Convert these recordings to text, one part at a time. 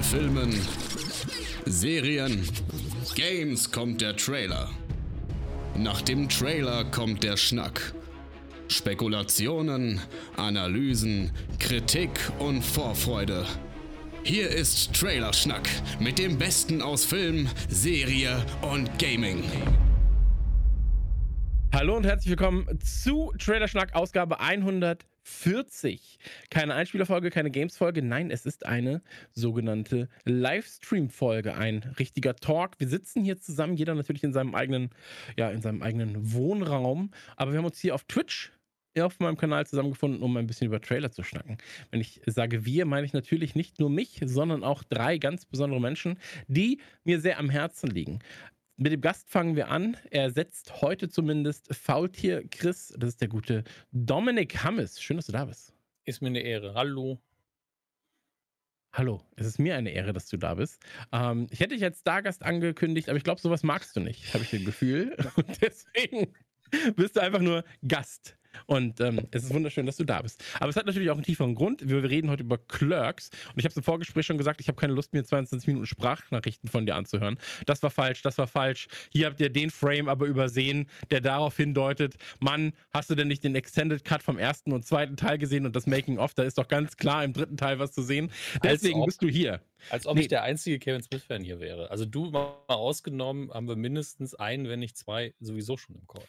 den Filmen, Serien, Games kommt der Trailer. Nach dem Trailer kommt der Schnack. Spekulationen, Analysen, Kritik und Vorfreude. Hier ist Trailerschnack mit dem Besten aus Film, Serie und Gaming. Hallo und herzlich willkommen zu Trailerschnack Ausgabe 140. Keine Einspielerfolge, keine Games-Folge, nein, es ist eine sogenannte Livestream-Folge, ein richtiger Talk. Wir sitzen hier zusammen, jeder natürlich in seinem eigenen, ja, in seinem eigenen Wohnraum, aber wir haben uns hier auf Twitch auf meinem Kanal zusammengefunden, um ein bisschen über Trailer zu schnacken. Wenn ich sage wir, meine ich natürlich nicht nur mich, sondern auch drei ganz besondere Menschen, die mir sehr am Herzen liegen. Mit dem Gast fangen wir an. Er setzt heute zumindest Faultier Chris. Das ist der gute Dominik Hammes. Schön, dass du da bist. Ist mir eine Ehre. Hallo. Hallo, es ist mir eine Ehre, dass du da bist. Ähm, ich hätte dich als Stargast angekündigt, aber ich glaube, sowas magst du nicht, habe ich das Gefühl. Und deswegen bist du einfach nur Gast. Und ähm, es ist wunderschön, dass du da bist. Aber es hat natürlich auch einen tieferen Grund. Wir reden heute über Clerks. Und ich habe es im Vorgespräch schon gesagt, ich habe keine Lust, mir 22 Minuten Sprachnachrichten von dir anzuhören. Das war falsch, das war falsch. Hier habt ihr den Frame aber übersehen, der darauf hindeutet, Mann, hast du denn nicht den Extended Cut vom ersten und zweiten Teil gesehen und das Making-of? Da ist doch ganz klar im dritten Teil was zu sehen. Deswegen ob, bist du hier. Als ob nee. ich der einzige Kevin Smith-Fan hier wäre. Also du mal ausgenommen, haben wir mindestens einen, wenn nicht zwei, sowieso schon im Call.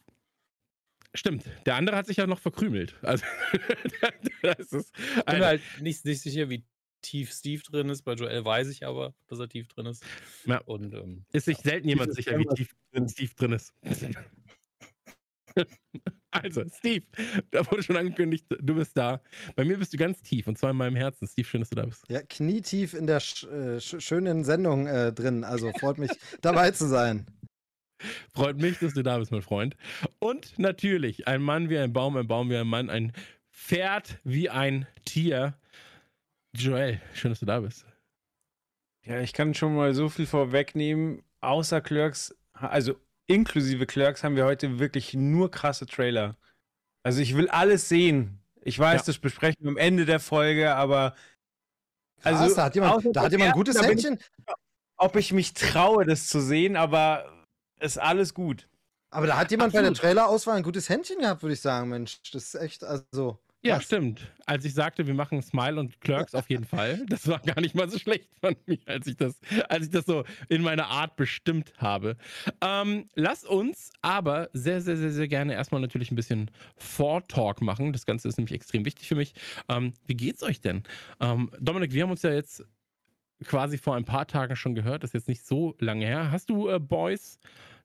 Stimmt, der andere hat sich ja noch verkrümelt. Also, das ist ich bin halt nicht, nicht sicher, wie tief Steve drin ist. Bei Joel weiß ich aber, dass er tief drin ist. Ja. Und, ähm, ist sich ja. selten jemand sicher, wie tief Steve drin ist. also, Steve, da wurde schon angekündigt, du bist da. Bei mir bist du ganz tief und zwar in meinem Herzen. Steve, schön, dass du da bist. Ja, knietief in der sch äh, schönen Sendung äh, drin. Also freut mich, dabei zu sein. Freut mich, dass du da bist, mein Freund. Und natürlich, ein Mann wie ein Baum, ein Baum wie ein Mann, ein Pferd wie ein Tier. Joel, schön, dass du da bist. Ja, ich kann schon mal so viel vorwegnehmen. Außer Clerks, also inklusive Clerks, haben wir heute wirklich nur krasse Trailer. Also ich will alles sehen. Ich weiß, ja. das besprechen wir am Ende der Folge, aber. Krass, also, da hat jemand, da hat jemand ein gutes Händchen. ob ich mich traue, das zu sehen, aber ist alles gut. Aber da hat jemand Absolut. bei der Trailerauswahl ein gutes Händchen gehabt, würde ich sagen, Mensch. Das ist echt, also. Ja, was? stimmt. Als ich sagte, wir machen Smile und Clerks auf jeden Fall, das war gar nicht mal so schlecht von mir, als ich das, als ich das so in meiner Art bestimmt habe. Ähm, lass uns aber sehr, sehr, sehr, sehr gerne erstmal natürlich ein bisschen Vortalk machen. Das Ganze ist nämlich extrem wichtig für mich. Ähm, wie geht's euch denn? Ähm, Dominik, wir haben uns ja jetzt quasi vor ein paar Tagen schon gehört, das ist jetzt nicht so lange her. Hast du, äh, Boys,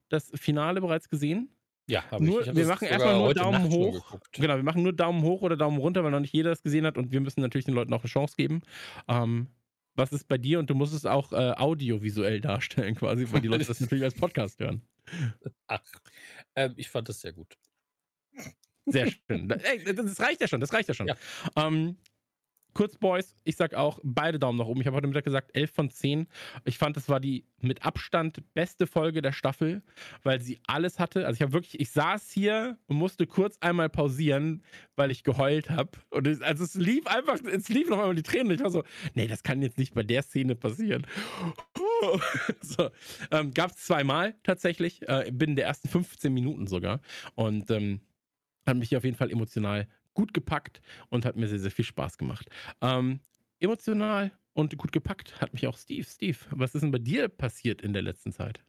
das Finale bereits gesehen? Ja, habe ich. ich wir machen erstmal nur Daumen hoch. Genau, wir machen nur Daumen hoch oder Daumen runter, weil noch nicht jeder das gesehen hat und wir müssen natürlich den Leuten auch eine Chance geben. Ähm, was ist bei dir? Und du musst es auch äh, audiovisuell darstellen, quasi, weil die Leute das natürlich als Podcast hören. Ach, äh, ich fand das sehr gut. Sehr schön. Ey, das reicht ja schon, das reicht ja schon. Ja. Ähm, Kurz, Boys, ich sag auch beide Daumen nach oben. Ich habe heute Mittag gesagt 11 von 10. Ich fand, das war die mit Abstand beste Folge der Staffel, weil sie alles hatte. Also ich habe wirklich, ich saß hier und musste kurz einmal pausieren, weil ich geheult habe. Und es, also es lief einfach, es lief noch einmal die Tränen. Ich war so, nee, das kann jetzt nicht bei der Szene passieren. so, ähm, Gab es zweimal tatsächlich, äh, binnen der ersten 15 Minuten sogar. Und ähm, hat mich hier auf jeden Fall emotional gut gepackt und hat mir sehr, sehr viel Spaß gemacht. Ähm, emotional und gut gepackt hat mich auch Steve. Steve, was ist denn bei dir passiert in der letzten Zeit?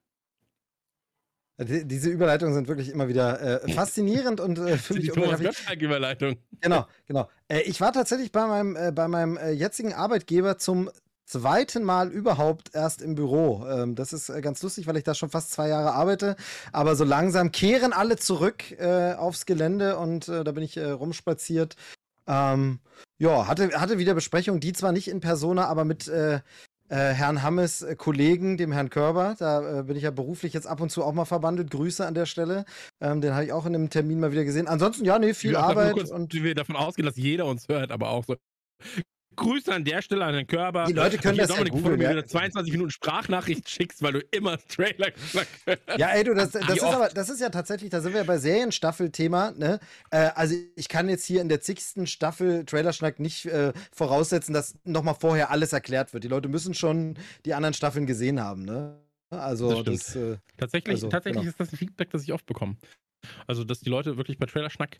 Diese Überleitungen sind wirklich immer wieder äh, faszinierend und äh, für mich Überleitung. Genau, genau. Äh, ich war tatsächlich bei meinem, äh, bei meinem äh, jetzigen Arbeitgeber zum zweiten Mal überhaupt erst im Büro. Ähm, das ist äh, ganz lustig, weil ich da schon fast zwei Jahre arbeite. Aber so langsam kehren alle zurück äh, aufs Gelände und äh, da bin ich äh, rumspaziert. Ähm, ja, hatte, hatte wieder Besprechungen, die zwar nicht in Persona, aber mit äh, äh, Herrn Hammes Kollegen, dem Herrn Körber. Da bin ich ja beruflich jetzt ab und zu auch mal verbandelt. Grüße an der Stelle. Ähm, den habe ich auch in einem Termin mal wieder gesehen. Ansonsten, ja, nee, viel Arbeit. Kurz, und wir davon ausgehen, dass jeder uns hört, aber auch so Grüße an der Stelle an den Körper. Die Leute können das ja Dominik, bevor googeln, du mir ja. wieder 22 Minuten Sprachnachricht schickst, weil du immer Trailer hörst. Ja, ey, du, das, das, ist oft? aber, das ist ja tatsächlich, da sind wir ja bei Serienstaffel-Thema, ne? Äh, also ich kann jetzt hier in der zigsten Staffel Trailerschnack nicht äh, voraussetzen, dass nochmal vorher alles erklärt wird. Die Leute müssen schon die anderen Staffeln gesehen haben, ne? Also Das das, äh, Tatsächlich, Also, tatsächlich genau. ist das ein Feedback, das ich oft bekomme. Also, dass die Leute wirklich bei Trailerschnack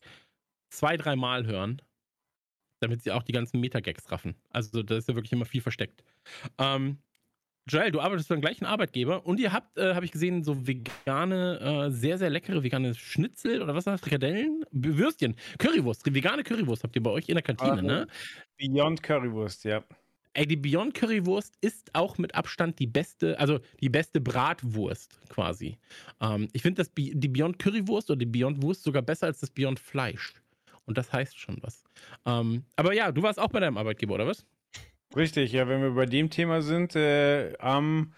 zwei, dreimal hören, damit sie auch die ganzen Metagags raffen. Also, da ist ja wirklich immer viel versteckt. Ähm, Joel, du arbeitest beim gleichen Arbeitgeber und ihr habt, äh, habe ich gesehen, so vegane, äh, sehr, sehr leckere vegane Schnitzel oder was war das? Frikadellen? Würstchen, Currywurst, vegane Currywurst habt ihr bei euch in der Kantine, Ah, ne? Beyond Currywurst, ja. Ey, die Beyond Currywurst ist auch mit Abstand die beste, also die beste Bratwurst quasi. Ähm, ich finde die Beyond Currywurst oder die Beyond Wurst sogar besser als das Beyond Fleisch. Und das heißt schon was. Ähm, aber ja, du warst auch bei deinem Arbeitgeber, oder was? Richtig, ja, wenn wir bei dem Thema sind, äh, am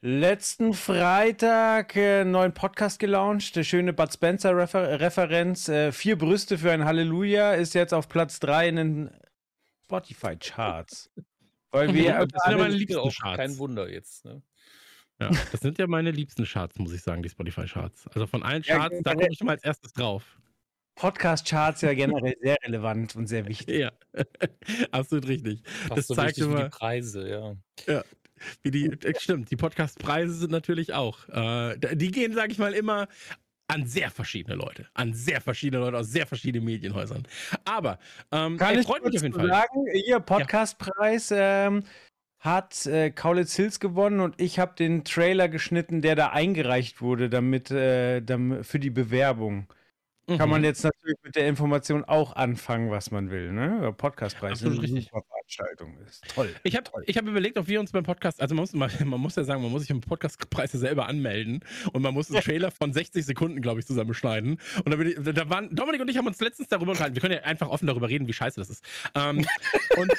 letzten Freitag äh, einen neuen Podcast gelauncht, der schöne Bud Spencer Refer Referenz, äh, vier Brüste für ein Halleluja, ist jetzt auf Platz 3 in den Spotify Charts. Weil wir Das sind ja meine liebsten auch Charts. kein Wunder jetzt. Ne? Ja, das sind ja meine liebsten Charts, muss ich sagen, die Spotify-Charts. Also von allen Ja, Charts, da generell- komme ich immer als erstes drauf. Podcast-Charts ja generell sehr relevant und sehr wichtig. Ja, absolut richtig. Fast Das so zeigt immer- die Preise, ja. Wie die, äh, stimmt, die Podcast-Preise sind natürlich auch. Äh, die gehen, sag ich mal, immer an sehr verschiedene Leute. An sehr verschiedene Leute aus sehr verschiedenen Medienhäusern. Aber ähm, Kann ey, ich freut mich kurz auf jeden Fall. sagen, ihr Podcastpreis ähm, hat äh, Kaulitz Hills gewonnen und ich habe den Trailer geschnitten, der da eingereicht wurde, damit, äh, dam- für die Bewerbung. Kann man Mhm. jetzt natürlich mit der Information auch anfangen, was man will. Ne? Der Podcastpreis ist eine Veranstaltung. Ist toll. Ich habe ich hab überlegt, ob wir uns beim Podcast, also man muss, mal- man muss ja sagen, man muss sich im Podcastpreis selber anmelden und man muss einen Trailer von 60 Sekunden, glaube ich, zusammenschneiden. Und da, bin ich, da waren, Dominik und ich haben uns letztens darüber unterhalten. Wir können ja einfach offen darüber reden, wie scheiße das ist. Ähm, und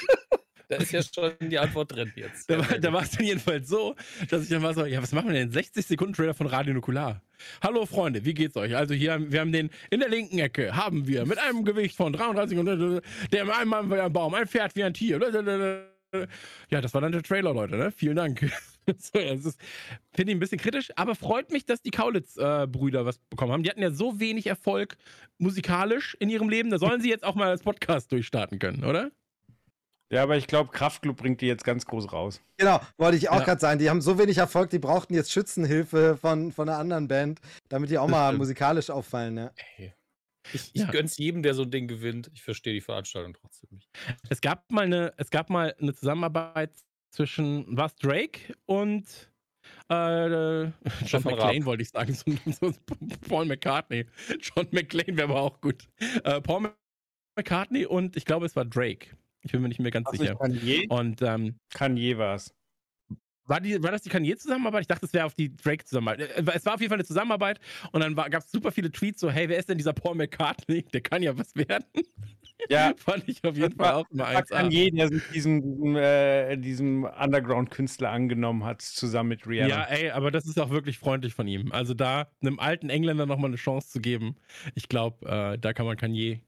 Da ist ja schon die Antwort drin jetzt. Da, war- da war es dann jedenfalls so, dass ich dann war so, ja, was machen wir denn? 60 Sekunden Trailer von Radio Nukular. Hallo Freunde, wie geht's euch? Also hier, wir haben den, in der linken Ecke haben wir mit einem Gewicht von 33 und der in einem Mann wie ein Baum, ein Pferd wie ein Tier. Ja, das war dann der Trailer, Leute, ne? Vielen Dank. So, finde ich ein bisschen kritisch, aber freut mich, dass die Kaulitz-Brüder was bekommen haben. Die hatten ja so wenig Erfolg musikalisch in ihrem Leben, da sollen sie jetzt auch mal als Podcast durchstarten können, oder? Ja, aber ich glaube, Kraftclub bringt die jetzt ganz groß raus. genau, wollte ich auch Ja. gerade sagen. Die haben so wenig Erfolg, die brauchten jetzt Schützenhilfe von, von einer anderen Band, damit die auch mal musikalisch auffallen. Ja. Ey. Ich, ich Ja. gönn's jedem, der so ein Ding gewinnt. Ich verstehe die Veranstaltung trotzdem nicht. Es gab mal eine, es gab mal eine Zusammenarbeit zwischen was Drake und äh, John McClane wollte ich sagen, Paul McCartney. John McClane wäre aber auch gut. Äh, Paul McCartney und ich glaube, es war Drake. Ich bin mir nicht mehr ganz sicher. Kanye? Und ähm, Kanye war es. war, die, war das die Kanye-Zusammenarbeit? Ich dachte, es wäre auf die Drake-Zusammenarbeit. Äh, Es war auf jeden Fall eine Zusammenarbeit und dann gab es super viele Tweets so, hey, wer ist denn dieser Paul McCartney? Der kann ja was werden. Ja, Fand ich auf jeden Fall war- auch immer 1A. Kanye, der sich diesem, diesem, äh, diesem Underground-Künstler angenommen hat, zusammen mit Rihanna. Ja, ey, aber das ist auch wirklich freundlich von ihm. Also da einem alten Engländer nochmal eine Chance zu geben, ich glaube, äh, da kann man Kanye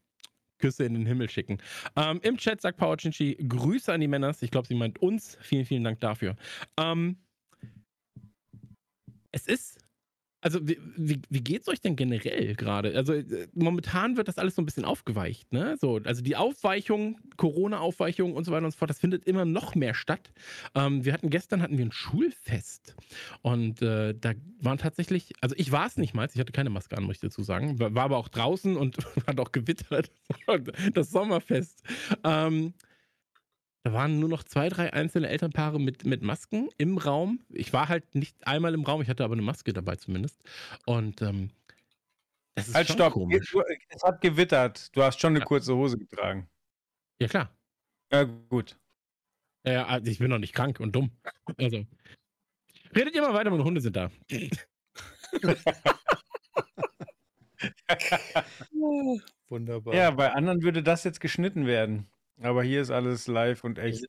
Küsse in den Himmel schicken. Ähm, Im Chat sagt Power Chinchi, Grüße an die Männers. Ich glaube, sie meint uns. Vielen, vielen Dank dafür. Ähm, es ist, also wie, wie, wie geht's euch denn generell gerade? Also äh, momentan wird das alles so ein bisschen aufgeweicht, ne? So, also die Aufweichung, Corona-Aufweichung und so weiter und so fort, das findet immer noch mehr statt. Ähm, wir hatten gestern hatten wir ein Schulfest und äh, da waren tatsächlich, also ich war es nicht mal, ich hatte keine Maske an, muss ich dazu sagen, war, war aber auch draußen und hat auch gewittert, das Sommerfest. Ähm, da waren nur noch zwei, drei einzelne Elternpaare mit, mit Masken im Raum. Ich war halt nicht einmal im Raum, ich hatte aber eine Maske dabei zumindest. Und ähm, das ist Halt, schon stopp. komisch. Es hat gewittert. Du hast schon eine Ja. kurze Hose getragen. Ja, klar. Ja, gut. Ja, also ich bin noch nicht krank und dumm. Also. Redet ihr mal weiter, meine Hunde sind da. Wunderbar. Ja, bei anderen würde das jetzt geschnitten werden. Aber hier ist alles live und echt.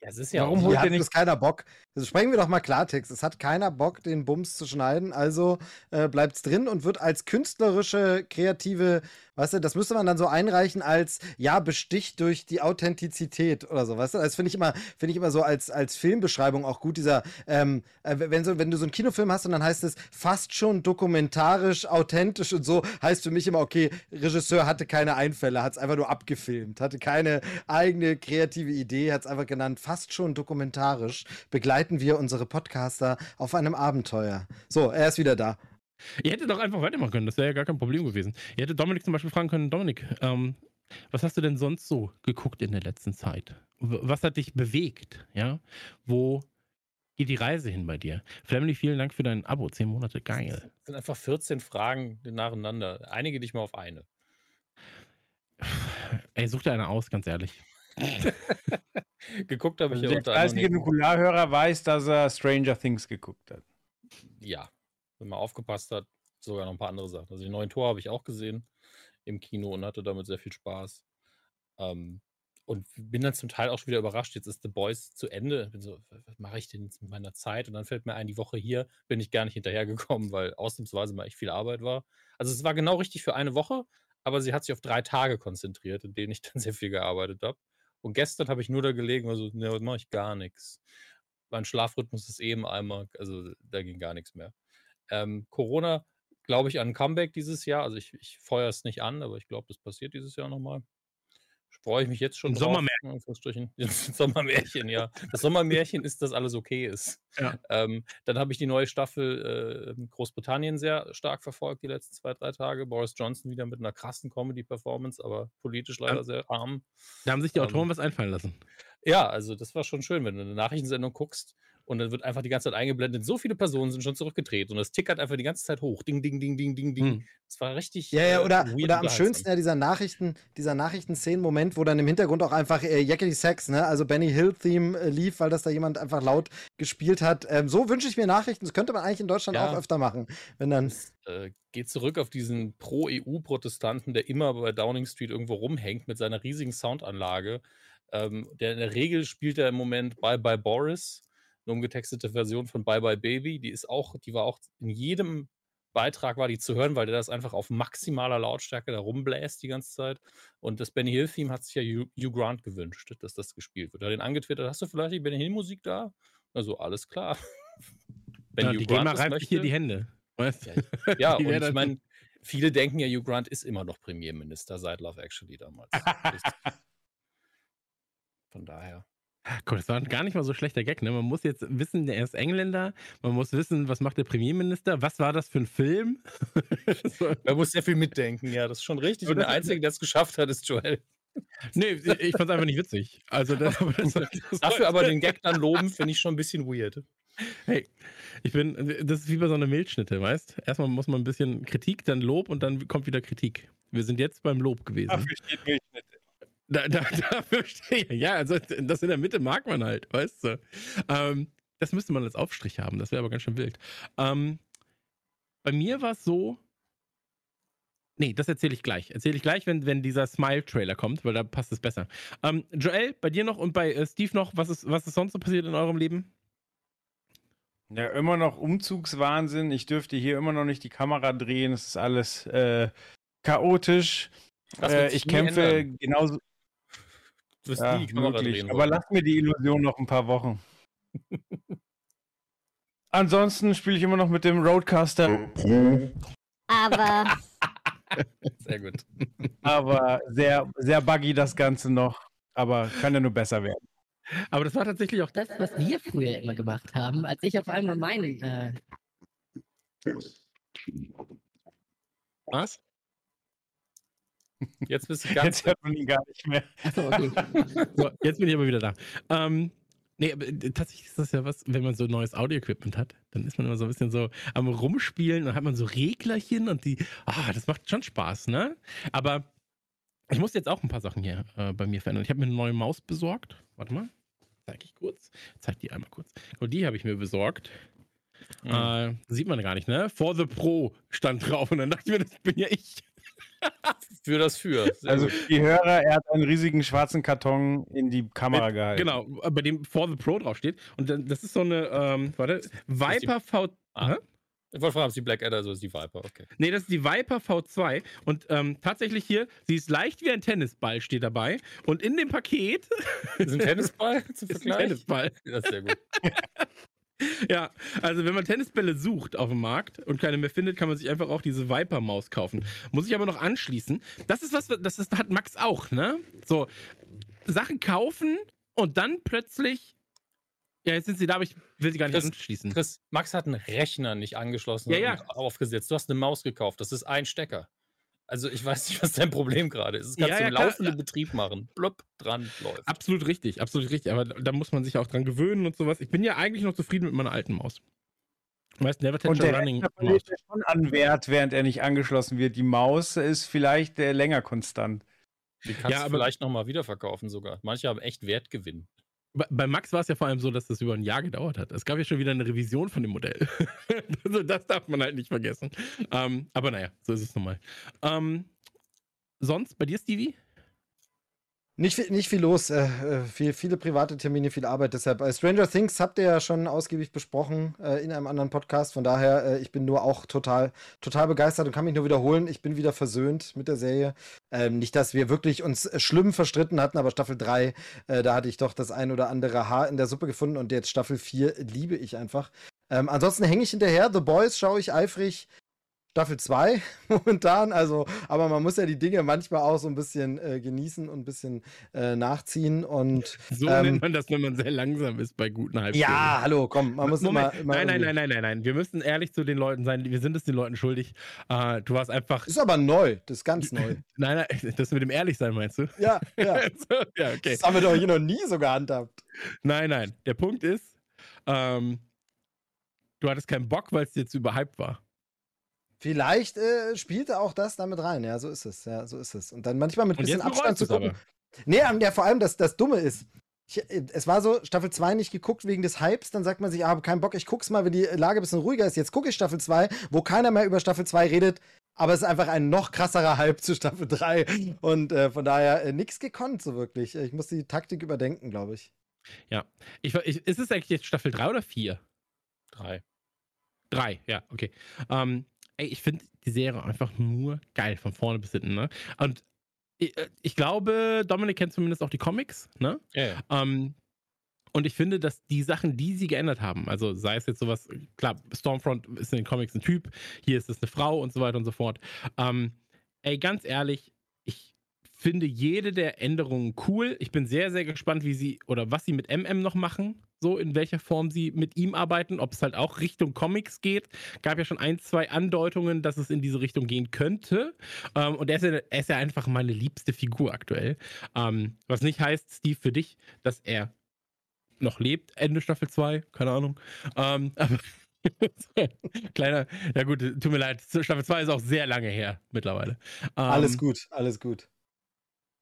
Ja, es ist ja Warum holt ihr nicht- keiner Bock. Also sprechen wir doch mal Klartext. Es hat keiner Bock, den Bums zu schneiden, also äh, bleibt es drin und wird als künstlerische, kreative Weißt du, das müsste man dann so einreichen als, ja, besticht durch die Authentizität oder so, weißt du? Das finde ich immer, finde ich immer so als, als Filmbeschreibung auch gut, dieser, ähm, äh, wenn, so, wenn du so einen Kinofilm hast und dann heißt es fast schon dokumentarisch, authentisch und so, heißt für mich immer, okay, Regisseur hatte keine Einfälle, hat es einfach nur abgefilmt, hatte keine eigene kreative Idee, hat es einfach genannt, fast schon dokumentarisch begleiten wir unsere Podcaster auf einem Abenteuer. So, er ist wieder da. Ihr hättet doch einfach weitermachen können, das wäre ja gar kein Problem gewesen. Ihr hättet Dominik zum Beispiel fragen können, Dominik, ähm, was hast du denn sonst so geguckt in der letzten Zeit? Was hat dich bewegt? Ja, wo geht die Reise hin bei dir? Family, vielen Dank für dein Abo, zehn Monate, geil. Das sind einfach 14 Fragen nacheinander. Einige dich mal auf eine. Ey, such dir eine aus, ganz ehrlich. geguckt habe ich also ja Der fleißige Nukularhörer weiß, dass er Stranger Things geguckt hat. Ja, wenn man aufgepasst hat, sogar noch ein paar andere Sachen. Also die neuen Tor habe ich auch gesehen im Kino und hatte damit sehr viel Spaß. Ähm, und bin dann zum Teil auch schon wieder überrascht. Jetzt ist The Boys zu Ende. Bin so, was mache ich denn jetzt mit meiner Zeit? Und dann fällt mir ein, die Woche hier bin ich gar nicht hinterhergekommen, weil ausnahmsweise mal echt viel Arbeit war. Also es war genau richtig für eine Woche, aber sie hat sich auf drei Tage konzentriert, in denen ich dann sehr viel gearbeitet habe. Und gestern habe ich nur da gelegen, also, ne, mache ich gar nichts. Mein Schlafrhythmus ist eben einmal, also da ging gar nichts mehr. Ähm, Corona, glaube ich, an Comeback dieses Jahr. Also ich, ich feuere es nicht an, aber ich glaube, das passiert dieses Jahr nochmal. Freue ich mich jetzt schon. Ein Sommermärchen. Sommermärchen, ja. Das Sommermärchen ist, dass alles okay ist. Ja. Ähm, dann habe ich die neue Staffel äh, Großbritannien sehr stark verfolgt, die letzten zwei, drei Tage. Boris Johnson wieder mit einer krassen Comedy-Performance, aber politisch leider ja. sehr arm. Da haben sich die Autoren ähm, was einfallen lassen. Ja, also das war schon schön, wenn du eine Nachrichtensendung guckst und dann wird einfach die ganze Zeit eingeblendet. So viele Personen sind schon zurückgetreten und es tickert einfach die ganze Zeit hoch. Ding, ding, ding, ding, ding, ding. Hm. Das war richtig. Ja, ja, oder, äh, oder am schönsten ja dieser Nachrichten, dieser Nachrichtenszenen-Moment, wo dann im Hintergrund auch einfach äh, Yakety Sex, ne, also Benny Hill-Theme äh, lief, weil das da jemand einfach laut gespielt hat. Ähm, so wünsche ich mir Nachrichten. Das könnte man eigentlich in Deutschland ja. auch öfter machen. Wenn dann. Das, äh, geht zurück auf diesen Pro-EU-Protestanten, der immer bei Downing Street irgendwo rumhängt mit seiner riesigen Soundanlage. Ähm, der in der Regel spielt er im Moment Bye Bye Boris eine umgetextete Version von Bye Bye Baby. Die ist auch, die war auch in jedem Beitrag war die zu hören, weil der das einfach auf maximaler Lautstärke da rumbläst die ganze Zeit. Und das Benny Hill-Theme hat sich ja Hugh, Grant gewünscht, dass das gespielt wird. Er hat den angetwittert, hast du vielleicht die Benny Hill-Musik da? Also, alles klar. Wenn ja, Hugh die Grant reibt möchte, hier die Hände. Weißt? Ja, ja und ich meine, viele denken ja, Hugh Grant ist immer noch Premierminister seit Love Actually damals. Von daher. Guck, das war gar nicht mal so schlechter Gag, ne? Man muss jetzt wissen, er ist Engländer, man muss wissen, was macht der Premierminister, was war das für ein Film? Man muss sehr viel mitdenken, ja, das ist schon richtig. Und der Einzige, der es geschafft hat, ist Joel. Nee, ich fand es einfach nicht witzig. Also das, das, das Dafür aber den Gag dann loben, finde ich schon ein bisschen weird. Hey, ich bin, das ist wie bei so einer Milchschnitte, weißt? Erstmal muss man ein bisschen Kritik, dann Lob und dann kommt wieder Kritik. Wir sind jetzt beim Lob gewesen. Dafür steht Milchschnitte. Da, da, dafür stehe Ja, also das in der Mitte mag man halt, weißt du. Ähm, das müsste man als Aufstrich haben, das wäre aber ganz schön wild. Ähm, bei mir war es so. Nee, das erzähle ich gleich. Erzähle ich gleich, wenn, wenn dieser Smile-Trailer kommt, weil da passt es besser. Ähm, Joel, bei dir noch und bei äh, Steve noch, was ist, was ist sonst so passiert in eurem Leben? Ja, immer noch Umzugswahnsinn. Ich dürfte hier immer noch nicht die Kamera drehen. Es ist alles äh, chaotisch. Äh, ich kämpfe ändern. genauso. Wirst ja, die Kamera möglich. drehen. Aber lass mir die Illusion noch ein paar Wochen. Ansonsten spiele ich immer noch mit dem Roadcaster. Aber. sehr gut. Aber sehr, sehr buggy das Ganze noch. Aber kann ja nur besser werden. Aber das war tatsächlich auch das, was wir früher immer gemacht haben, als ich auf einmal meinen. Äh... Was? Jetzt bist du ganz. Jetzt hört man ihn gar nicht mehr. Achso, okay. so, jetzt bin ich aber wieder da. Ähm, nee, aber äh, tatsächlich ist das ja was, wenn man so neues Audio-Equipment hat, dann ist man immer so ein bisschen so am Rumspielen, dann hat man so Reglerchen und die, ah, das macht schon Spaß, ne? Aber ich muss jetzt auch ein paar Sachen hier äh, bei mir verändern. Ich habe mir eine neue Maus besorgt. Warte mal. Zeig ich kurz. Zeig die einmal kurz. Und die habe ich mir besorgt. Mhm. Äh, sieht man gar nicht, ne? For the Pro stand drauf und dann dachte ich mir, das bin ja ich. Für das Für. Sehr Also die Hörer, er hat einen riesigen schwarzen Karton in die Kamera gehalten. Genau, bei dem For the Pro draufsteht. Und das ist so eine, ähm, warte, Viper V. Ah. Hä? Ich wollte fragen, ob es die Blackadder so ist, die Viper. Okay. Nee, das ist die Viper V2. Und ähm, tatsächlich hier, sie ist leicht wie ein Tennisball, steht dabei. Und in dem Paket Ist ein Tennisball zum ist ein Vergleich? Tennisball. Das ist sehr gut. Ja, also wenn man Tennisbälle sucht auf dem Markt und keine mehr findet, kann man sich einfach auch diese Viper-Maus kaufen. Muss ich aber noch anschließen. Das ist was, das ist, hat Max auch, ne? So, Sachen kaufen und dann plötzlich. Ja, jetzt sind sie da, aber ich will sie gar nicht Das- anschließen. Chris, Max hat einen Rechner nicht angeschlossen Ja, ja. aufgesetzt. Du hast eine Maus gekauft. Das ist ein Stecker. Also ich weiß nicht, was dein Problem gerade ist. Das kannst Ja, du im laufenden Betrieb machen. Blub, dran, läuft. Absolut richtig, absolut richtig. Aber da da muss man sich auch dran gewöhnen und sowas. Ich bin ja eigentlich noch zufrieden mit meiner alten Maus. Weißt never touch Und der running Maus. schon an Wert, während er nicht angeschlossen wird. Die Maus ist vielleicht äh, länger konstant. Die kannst Ja, du aber- vielleicht nochmal wiederverkaufen sogar. Manche haben echt Wertgewinn. Bei, Max war es ja vor allem so, dass das über ein Jahr gedauert hat. Es gab ja schon wieder eine Revision von dem Modell. also das darf man halt nicht vergessen. Ähm, aber naja, so ist es nun mal. Ähm, sonst bei dir, Stevie? Nicht, viel- nicht viel los, äh, äh, viel, viele private Termine, viel Arbeit. Deshalb, äh, Stranger Things habt ihr ja schon ausgiebig besprochen äh, in einem anderen Podcast. Von daher, äh, ich bin nur auch total, total begeistert und kann mich nur wiederholen. Ich bin wieder versöhnt mit der Serie. Ähm, nicht, dass wir wirklich uns schlimm verstritten hatten, aber Staffel 3, äh, da hatte ich doch das ein oder andere Haar in der Suppe gefunden und jetzt Staffel 4 liebe ich einfach. Ähm, ansonsten hänge ich hinterher. The Boys schaue ich eifrig. Staffel 2 momentan, also, aber man muss ja die Dinge manchmal auch so ein bisschen äh, genießen und ein bisschen äh, nachziehen und So Ähm, nennt man das, wenn man sehr langsam ist bei guten Halbstunden. ja, hallo, komm, man muss Moment, immer, immer nein, nein, nein, nein, nein, nein. Wir müssen ehrlich zu den Leuten sein. Wir sind es den Leuten schuldig. Äh, du warst einfach. Ist aber neu, das ist ganz neu. Nein, nein, das mit dem Ehrlichsein meinst du? Ja, ja. so, ja, okay. Das haben wir doch hier noch nie so gehandhabt. Nein, nein. Der Punkt ist, ähm, du hattest keinen Bock, weil es dir zu überhyped war. Vielleicht äh, spielte auch das damit rein, ja, so ist es, ja, so ist es. Und dann manchmal mit ein bisschen Abstand zu gucken. aber. Nee, ja, vor allem das, das Dumme ist, ich, äh, es war so, Staffel 2 nicht geguckt wegen des Hypes, dann sagt man sich, ah, hab keinen Bock, ich guck's mal, wenn die Lage ein bisschen ruhiger ist. Jetzt gucke ich Staffel 2, wo keiner mehr über Staffel 2 redet, aber es ist einfach ein noch krasserer Hype zu Staffel 3 und äh, von daher äh, nichts gekonnt so wirklich. Ich muss die Taktik überdenken, glaube ich. Ja. Ich, ich, ist es eigentlich jetzt Staffel 3 oder 4? Drei. 3, ja, okay. Ähm, ey, ich finde die Serie einfach nur geil, von vorne bis hinten, ne? Und ich, äh, ich glaube, Dominik kennt zumindest auch die Comics, ne? Ja, ja. Ähm, und ich finde, dass die Sachen, die sie geändert haben, also sei es jetzt sowas, klar, Stormfront ist in den Comics ein Typ, hier ist es eine Frau und so weiter und so fort. Ähm, ey, ganz ehrlich, ich finde jede der Änderungen cool. Ich bin sehr, sehr gespannt, wie sie oder was sie mit MM noch machen, so in welcher Form sie mit ihm arbeiten, ob es halt auch Richtung Comics geht. Gab ja schon ein, zwei Andeutungen, dass es in diese Richtung gehen könnte. Ähm, und er ist, ja, er ist ja einfach meine liebste Figur aktuell. Ähm, was nicht heißt, Steve, für dich, dass er noch lebt, Ende Staffel 2, keine Ahnung. Ähm, aber kleiner, ja gut, tut mir leid, Staffel 2 ist auch sehr lange her mittlerweile. Ähm, alles gut, alles gut.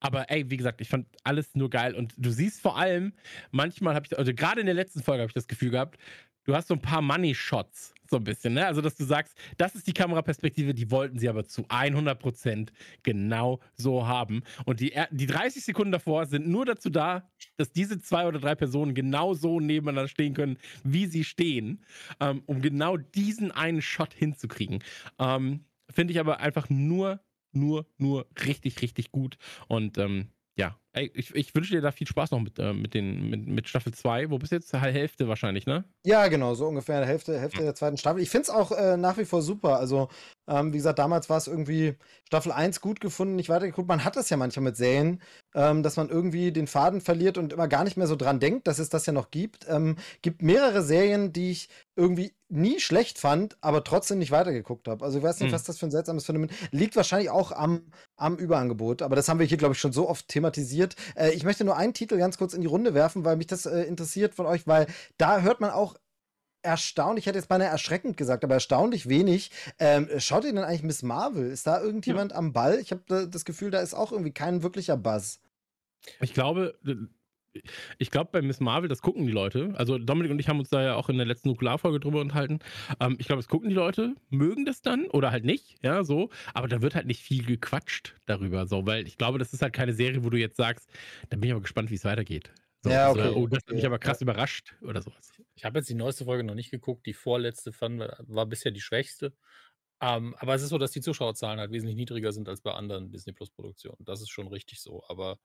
Aber ey, wie gesagt, ich fand alles nur geil. Und du siehst vor allem, manchmal habe ich, also gerade in der letzten Folge habe ich das Gefühl gehabt, du hast so ein paar Money-Shots, so ein bisschen, ne? Also, dass du sagst, das ist die Kameraperspektive, die wollten sie aber zu 100% genau so haben. Und die, die 30 Sekunden davor sind nur dazu da, dass diese zwei oder drei Personen genau so nebeneinander stehen können, wie sie stehen, ähm, um genau diesen einen Shot hinzukriegen. Ähm, Finde ich aber einfach nur, nur, nur richtig, richtig gut. Und ähm, ja, ey, ich, ich wünsche dir da viel Spaß noch mit, äh, mit, den, mit, mit Staffel 2. Wo bist du jetzt? Hälfte wahrscheinlich, ne? Ja, genau, so ungefähr Hälfte, Hälfte der zweiten Staffel. Ich finde es auch äh, nach wie vor super. Also, ähm, wie gesagt, damals war es irgendwie Staffel 1 gut gefunden, nicht weitergeguckt. Man hat das ja manchmal mit Serien, ähm, dass man irgendwie den Faden verliert und immer gar nicht mehr so dran denkt, dass es das ja noch gibt. Ähm, gibt mehrere Serien, die ich irgendwie nie schlecht fand, aber trotzdem nicht weitergeguckt habe. Also ich weiß nicht, Hm. was das für ein seltsames Phänomen liegt. Wahrscheinlich auch am, am Überangebot, aber das haben wir hier, glaube ich, schon so oft thematisiert. Äh, ich möchte nur einen Titel ganz kurz in die Runde werfen, weil mich das äh, interessiert von euch, weil da hört man auch erstaunlich, ich hätte jetzt beinahe erschreckend gesagt, aber erstaunlich wenig. Ähm, schaut ihr denn eigentlich Miss Marvel? Ist da irgendjemand am Ball? Ich habe das Gefühl, da ist auch irgendwie kein wirklicher Buzz. Ich glaube, ich glaube, bei Miss Marvel, das gucken die Leute. Also Dominik und ich haben uns da ja auch in der letzten Nukularfolge drüber unterhalten. Ähm, ich glaube, es gucken die Leute, mögen das dann oder halt nicht, ja, so. Aber da wird halt nicht viel gequatscht darüber, so, weil ich glaube, das ist halt keine Serie, wo du jetzt sagst, da bin ich aber gespannt, wie es weitergeht. So, Ja, also, okay. oh, das hat mich Ja, aber krass überrascht oder sowas. Ich habe jetzt die neueste Folge noch nicht geguckt. Die vorletzte fand, war bisher die schwächste. Ähm, aber es ist so, dass die Zuschauerzahlen halt wesentlich niedriger sind als bei anderen Disney Plus Produktionen. Das ist schon richtig so. Aber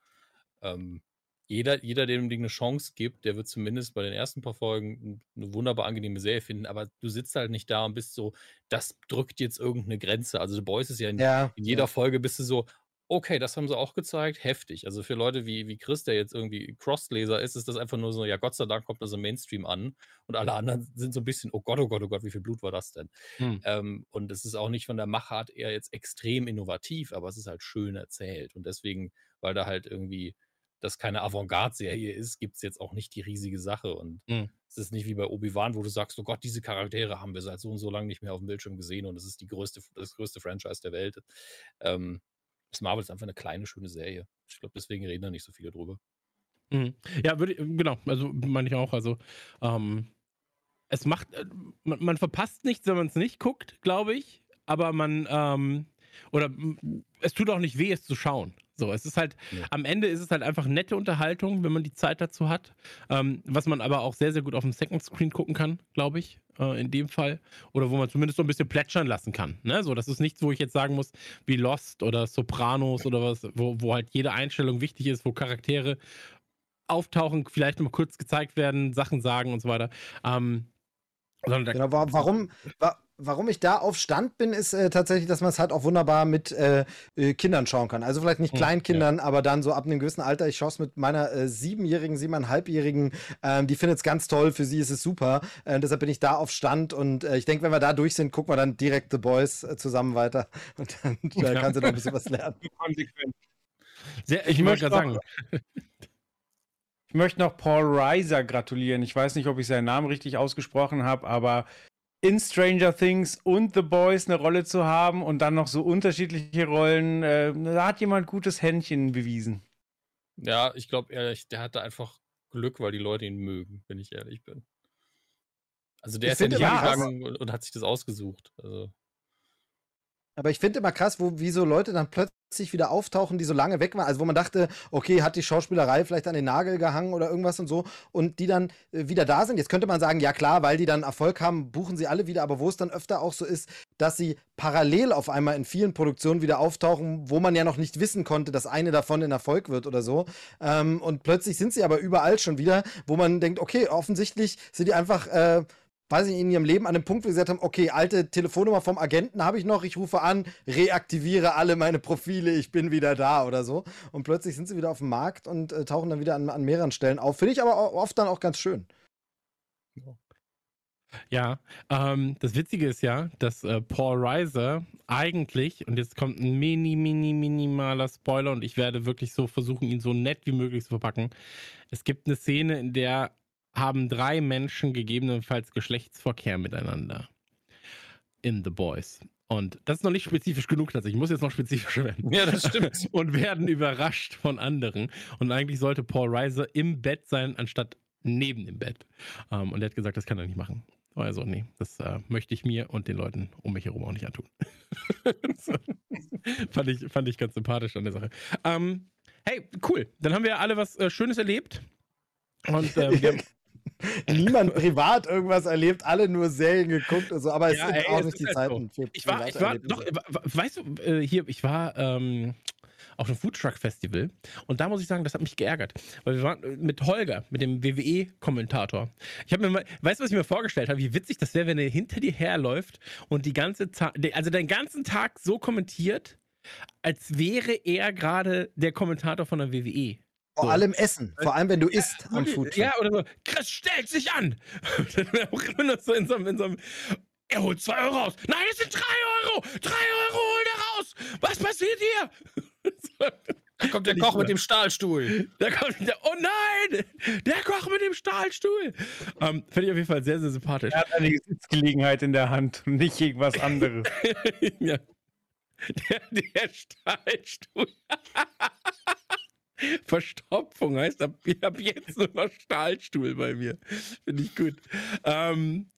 ähm, jeder, jeder, dem Ding eine Chance gibt, der wird zumindest bei den ersten paar Folgen eine wunderbar angenehme Serie finden. Aber du sitzt halt nicht da und bist so, das drückt jetzt irgendeine Grenze. Also The Boys ist ja in, Ja, in jeder ja. Folge bist du so, okay, das haben sie auch gezeigt, heftig. Also für Leute wie, wie Chris, der jetzt irgendwie Crossleser ist, ist das einfach nur so, ja, Gott sei Dank kommt das im Mainstream an. Und alle anderen sind so ein bisschen, oh Gott, oh Gott, oh Gott, wie viel Blut war das denn? Hm. Ähm, und es ist auch nicht von der Machart eher jetzt extrem innovativ, aber es ist halt schön erzählt. Und deswegen, weil da halt irgendwie das keine Avantgarde-Serie ist, gibt es jetzt auch nicht die riesige Sache. Und Hm. es ist nicht wie bei Obi-Wan, wo du sagst, oh Gott, diese Charaktere haben wir seit so und so lange nicht mehr auf dem Bildschirm gesehen und es ist die größte, das größte Franchise der Welt. Ähm, das Marvel ist einfach eine kleine, schöne Serie. Ich glaube, deswegen reden da nicht so viele drüber. Mhm. Ja, würde genau, also meine ich auch. Also, ähm, es macht, äh, man, man verpasst nichts, wenn man es nicht guckt, glaube ich. Aber man, ähm, oder es tut auch nicht weh, es zu schauen. So, es ist halt, Ja. am Ende ist es halt einfach nette Unterhaltung, wenn man die Zeit dazu hat. Ähm, was man aber auch sehr, sehr gut auf dem Second Screen gucken kann, glaube ich, äh, in dem Fall. Oder wo man zumindest so ein bisschen plätschern lassen kann. Ne? So, das ist nichts, wo ich jetzt sagen muss, wie Lost oder Sopranos oder was, wo, wo halt jede Einstellung wichtig ist, wo Charaktere auftauchen, vielleicht mal kurz gezeigt werden, Sachen sagen und so weiter. Ähm, sondern da, Genau, wa- warum, wa warum ich da auf Stand bin, ist äh, tatsächlich, dass man es halt auch wunderbar mit äh, äh, Kindern schauen kann. Also vielleicht nicht Hm, Kleinkindern, aber dann so ab einem gewissen Alter. Ich schaue es mit meiner äh, siebenjährigen, siebeneinhalbjährigen. Ähm, die findet es ganz toll. Für sie ist es super. Äh, deshalb bin ich da auf Stand. Und äh, ich denke, wenn wir da durch sind, gucken wir dann direkt The Boys zusammen weiter. Und dann äh, Ja. kann sie noch ein bisschen was lernen. Sehr, ich Ich möchte gerade sagen, noch- Ich möchte noch Paul Reiser gratulieren. Ich weiß nicht, ob ich seinen Namen richtig ausgesprochen habe, aber in Stranger Things und The Boys eine Rolle zu haben und dann noch so unterschiedliche Rollen, äh, da hat jemand gutes Händchen bewiesen. Ja, ich glaube ehrlich, der hatte einfach Glück, weil die Leute ihn mögen, wenn ich ehrlich bin. Also der Ich ist ja nicht krass- hingegangen und, und hat sich das ausgesucht. Also, Aber ich finde immer krass, wo, wie so Leute dann plötzlich wieder auftauchen, die so lange weg waren. Also wo man dachte, okay, hat die Schauspielerei vielleicht an den Nagel gehangen oder irgendwas und so. Und die dann äh, wieder da sind. Jetzt könnte man sagen, ja klar, weil die dann Erfolg haben, buchen sie alle wieder. Aber wo es dann öfter auch so ist, dass sie parallel auf einmal in vielen Produktionen wieder auftauchen, wo man ja noch nicht wissen konnte, dass eine davon ein Erfolg wird oder so. Ähm, und plötzlich sind sie aber überall schon wieder, wo man denkt, okay, offensichtlich sind die einfach... Äh, weiß ich, in ihrem Leben an dem Punkt, wo sie gesagt haben, okay, alte Telefonnummer vom Agenten habe ich noch, ich rufe an, reaktiviere alle meine Profile, ich bin wieder da oder so. Und plötzlich sind sie wieder auf dem Markt und äh, tauchen dann wieder an, an mehreren Stellen auf. Finde ich aber oft dann auch ganz schön. Ja, ähm, das Witzige ist ja, dass äh, Paul Reiser eigentlich, und jetzt kommt ein mini, mini, minimaler Spoiler und ich werde wirklich so versuchen, ihn so nett wie möglich zu verpacken. Es gibt eine Szene, in der haben drei Menschen gegebenenfalls Geschlechtsverkehr miteinander. In The Boys. Und das ist noch nicht spezifisch genug tatsächlich. Ich muss jetzt noch spezifischer werden. ja, das stimmt. und werden überrascht von anderen. Und eigentlich sollte Paul Reiser im Bett sein, anstatt neben dem Bett. Ähm, und er hat gesagt, das kann er nicht machen. Also, nee, das äh, möchte ich mir und den Leuten um mich herum auch nicht antun. so. fand, ich, fand ich ganz sympathisch an der Sache. Ähm, hey, cool. Dann haben wir alle was äh, Schönes erlebt. Und ähm, wir haben, Niemand privat irgendwas erlebt, alle nur Serien geguckt und so, aber es Ja, sind ey, auch nicht die halt Zeiten für ich war, ich war, doch, weißt du, äh, hier, ich war ähm, auf einem Foodtruck Festival und da muss ich sagen, das hat mich geärgert, weil wir waren äh, mit Holger, mit dem WWE-Kommentator. Ich habe mir mal, weißt du, was ich mir vorgestellt habe, wie witzig das wäre, wenn er hinter dir herläuft und die ganze Zeit, also den ganzen Tag so kommentiert, als wäre er gerade der Kommentator von der WWE. Vor so. allem Essen, vor allem wenn du isst am Food. Ja, oder so, Chris stellt sich an. Dann wäre auch immer noch so in so, in so einem, er holt zwei Euro raus. Nein, es sind drei Euro. Drei Euro holt er raus. Was passiert hier? So, Da kommt der Koch mit dem Stahlstuhl. da kommt der, oh nein, der Koch mit dem Stahlstuhl. Ähm, Finde ich auf jeden Fall sehr, sehr sympathisch. Er hat eine Sitzgelegenheit in der Hand und nicht irgendwas anderes. ja. Der, der Stahlstuhl. Verstopfung heißt ab, ab jetzt nur noch Stahlstuhl bei mir. Finde ich gut. Ähm,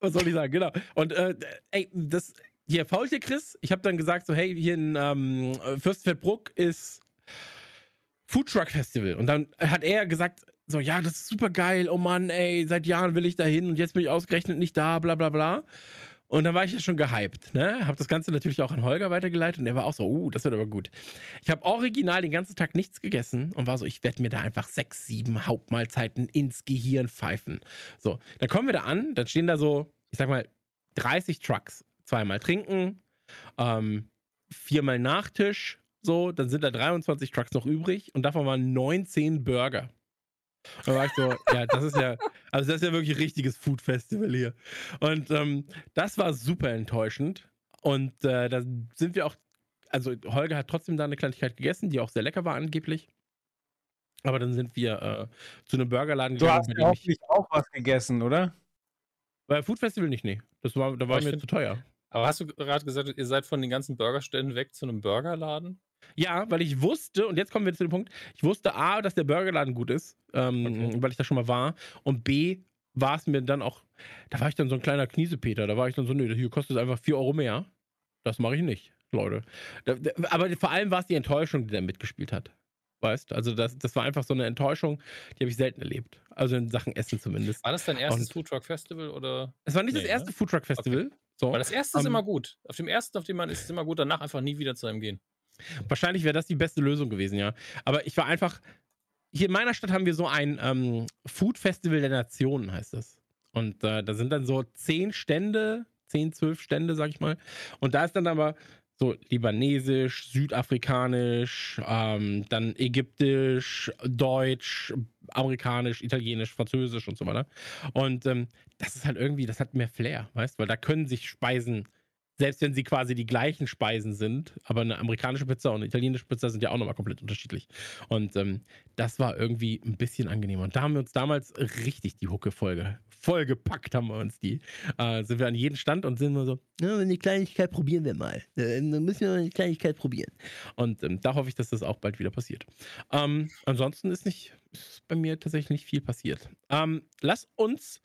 was soll ich sagen? Genau. Und äh, ey, das hier, Faultier Chris, ich habe dann gesagt, so, hey, hier in ähm, Fürstenfeldbruck ist Foodtruck Festival. Und dann hat er gesagt, so, ja, das ist super geil, oh Mann, ey, seit Jahren will ich da hin und jetzt bin ich ausgerechnet nicht da, bla bla bla. Und dann war ich ja schon gehypt, ne? Hab das Ganze natürlich auch an Holger weitergeleitet und der war auch so, uh, das wird aber gut. Ich habe original den ganzen Tag nichts gegessen und war so, ich werde mir da einfach sechs, sieben Hauptmahlzeiten ins Gehirn pfeifen. So, dann kommen wir da an, dann stehen da so, ich sag mal, 30 Trucks. Zweimal trinken, ähm, viermal Nachtisch, so, dann sind da 23 Trucks noch übrig und davon waren 19 Burger. Da war ich so, ja, das ist ja, also das ist ja wirklich ein richtiges Food Festival hier. Und ähm, das war super enttäuschend. Und äh, da sind wir auch, also Holger hat trotzdem da eine Kleinigkeit gegessen, die auch sehr lecker war angeblich. Aber dann sind wir äh, zu einem Burgerladen Du hast ja hoffentlich auch was gegessen, oder? Bei Food Festival nicht, nee. Das war, da war ich mir zu teuer. Aber hast du gerade gesagt, ihr seid von den ganzen Burgerständen weg zu einem Burgerladen? Ja, weil ich wusste, und jetzt kommen wir zu dem Punkt, ich wusste A, dass der Burgerladen gut ist, ähm, Okay. weil ich da schon mal war. Und B, war es mir dann auch, da war ich dann so ein kleiner Kniesepeter. Da war ich dann so, nö, hier kostet es einfach 4 Euro mehr. Das mache ich nicht, Leute. Da, da, aber vor allem war es die Enttäuschung, die da mitgespielt hat. Weißt also das, das war einfach so eine Enttäuschung, die habe ich selten erlebt. Also in Sachen Essen zumindest. War das dein erstes Und- Foodtruck Festival oder? Es war nicht Nee, das erste ne? Foodtruck Festival. So. Weil das erste ist Ähm, immer gut. Auf dem ersten, auf dem man ist, ist immer gut, danach einfach nie wieder zu einem gehen. Wahrscheinlich wäre das die beste Lösung gewesen, ja. Aber ich war einfach. Hier in meiner Stadt haben wir so ein ähm, Food Festival der Nationen, heißt das. Und äh, da sind dann so zehn Stände, zehn, zwölf Stände, sag ich mal. Und da ist dann aber so libanesisch, südafrikanisch, ähm, dann ägyptisch, deutsch, amerikanisch, italienisch, französisch und so weiter. Und ähm, das ist halt irgendwie, das hat mehr Flair, weißt du? Weil da können sich Speisen selbst wenn sie quasi die gleichen Speisen sind, aber eine amerikanische Pizza und eine italienische Pizza sind ja auch nochmal komplett unterschiedlich. Und ähm, das war irgendwie ein bisschen angenehmer. Und da haben wir uns damals richtig die Hucke-Folge vollgepackt, haben wir uns die. Äh, sind wir an jeden Stand und sind nur so, ja, eine Kleinigkeit probieren wir mal. Äh, Dann müssen wir eine Kleinigkeit probieren. Und ähm, da hoffe ich, dass das auch bald wieder passiert. Ähm, ansonsten ist nicht ist bei mir tatsächlich nicht viel passiert. Ähm, lass uns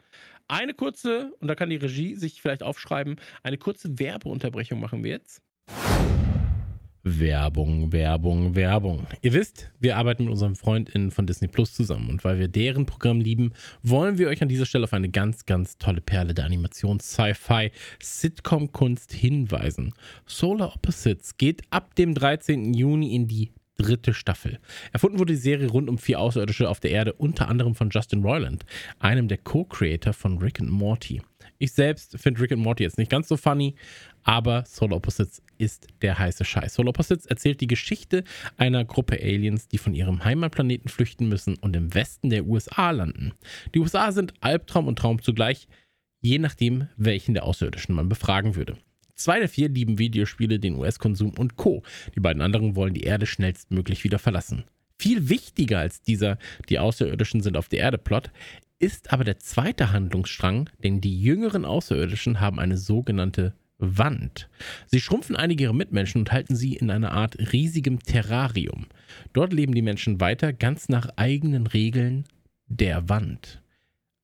eine kurze, und da kann die Regie sich vielleicht aufschreiben, eine kurze Werbeunterbrechung machen wir jetzt. Werbung, Werbung, Werbung. Ihr wisst, wir arbeiten mit unseren FreundInnen von Disney Plus zusammen und weil wir deren Programm lieben, wollen wir euch an dieser Stelle auf eine ganz, ganz tolle Perle der Animations-Sci-Fi-Sitcom-Kunst hinweisen. Solar Opposites geht ab dem 13. Juni in die dritte Staffel. Erfunden wurde die Serie rund um vier Außerirdische auf der Erde, unter anderem von Justin Roiland, einem der Co-Creator von Rick and Morty. Ich selbst finde Rick and Morty jetzt nicht ganz so funny, aber Solar Opposites ist der heiße Scheiß. Solar Opposites erzählt die Geschichte einer Gruppe Aliens, die von ihrem Heimatplaneten flüchten müssen und im Westen der USA landen. Die USA sind Albtraum und Traum zugleich, je nachdem, welchen der Außerirdischen man befragen würde. Zwei der vier lieben Videospiele, den US-Konsum und Co. Die beiden anderen wollen die Erde schnellstmöglich wieder verlassen. Viel wichtiger als dieser Die Außerirdischen sind auf der Erde Plot ist aber der zweite Handlungsstrang, denn die jüngeren Außerirdischen haben eine sogenannte Wand. Sie schrumpfen einige ihrer Mitmenschen und halten sie in einer Art riesigem Terrarium. Dort leben die Menschen weiter ganz nach eigenen Regeln der Wand.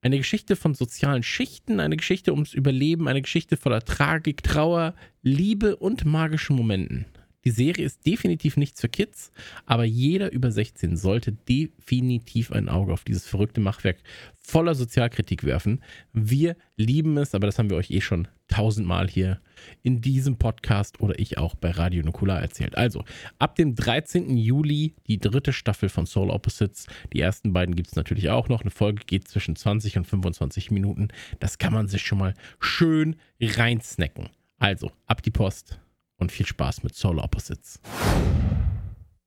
Eine Geschichte von sozialen Schichten, eine Geschichte ums Überleben, eine Geschichte voller Tragik, Trauer, Liebe und magischen Momenten. Die Serie ist definitiv nichts für Kids, aber jeder über 16 sollte definitiv ein Auge auf dieses verrückte Machwerk voller Sozialkritik werfen. Wir lieben es, aber das haben wir euch eh schon tausendmal hier in diesem Podcast oder ich auch bei Radio Nukular erzählt. Also, ab dem 13. Juli die dritte Staffel von Soul Opposites. Die ersten beiden gibt es natürlich auch noch. Eine Folge geht zwischen 20 und 25 Minuten. Das kann man sich schon mal schön reinsnacken. Also, ab die Post und viel Spaß mit Soul Opposites.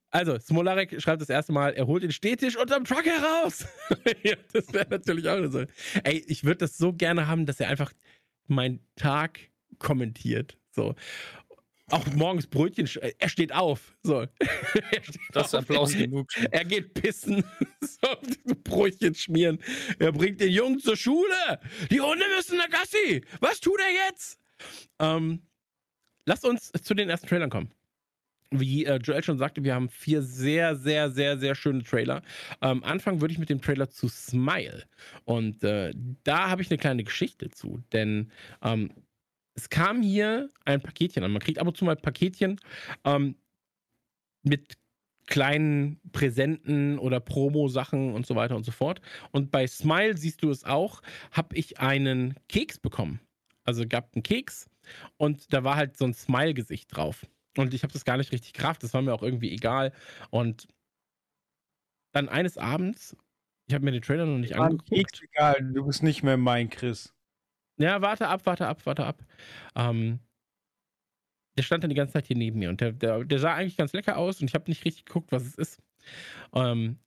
Also, Smolarek schreibt das erste Mal, er holt den Stehtisch unterm Truck heraus. ja, das wäre natürlich auch so. Ey, ich würde das so gerne haben, dass er einfach meinen Tag kommentiert. So. Auch morgens Brötchen, er steht auf. So. Er steht Das ist auf. Applaus genug. Er geht pissen, so, Brötchen schmieren. Er bringt den Jungen zur Schule. Die Hunde müssen nach Gassi. Was tut er jetzt? Ähm, lasst uns zu den ersten Trailern kommen. wie äh, Joel schon sagte, wir haben vier sehr, sehr, sehr, sehr schöne Trailer. Ähm, anfangen würde ich mit dem Trailer zu Smile. Und äh, da habe ich eine kleine Geschichte zu. Denn ähm, es kam hier ein Paketchen an. Man kriegt ab und zu mal Paketchen ähm, mit kleinen Präsenten oder Promo-Sachen und so weiter und so fort. Und bei Smile siehst du es auch, habe ich einen Keks bekommen. Also gab einen Keks und da war halt so ein Smile-Gesicht drauf. Und ich habe das gar nicht richtig kraft, das war mir auch irgendwie egal. Und dann eines Abends, ich habe mir den Trailer noch nicht angeguckt. Egal, du bist nicht mehr mein Chris. Ja, warte ab, warte ab, warte ab. Ähm, der stand dann die ganze Zeit hier neben mir und der, der, der sah eigentlich ganz lecker aus und ich habe nicht richtig geguckt, was es ist. Ähm,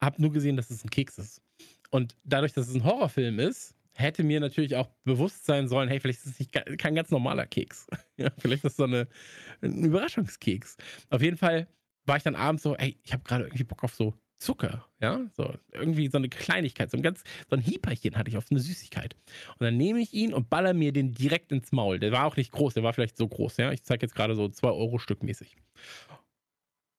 habe nur gesehen, dass es ein Keks ist. Und dadurch, dass es ein Horrorfilm ist, hätte mir natürlich auch bewusst sein sollen, hey, vielleicht ist es nicht kein ganz normaler Keks. ja, vielleicht ist es so eine, ein Überraschungskeks. Auf jeden Fall war ich dann abends so, ey, ich habe gerade irgendwie Bock auf so Zucker, ja, so irgendwie so eine Kleinigkeit, so ein ganz, so ein Hieperchen hatte ich auf eine Süßigkeit. Und dann nehme ich ihn und baller mir den direkt ins Maul. Der war auch nicht groß, der war vielleicht so groß, ja. Ich zeige jetzt gerade so 2 Euro Stück mäßig.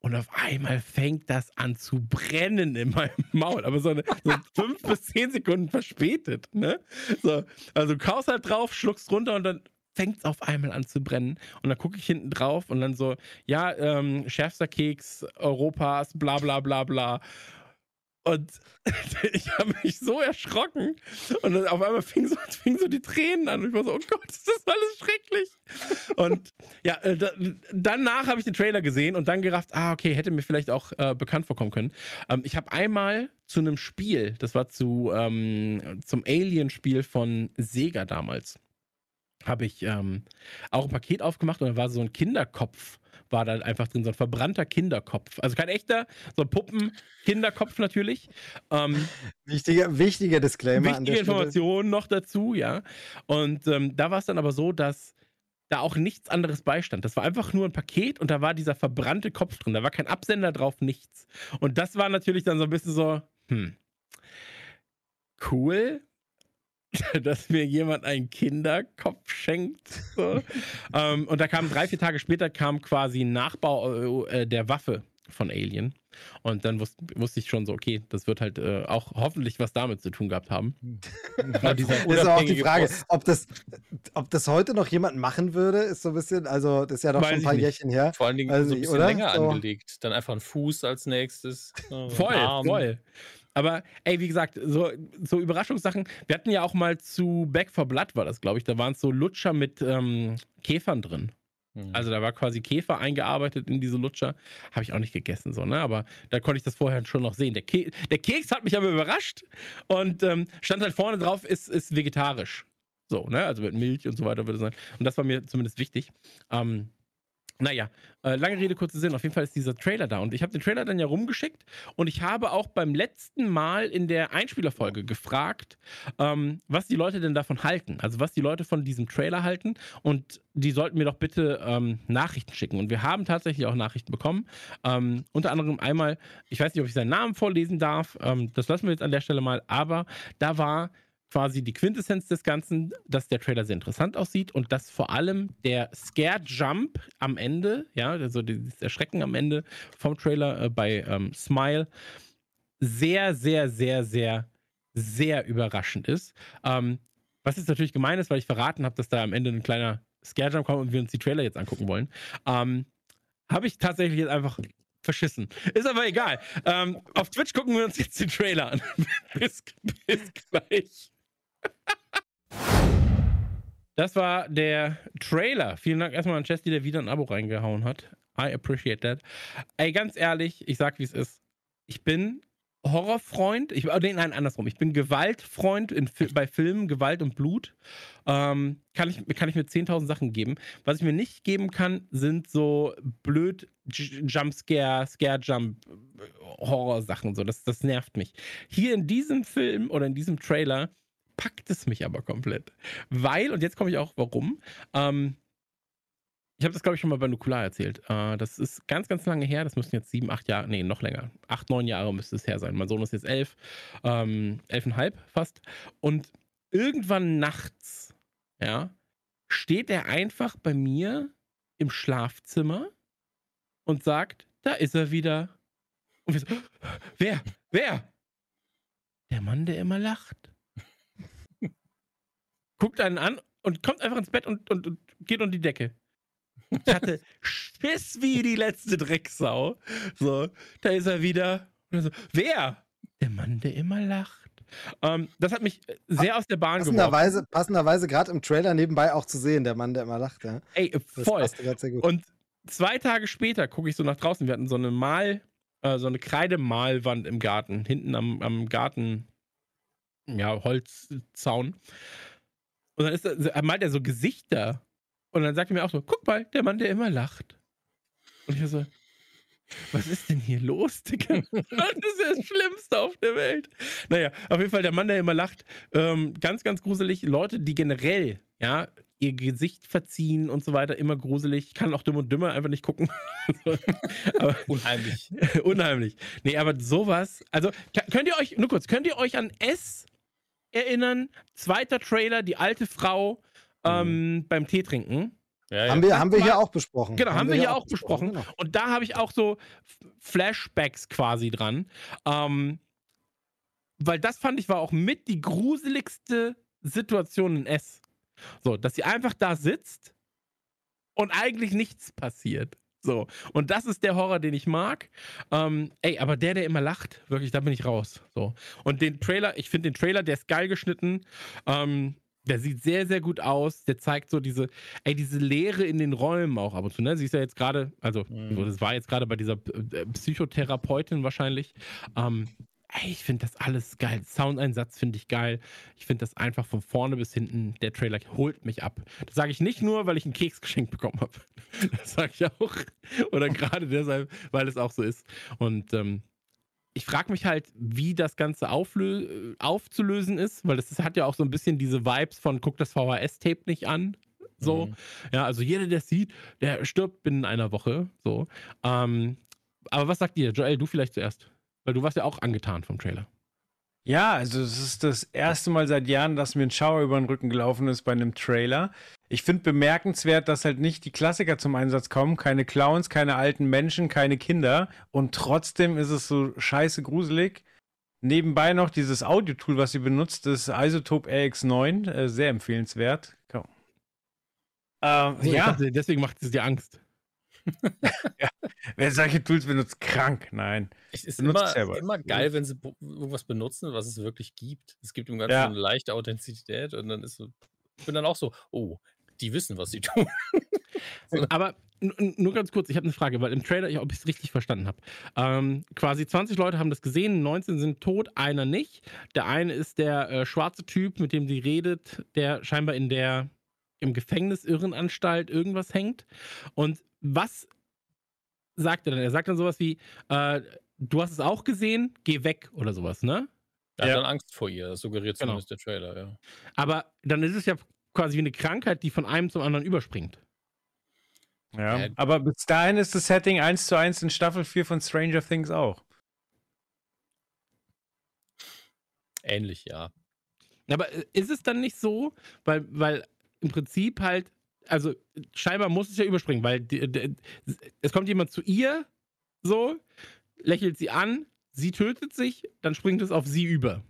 Und auf einmal fängt das an zu brennen in meinem Maul. Aber so, eine, so fünf bis zehn Sekunden verspätet. Ne? So, also kaust halt drauf, schluckst runter und dann fängt es auf einmal an zu brennen. Und dann gucke ich hinten drauf und dann so, ja, ähm, schärfster Keks Europas, bla bla bla bla. Und ich habe mich so erschrocken. Und dann auf einmal fingen so, fing so die Tränen an. Und ich war so, oh Gott, das ist alles schrecklich. Und ja, äh, da, danach habe ich den Trailer gesehen und dann gerafft, ah, okay, hätte mir vielleicht auch äh, bekannt vorkommen können. Ähm, ich habe einmal zu einem Spiel, das war zu, ähm, zum Alien-Spiel von Sega damals, habe ich ähm, auch ein Paket aufgemacht und da war so ein Kinderkopf war da einfach drin, so ein verbrannter Kinderkopf. Also kein echter, so ein Puppen-Kinderkopf natürlich. Ähm, wichtiger, wichtiger Disclaimer. Wichtige Informationen noch dazu, ja. Und ähm, da war es dann aber so, dass da auch nichts anderes beistand. Das war einfach nur ein Paket und da war dieser verbrannte Kopf drin. Da war kein Absender drauf, nichts. Und das war natürlich dann so ein bisschen so, hm, cool, dass mir jemand einen Kinderkopf schenkt. So. ähm, und da kam drei, vier Tage später kam quasi ein Nachbau äh, der Waffe von Alien. Und dann wusste, wusste ich schon so, okay, das wird halt äh, auch hoffentlich was damit zu tun gehabt haben. das ist auch die Frage, ob das, ob das heute noch jemand machen würde, ist so ein bisschen, also das ist ja doch Weiß schon ein paar Jährchen her. Vor allen Dingen also, so ein bisschen oder? länger so. angelegt. Dann einfach ein Fuß als nächstes. Äh, voll, Arm. voll. Aber ey, wie gesagt, so, so Überraschungssachen. Wir hatten ja auch mal zu Back for Blood, war das, glaube ich. Da waren es so Lutscher mit ähm, Käfern drin. Mhm. Also da war quasi Käfer eingearbeitet in diese Lutscher. Habe ich auch nicht gegessen, so, ne? Aber da konnte ich das vorher schon noch sehen. Der, Ke der Keks hat mich aber überrascht und ähm, stand halt vorne drauf, ist, ist vegetarisch. So, ne? Also mit Milch und so weiter würde sein. Und das war mir zumindest wichtig. Ähm, naja, äh, lange Rede, kurzer Sinn. Auf jeden Fall ist dieser Trailer da. Und ich habe den Trailer dann ja rumgeschickt. Und ich habe auch beim letzten Mal in der Einspielerfolge gefragt, ähm, was die Leute denn davon halten. Also, was die Leute von diesem Trailer halten. Und die sollten mir doch bitte ähm, Nachrichten schicken. Und wir haben tatsächlich auch Nachrichten bekommen. Ähm, unter anderem einmal, ich weiß nicht, ob ich seinen Namen vorlesen darf. Ähm, das lassen wir jetzt an der Stelle mal. Aber da war quasi die Quintessenz des Ganzen, dass der Trailer sehr interessant aussieht und dass vor allem der Scare Jump am Ende, ja, also das Erschrecken am Ende vom Trailer äh, bei ähm, Smile sehr, sehr, sehr, sehr, sehr überraschend ist. Ähm, was jetzt natürlich gemein ist, weil ich verraten habe, dass da am Ende ein kleiner Scare Jump kommt und wir uns die Trailer jetzt angucken wollen. Ähm, habe ich tatsächlich jetzt einfach verschissen. Ist aber egal. Ähm, auf Twitch gucken wir uns jetzt den Trailer an. bis, bis gleich. Das war der Trailer. Vielen Dank erstmal an Chesty, der wieder ein Abo reingehauen hat. I appreciate that. Ey, ganz ehrlich, ich sag, wie es ist. Ich bin Horrorfreund. Ich, oh, nein, andersrum. Ich bin Gewaltfreund in, bei Filmen, Gewalt und Blut. Ähm, kann, ich, kann ich mir 10.000 Sachen geben. Was ich mir nicht geben kann, sind so blöd Jumpscare, Scare-Jump, Horror-Sachen. So. Das, das nervt mich. Hier in diesem Film oder in diesem Trailer packt es mich aber komplett. Weil, und jetzt komme ich auch, warum. Ähm, ich habe das, glaube ich, schon mal bei Nukular erzählt. Äh, das ist ganz, ganz lange her. Das müssten jetzt sieben, acht Jahre, nee, noch länger. Acht, neun Jahre müsste es her sein. Mein Sohn ist jetzt elf, ähm, elfeinhalb fast. Und irgendwann nachts, ja, steht er einfach bei mir im Schlafzimmer und sagt, da ist er wieder. Und wir so, wer? Wer? Der Mann, der immer lacht. Guckt einen an und kommt einfach ins Bett und, und, und geht unter die Decke. Ich hatte Schiss wie die letzte Drecksau. So, da ist er wieder. So, wer? Der Mann, der immer lacht. Ähm, das hat mich sehr aus der Bahn geworfen. Passenderweise, passenderweise gerade im Trailer nebenbei auch zu sehen, der Mann, der immer lacht. Ja. Ey, voll. Und zwei Tage später gucke ich so nach draußen. Wir hatten so eine Mal, äh, so eine Kreidemalwand im Garten, hinten am, am Garten, ja, Holzzaun. Und dann ist er, malt er so Gesichter. Und dann sagt er mir auch so: guck mal, der Mann, der immer lacht. Und ich war so, was ist denn hier los, Digga? Das ist ja das Schlimmste auf der Welt. Naja, auf jeden Fall der Mann, der immer lacht. Ähm, ganz, ganz gruselig. Leute, die generell, ja, ihr Gesicht verziehen und so weiter, immer gruselig. Ich kann auch dumm und dümmer einfach nicht gucken. aber, Unheimlich. unheimlich. Nee, aber sowas, also könnt ihr euch, nur kurz, könnt ihr euch an S erinnern? Zweiter Trailer, die alte Frau ähm, beim Tee trinken. Ja, ja. haben wir, haben wir Mal- hier auch besprochen. Genau, haben, wir hier auch besprochen. genau. Und da habe ich auch so Flashbacks quasi dran. Ähm, weil das fand ich war auch mit die gruseligste Situation in S. So, dass sie einfach da sitzt und eigentlich nichts passiert. So, und das ist der Horror, den ich mag. Ähm, ey, aber der, der immer lacht, wirklich, da bin ich raus. So. Und den Trailer, ich finde den Trailer, der ist geil geschnitten. Ähm, der sieht sehr, sehr gut aus. Der zeigt so diese, ey, diese Leere in den Räumen auch ab und zu. Ne? Sie ist ja jetzt gerade, also, Mhm. das war jetzt gerade bei dieser äh, Psychotherapeutin wahrscheinlich. Ähm, ey, ich finde das alles geil. Soundeinsatz finde ich geil. Ich finde das einfach von vorne bis hinten, der Trailer holt mich ab. Das sage ich nicht nur, weil ich einen Keks geschenkt bekommen habe. Das sage ich auch. Oder gerade deshalb, weil es auch so ist. Und ähm, ich frage mich halt, wie das Ganze aufzulösen ist, weil das, das hat ja auch so ein bisschen diese Vibes von guck das VHS-Tape nicht an. So. Mhm. Ja, also jeder, der es sieht, der stirbt binnen einer Woche. So. Ähm, aber was sagt ihr? Joel, du vielleicht zuerst. Weil du warst ja auch angetan vom Trailer. Ja, also es ist das erste Mal seit Jahren, dass mir ein Schauer über den Rücken gelaufen ist bei einem Trailer. Ich finde bemerkenswert, dass halt nicht die Klassiker zum Einsatz kommen. Keine Clowns, keine alten Menschen, keine Kinder. Und trotzdem ist es so scheiße gruselig. Nebenbei noch dieses Audio-Tool, was sie benutzt, das Isotope RX9. Äh, sehr empfehlenswert. Komm. Ähm, ja, dachte, deswegen macht es dir Angst. wer solche Tools benutzt, krank. Nein. Es ist Benutzt immer, selber. immer geil, wenn sie irgendwas benutzen, was es wirklich gibt. Es gibt im Ganzen Ja. so eine leichte Authentizität und dann ist so, ich bin dann auch so, oh, die wissen, was sie tun. Aber nur ganz kurz, ich habe eine Frage, weil im Trailer, ich- ob ich es richtig verstanden habe. Ähm, quasi 20 Leute haben das gesehen, 19 sind tot, einer nicht. Der eine ist der äh, schwarze Typ, mit dem sie redet, der scheinbar in der im Gefängnis Irrenanstalt irgendwas hängt. Und was sagt er dann? Er sagt dann sowas wie, äh, du hast es auch gesehen, geh weg oder sowas, ne? Er hat Ja. dann Angst vor ihr, das suggeriert Genau. zumindest der Trailer, ja. Aber dann ist es ja quasi wie eine Krankheit, die von einem zum anderen überspringt. Ja. Äh, Aber bis dahin ist das Setting 1 zu 1 in Staffel 4 von Stranger Things auch. Ähnlich, ja. Aber äh, ist es dann nicht so, weil, weil im Prinzip halt, also scheinbar muss es ja überspringen, weil die, die, es kommt jemand zu ihr, so, lächelt sie an, sie tötet sich, dann springt es auf sie über.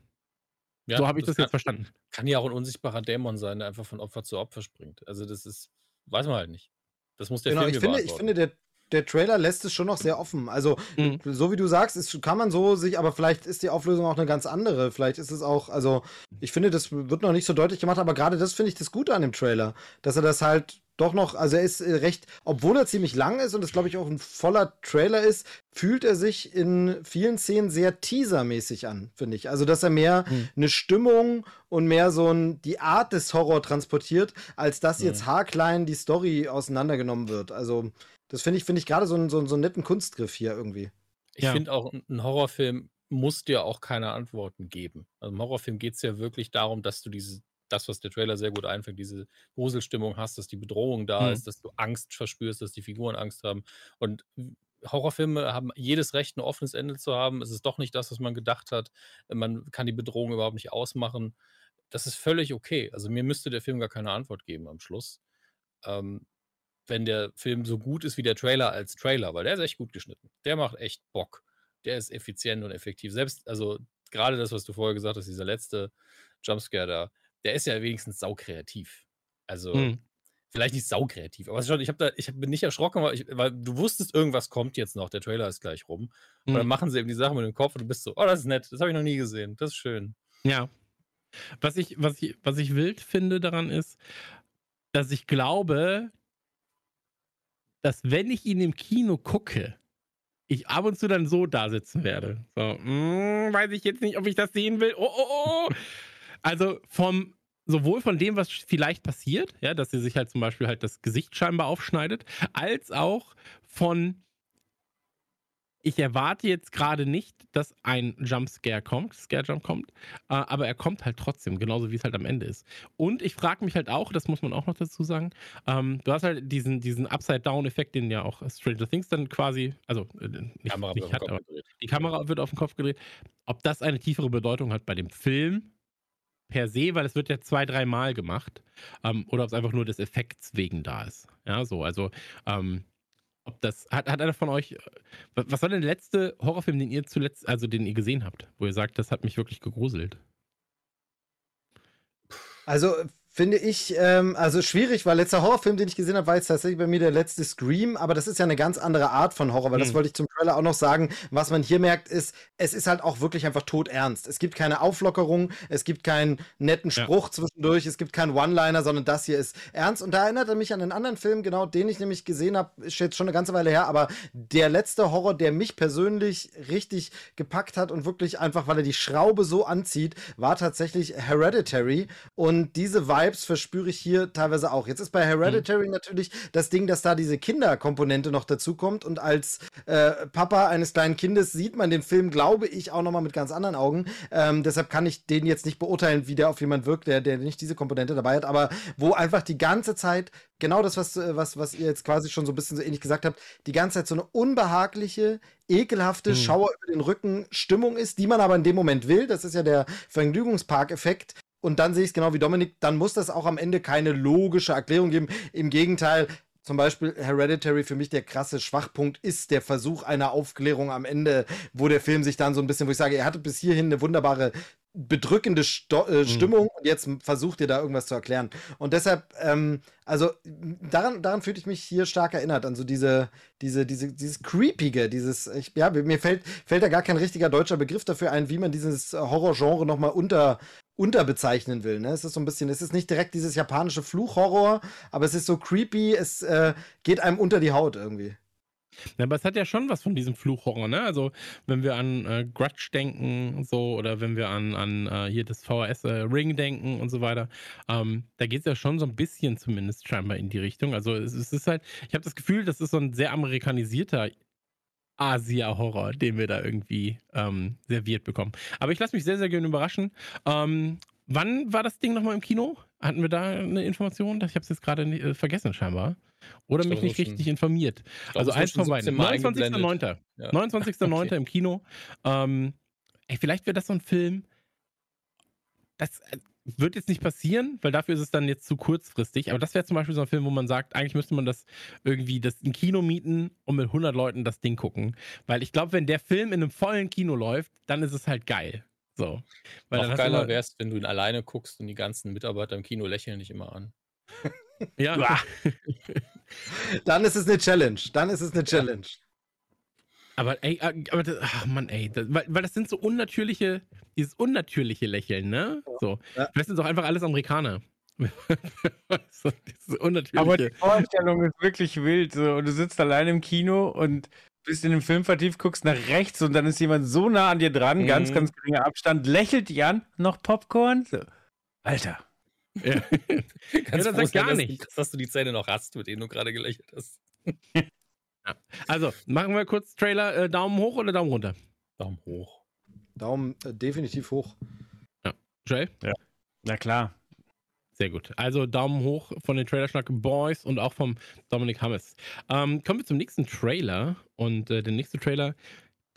ja so habe ich das kann, jetzt verstanden. Kann ja auch ein unsichtbarer Dämon sein, der einfach von Opfer zu Opfer springt. Also das ist, weiß man halt nicht. Das muss der Genau, Film ich finde, ich finde der, der Trailer lässt es schon noch sehr offen. Also, Mhm. so wie du sagst, ist, kann man so sich, aber vielleicht ist die Auflösung auch eine ganz andere. Vielleicht ist es auch, also, ich finde, das wird noch nicht so deutlich gemacht, aber gerade das finde ich das Gute an dem Trailer, dass er das halt doch noch, also er ist äh, recht, obwohl er ziemlich lang ist und es, glaube ich, auch ein voller Trailer ist, fühlt er sich in vielen Szenen sehr teasermäßig an, finde ich. Also, dass er mehr Mhm. eine Stimmung und mehr so ein, die Art des Horror transportiert, als dass jetzt Mhm. haarklein die Story auseinandergenommen wird. Also, das finde ich, finde ich gerade so, einen- so, einen- so einen netten Kunstgriff hier irgendwie. Ich Ja. finde auch, ein Horrorfilm muss dir auch keine Antworten geben. Also im Horrorfilm geht es ja wirklich darum, dass du diese, das, was der Trailer sehr gut einfängt, diese Gruselstimmung hast, dass die Bedrohung da Mhm. ist, dass du Angst verspürst, dass die Figuren Angst haben. Und Horrorfilme haben jedes Recht, ein offenes Ende zu haben. Es ist doch nicht das, was man gedacht hat. Man kann die Bedrohung überhaupt nicht ausmachen. Das ist völlig okay. Also mir müsste der Film gar keine Antwort geben am Schluss. Ähm, wenn der Film so gut ist wie der Trailer als Trailer, weil der ist echt gut geschnitten. Der macht echt Bock. Der ist effizient und effektiv. Selbst, also gerade das, was du vorher gesagt hast, dieser letzte Jumpscare da, der ist ja wenigstens saukreativ. Also, Mhm. vielleicht nicht saukreativ, aber schon, ich, hab da, ich bin nicht erschrocken, weil, ich, weil du wusstest, irgendwas kommt jetzt noch, der Trailer ist gleich rum. Und dann Mhm. machen sie eben die Sachen mit dem Kopf und du bist so, oh, das ist nett, das habe ich noch nie gesehen, das ist schön. Ja. Was ich, was ich, was ich wild finde daran ist, dass ich glaube, dass wenn ich ihn im Kino gucke, ich ab und zu dann so da sitzen werde. So, mm, weiß ich jetzt nicht, ob ich das sehen will. Oh, oh, oh. Also vom, sowohl von dem, was vielleicht passiert, ja, dass sie sich halt zum Beispiel halt das Gesicht scheinbar aufschneidet, als auch von ich erwarte jetzt gerade nicht, dass ein Jumpscare kommt, Scare-Jump kommt, äh, aber er kommt halt trotzdem, genauso wie es halt am Ende ist. Und ich frage mich halt auch, das muss man auch noch dazu sagen, ähm, du hast halt diesen, diesen Upside-Down-Effekt, den ja auch Stranger Things dann quasi, also äh, nicht, Kamera nicht hat, aber gedreht. die Kamera wird auf den Kopf gedreht. Ob das eine tiefere Bedeutung hat bei dem Film per se, weil es wird ja zwei, dreimal gemacht, ähm, oder ob es einfach nur des Effekts wegen da ist. Ja, so, also ähm, ob das, hat, hat einer von euch, äh, wa- was war denn der letzte Horrorfilm, den ihr zuletzt, also den ihr gesehen habt, wo ihr sagt, das hat mich wirklich gegruselt? Also finde ich, ähm, also schwierig, weil letzter Horrorfilm, den ich gesehen habe, war jetzt tatsächlich bei mir der letzte Scream, aber das ist ja eine ganz andere Art von Horror, weil das Hm. wollte ich zum Trailer auch noch sagen. Was man hier merkt, ist, es ist halt auch wirklich einfach todernst. Es gibt keine Auflockerung, es gibt keinen netten Ja. Spruch zwischendurch, es gibt keinen One-Liner, sondern das hier ist ernst. Und da erinnert er mich an einen anderen Film, genau den ich nämlich gesehen habe, ist jetzt schon eine ganze Weile her, aber der letzte Horror, der mich persönlich richtig gepackt hat und wirklich einfach, weil er die Schraube so anzieht, war tatsächlich Hereditary. Und diese Vibes verspüre ich hier teilweise auch. Jetzt ist bei Hereditary natürlich das Ding, dass da diese Kinderkomponente noch dazukommt. Und als äh, Papa eines kleinen Kindes sieht man den Film, glaube ich, auch nochmal mit ganz anderen Augen. Ähm, deshalb kann ich den jetzt nicht beurteilen, wie der auf jemand wirkt, der, der nicht diese Komponente dabei hat, aber wo einfach die ganze Zeit genau das, was, äh, was, was ihr jetzt quasi schon so ein bisschen so ähnlich gesagt habt, die ganze Zeit so eine unbehagliche, ekelhafte Mhm. Schauer über den Rücken Stimmung ist, die man aber in dem Moment will. Das ist ja der Vergnügungspark-Effekt. Und dann sehe ich es genau wie Dominik, dann muss das auch am Ende keine logische Erklärung geben. Im Gegenteil, zum Beispiel Hereditary für mich der krasse Schwachpunkt ist der Versuch einer Aufklärung am Ende, wo der Film sich dann so ein bisschen, wo ich sage, er hatte bis hierhin eine wunderbare bedrückende Sto äh, Stimmung und jetzt versucht ihr da irgendwas zu erklären. Und deshalb, ähm, also daran, daran fühle ich mich hier stark erinnert, an so diese, diese, diese, dieses Creepige, dieses, ich, ja, mir fällt, fällt da gar kein richtiger deutscher Begriff dafür ein, wie man dieses Horrorgenre nochmal unter, unterbezeichnen will. Ne? Es ist so ein bisschen, es ist nicht direkt dieses japanische Fluchhorror, aber es ist so creepy, es äh, geht einem unter die Haut irgendwie. Ja, aber es hat ja schon was von diesem Fluchhorror, ne? Also, wenn wir an äh, Grudge denken, so, oder wenn wir an, an äh, hier das VHS äh, Ring denken und so weiter, ähm, da geht es ja schon so ein bisschen zumindest scheinbar in die Richtung. Also, es, es ist halt, ich habe das Gefühl, das ist so ein sehr amerikanisierter Asia-Horror, den wir da irgendwie ähm, serviert bekommen. Aber ich lasse mich sehr, sehr gerne überraschen. Ähm, wann war das Ding nochmal im Kino? Hatten wir da eine Information? Ich habe es jetzt gerade äh, vergessen, scheinbar. Oder Ich mich nicht richtig informiert. Ich glaub, Also eins schon von beiden. 17 Mal eingeblendet. 29.09. Ja. 29.09. Okay. im Kino. Ähm, ey, vielleicht wäre das so ein Film. Das äh, wird jetzt nicht passieren, weil dafür ist es dann jetzt zu kurzfristig. Aber das wäre zum Beispiel so ein Film, wo man sagt, eigentlich müsste man das irgendwie das ein Kino mieten und mit 100 Leuten das Ding gucken. Weil ich glaube, wenn der Film in einem vollen Kino läuft, dann ist es halt geil. So. Weil Noch geiler wäre es, wenn du ihn alleine guckst und die ganzen Mitarbeiter im Kino lächeln dich immer an. Ja, Dann ist es eine Challenge. Dann ist es eine Challenge. Aber ey, äh, aber das, ach Mann, ey, das, weil, weil das sind so unnatürliche, dieses unnatürliche Lächeln, ne? So. Ja. Vielleicht sind doch einfach alles Amerikaner. so, dieses unnatürliche. Aber die Vorstellung ist wirklich wild. So. Und du sitzt allein im Kino und bist in den Film vertieft, guckst nach rechts und dann ist jemand so nah an dir dran, ganz, Mhm. ganz geringer Abstand, lächelt dich an, noch Popcorn. So. Alter. ja. Ganz das sagt sein, gar dass, nichts. Du, dass du die Zähne noch hast, mit denen du gerade gelächelt hast. Also, machen wir kurz Trailer, äh, Daumen hoch oder Daumen runter? Daumen hoch. Daumen äh, definitiv hoch. Joel? Na klar. Sehr gut. Also Daumen hoch von den Trailerschnack Boys und auch vom Dominik Hammes. Ähm, kommen wir zum nächsten Trailer. Und äh, der nächste Trailer,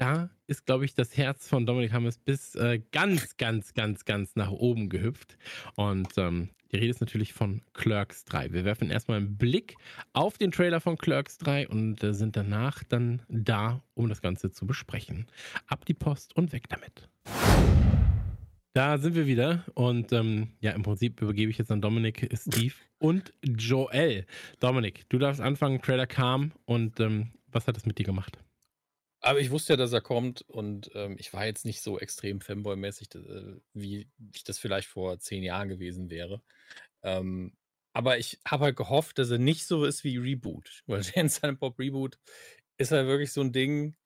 da ist, glaube ich, das Herz von Dominik Hammes bis äh, ganz, ganz, ganz, ganz nach oben gehüpft. Und ähm, die Rede ist natürlich von Clerks 3. Wir werfen erstmal einen Blick auf den Trailer von Clerks 3 und äh, sind danach dann da, um das Ganze zu besprechen. Ab die Post und weg damit. Da sind wir wieder und ähm, ja, im Prinzip übergebe ich jetzt an Dominik, Steve und Joel. Dominik, du darfst anfangen, Trailer kam und ähm, was hat es mit dir gemacht? Aber ich wusste ja, dass er kommt und ähm, ich war jetzt nicht so extrem Fanboy-mäßig, äh, wie ich das vielleicht vor zehn Jahren gewesen wäre. Ähm, aber ich habe halt gehofft, dass er nicht so ist wie Reboot. Weil Dance Silent Bob Reboot ist halt wirklich so ein Ding,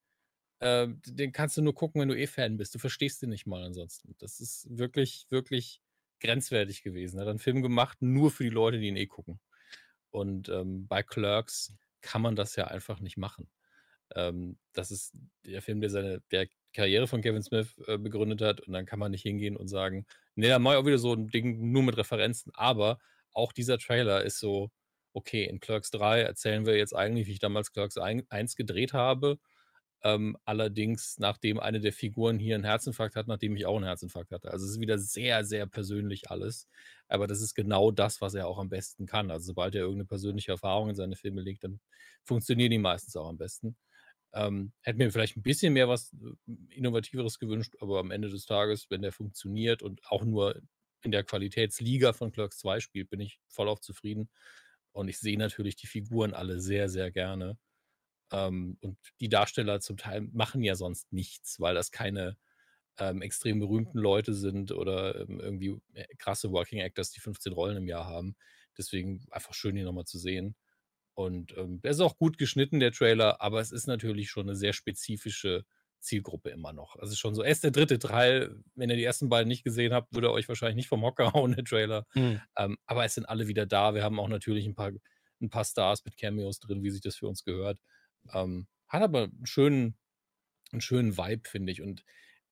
äh, den kannst du nur gucken, wenn du eh Fan bist. Du verstehst den nicht mal ansonsten. Das ist wirklich, wirklich grenzwertig gewesen. Er hat einen Film gemacht, nur für die Leute, die ihn eh gucken. Und ähm, bei Clerks kann man das ja einfach nicht machen. Ähm, das ist der Film, der seine der Karriere von Kevin Smith äh, begründet hat. Und dann kann man nicht hingehen und sagen, nee, da mache ich auch wieder so ein Ding nur mit Referenzen. Aber auch dieser Trailer ist so, okay, in Clerks 3 erzählen wir jetzt eigentlich, wie ich damals Clerks 1 gedreht habe. Ähm, allerdings, nachdem eine der Figuren hier einen Herzinfarkt hat, nachdem ich auch einen Herzinfarkt hatte. Also es ist wieder sehr, sehr persönlich alles. Aber das ist genau das, was er auch am besten kann. Also sobald er irgendeine persönliche Erfahrung in seine Filme legt, dann funktionieren die meistens auch am besten. Ähm, hätte mir vielleicht ein bisschen mehr was äh, Innovativeres gewünscht, aber am Ende des Tages, wenn der funktioniert und auch nur in der Qualitätsliga von Clerks 2 spielt, bin ich voll auf zufrieden. Und ich sehe natürlich die Figuren alle sehr, sehr gerne. Ähm, und die Darsteller zum Teil machen ja sonst nichts, weil das keine ähm, extrem berühmten Leute sind oder ähm, irgendwie äh, krasse Working Actors, die 15 Rollen im Jahr haben. Deswegen einfach schön, die nochmal zu sehen. Und ähm, der ist auch gut geschnitten, der Trailer, aber es ist natürlich schon eine sehr spezifische Zielgruppe immer noch. Also schon so, er ist der dritte Teil. Wenn ihr die ersten beiden nicht gesehen habt, würde euch wahrscheinlich nicht vom Hocker hauen, der Trailer. Mhm. Ähm, aber es sind alle wieder da. Wir haben auch natürlich ein paar, ein paar Stars mit Cameos drin, wie sich das für uns gehört. Ähm, hat aber einen schönen, einen schönen Vibe, finde ich. Und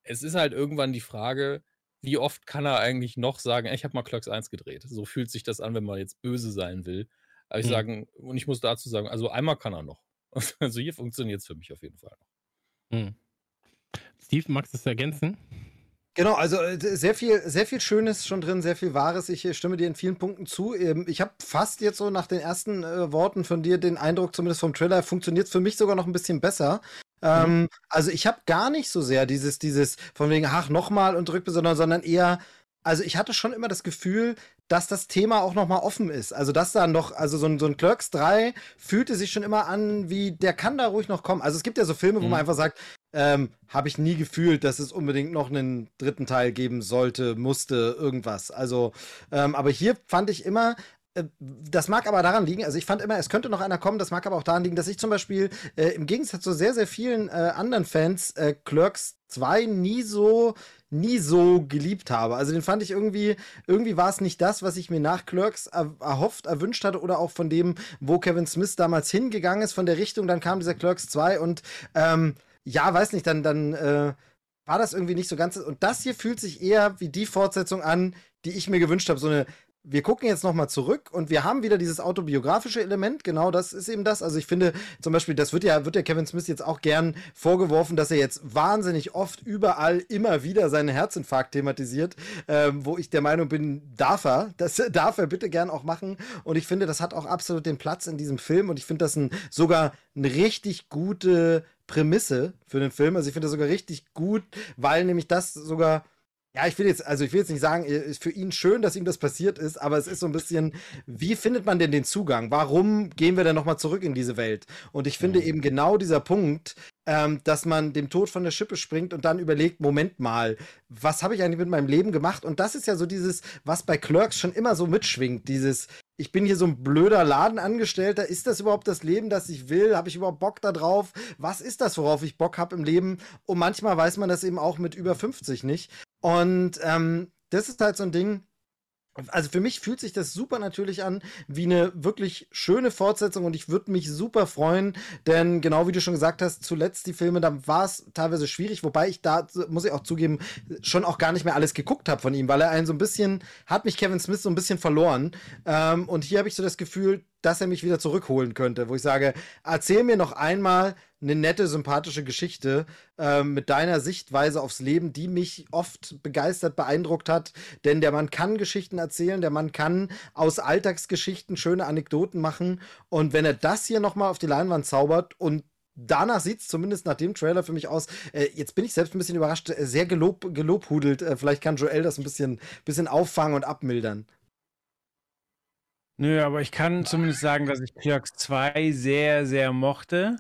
es ist halt irgendwann die Frage, wie oft kann er eigentlich noch sagen, ich habe mal Clocks 1 gedreht. So fühlt sich das an, wenn man jetzt böse sein will. Aber ich mhm. sagen, und ich muss dazu sagen, also einmal kann er noch. Also hier funktioniert es für mich auf jeden Fall noch. Mhm. Steve, magst du es ergänzen? Genau, also äh, sehr viel, sehr viel Schönes schon drin, sehr viel Wahres. Ich äh, stimme dir in vielen Punkten zu. Ähm, ich habe fast jetzt so nach den ersten äh, Worten von dir den Eindruck, zumindest vom Trailer, funktioniert es für mich sogar noch ein bisschen besser. Ähm, mhm. Also ich habe gar nicht so sehr dieses, dieses von wegen, ach, nochmal und drück, sondern, sondern eher, also ich hatte schon immer das Gefühl, dass das Thema auch noch mal offen ist. Also dass da noch, also so ein, so ein Clerks 3 fühlte sich schon immer an, wie der kann da ruhig noch kommen. Also es gibt ja so Filme, wo mhm. man einfach sagt, ähm, habe ich nie gefühlt, dass es unbedingt noch einen dritten Teil geben sollte, musste, irgendwas. Also, ähm, aber hier fand ich immer, das mag aber daran liegen, also ich fand immer, es könnte noch einer kommen, das mag aber auch daran liegen, dass ich zum Beispiel äh, im Gegensatz zu sehr, sehr vielen äh, anderen Fans äh, Clerks 2 nie so nie so geliebt habe. Also den fand ich irgendwie, irgendwie war es nicht das, was ich mir nach Clerks er, erhofft, erwünscht hatte oder auch von dem, wo Kevin Smith damals hingegangen ist, von der Richtung, dann kam dieser Clerks 2 und ähm, ja, weiß nicht, dann, dann äh, war das irgendwie nicht so ganz. Und das hier fühlt sich eher wie die Fortsetzung an, die ich mir gewünscht habe. So eine wir gucken jetzt nochmal zurück und wir haben wieder dieses autobiografische Element. Genau das ist eben das. Also ich finde zum Beispiel, das wird ja, wird ja Kevin Smith jetzt auch gern vorgeworfen, dass er jetzt wahnsinnig oft überall immer wieder seinen Herzinfarkt thematisiert, ähm, wo ich der Meinung bin, darf er, das darf er bitte gern auch machen. Und ich finde, das hat auch absolut den Platz in diesem Film und ich finde das ein, sogar eine richtig gute Prämisse für den Film. Also ich finde das sogar richtig gut, weil nämlich das sogar ja, ich will jetzt, also ich will jetzt nicht sagen, ist für ihn schön, dass ihm das passiert ist, aber es ist so ein bisschen, wie findet man denn den Zugang? Warum gehen wir denn nochmal zurück in diese Welt? Und ich finde mhm. eben genau dieser Punkt, ähm, dass man dem Tod von der Schippe springt und dann überlegt, Moment mal, was habe ich eigentlich mit meinem Leben gemacht? Und das ist ja so dieses, was bei Clerks schon immer so mitschwingt, dieses, ich bin hier so ein blöder Ladenangestellter. Ist das überhaupt das Leben, das ich will? Habe ich überhaupt Bock da drauf? Was ist das, worauf ich Bock habe im Leben? Und manchmal weiß man das eben auch mit über 50 nicht. Und ähm, das ist halt so ein Ding. Also für mich fühlt sich das super natürlich an, wie eine wirklich schöne Fortsetzung und ich würde mich super freuen, denn genau wie du schon gesagt hast, zuletzt die Filme, da war es teilweise schwierig, wobei ich da, muss ich auch zugeben, schon auch gar nicht mehr alles geguckt habe von ihm, weil er einen so ein bisschen, hat mich Kevin Smith so ein bisschen verloren ähm, und hier habe ich so das Gefühl, dass er mich wieder zurückholen könnte, wo ich sage, erzähl mir noch einmal eine nette, sympathische Geschichte äh, mit deiner Sichtweise aufs Leben, die mich oft begeistert, beeindruckt hat. Denn der Mann kann Geschichten erzählen, der Mann kann aus Alltagsgeschichten schöne Anekdoten machen. Und wenn er das hier nochmal auf die Leinwand zaubert und danach sieht es zumindest nach dem Trailer für mich aus. Äh, jetzt bin ich selbst ein bisschen überrascht, äh, sehr gelob, gelobhudelt. Äh, vielleicht kann Joel das ein bisschen, bisschen auffangen und abmildern. Nö, aber ich kann zumindest sagen, dass ich Clerks 2 sehr, sehr mochte.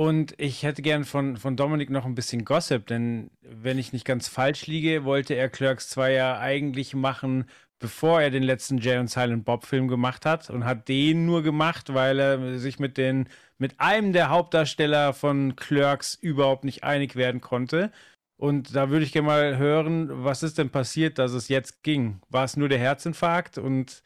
Und ich hätte gern von, von Dominik noch ein bisschen Gossip, denn wenn ich nicht ganz falsch liege, wollte er Clerks 2 ja eigentlich machen, bevor er den letzten Jay und Silent Bob Film gemacht hat und hat den nur gemacht, weil er sich mit den mit einem der Hauptdarsteller von Clerks überhaupt nicht einig werden konnte. Und da würde ich gerne mal hören, was ist denn passiert, dass es jetzt ging? War es nur der Herzinfarkt und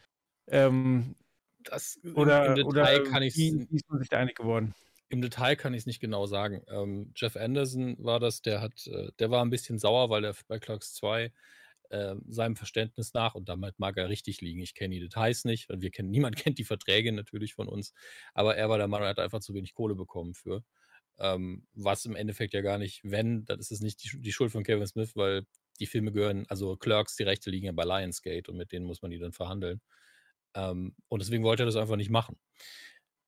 ähm, Das oder, im Detail oder kann ich wie, wie ist man sich da einig geworden? Im Detail kann ich es nicht genau sagen. Ähm, Jeff Anderson war das, der hat, äh, der war ein bisschen sauer, weil er bei Clerks 2 äh, seinem Verständnis nach, und damit mag er richtig liegen, ich kenne die Details nicht, und wir kennen, niemand kennt die Verträge natürlich von uns, aber er war der Meinung, er hat einfach zu wenig Kohle bekommen für. Ähm, was im Endeffekt ja gar nicht, wenn, dann ist es nicht die, die Schuld von Kevin Smith, weil die Filme gehören, also Clerks, die Rechte liegen ja bei Lionsgate und mit denen muss man die dann verhandeln. Ähm, und deswegen wollte er das einfach nicht machen.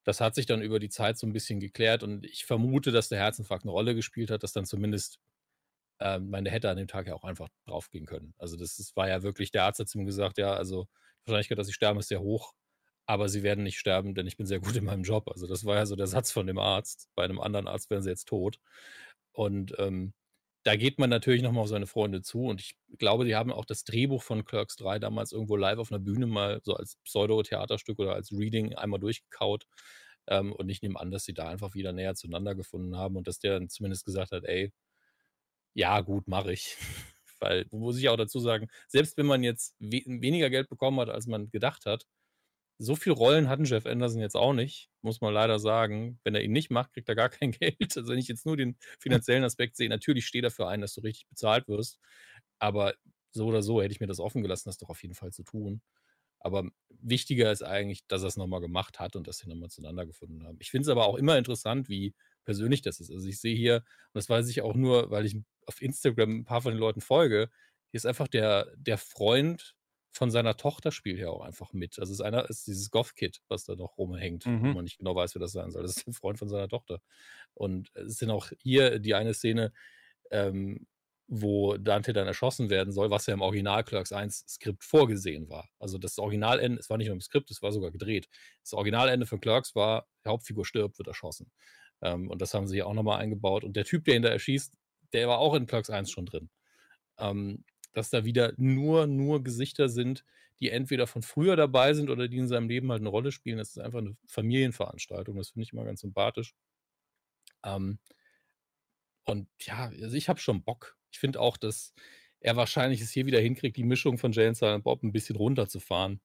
Das hat sich dann über die Zeit so ein bisschen geklärt und ich vermute, dass der Herzinfarkt eine Rolle gespielt hat, dass dann zumindest ähm, meine hätte an dem Tag ja auch einfach draufgehen können. Also das, das war ja wirklich, der Arzt hat zu ihm gesagt, ja, also die Wahrscheinlichkeit, dass ich sterbe, ist sehr hoch, aber sie werden nicht sterben, denn ich bin sehr gut in meinem Job. Also das war ja so der Satz von dem Arzt. Bei einem anderen Arzt wären sie jetzt tot. Und ähm, da geht man natürlich nochmal auf seine Freunde zu. Und ich glaube, die haben auch das Drehbuch von Clerks 3 damals irgendwo live auf einer Bühne mal so als Pseudo-Theaterstück oder als Reading einmal durchgekaut. Ähm, und ich nehme an, dass sie da einfach wieder näher zueinander gefunden haben und dass der dann zumindest gesagt hat, ey, ja, gut, mache ich. Weil, muss ich auch dazu sagen, selbst wenn man jetzt we weniger Geld bekommen hat, als man gedacht hat, so viel Rollen hatten Jeff Anderson jetzt auch nicht, muss man leider sagen. Wenn er ihn nicht macht, kriegt er gar kein Geld. Also wenn ich jetzt nur den finanziellen Aspekt sehe, natürlich steht dafür ein, dass du richtig bezahlt wirst. Aber so oder so hätte ich mir das offen gelassen, das doch auf jeden Fall zu tun. Aber wichtiger ist eigentlich, dass er es nochmal gemacht hat und dass sie nochmal zueinander gefunden haben. Ich finde es aber auch immer interessant, wie persönlich das ist. Also ich sehe hier, und das weiß ich auch nur, weil ich auf Instagram ein paar von den Leuten folge, hier ist einfach der, der Freund von seiner Tochter spielt ja auch einfach mit. Also es ist einer, ist dieses Goth-Kid, was da noch rumhängt, mhm. wo man nicht genau weiß, wer das sein soll. Das ist der Freund von seiner Tochter. Und es ist dann auch hier die eine Szene, ähm, wo Dante dann erschossen werden soll, was ja im Original Clerks 1 Skript vorgesehen war. Also das Originalende, es war nicht nur im Skript, es war sogar gedreht. Das Originalende von Clerks war, die Hauptfigur stirbt, wird erschossen. Ähm, und das haben sie hier auch nochmal eingebaut. Und der Typ, der ihn da erschießt, der war auch in Clerks 1 schon drin. Ähm, dass da wieder nur, nur Gesichter sind, die entweder von früher dabei sind oder die in seinem Leben halt eine Rolle spielen. Das ist einfach eine Familienveranstaltung. Das finde ich immer ganz sympathisch. Ähm, und ja, also ich habe schon Bock. Ich finde auch, dass er wahrscheinlich es hier wieder hinkriegt, die Mischung von Jay und Bob ein bisschen runterzufahren.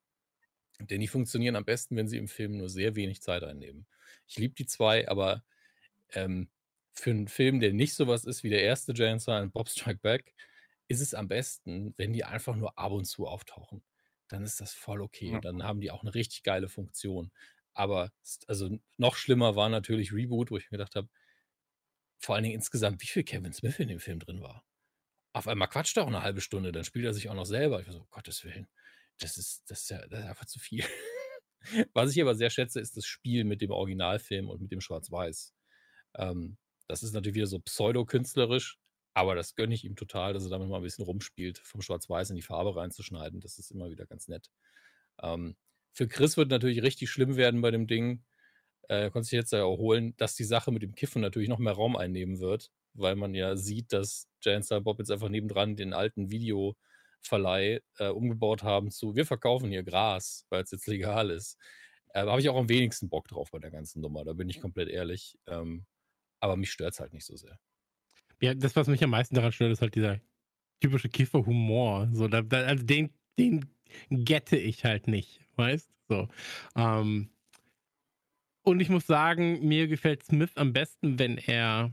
Denn die funktionieren am besten, wenn sie im Film nur sehr wenig Zeit einnehmen. Ich liebe die zwei, aber ähm, für einen Film, der nicht sowas ist wie der erste Jay und Bob Strike Back, ist es am besten, wenn die einfach nur ab und zu auftauchen. Dann ist das voll okay. Ja. Dann haben die auch eine richtig geile Funktion. Aber also noch schlimmer war natürlich Reboot, wo ich mir gedacht habe, vor allen Dingen insgesamt, wie viel Kevin Smith in dem Film drin war. Auf einmal quatscht er auch eine halbe Stunde, dann spielt er sich auch noch selber. Ich war so, Gottes Willen, das ist, das ist ja das ist einfach zu viel. Was ich aber sehr schätze, ist das Spiel mit dem Originalfilm und mit dem Schwarz-Weiß. Ähm, das ist natürlich wieder so pseudo-künstlerisch, aber das gönne ich ihm total, dass er damit mal ein bisschen rumspielt, vom Schwarz-Weiß in die Farbe reinzuschneiden. Das ist immer wieder ganz nett. Ähm, für Chris wird natürlich richtig schlimm werden bei dem Ding. Äh, konnte sich jetzt ja auch holen, dass die Sache mit dem Kiffen natürlich noch mehr Raum einnehmen wird, weil man ja sieht, dass Giant Style Bob jetzt einfach nebendran den alten Videoverleih äh, umgebaut haben zu, wir verkaufen hier Gras, weil es jetzt legal ist. Äh, Habe ich auch am wenigsten Bock drauf bei der ganzen Nummer, da bin ich komplett ehrlich. Ähm, aber mich stört es halt nicht so sehr. Ja, das, was mich am meisten daran stört, ist halt dieser typische Kiffer-Humor. So, da, da, also den, den gette ich halt nicht, weißt So. Ähm, und ich muss sagen, mir gefällt Smith am besten, wenn er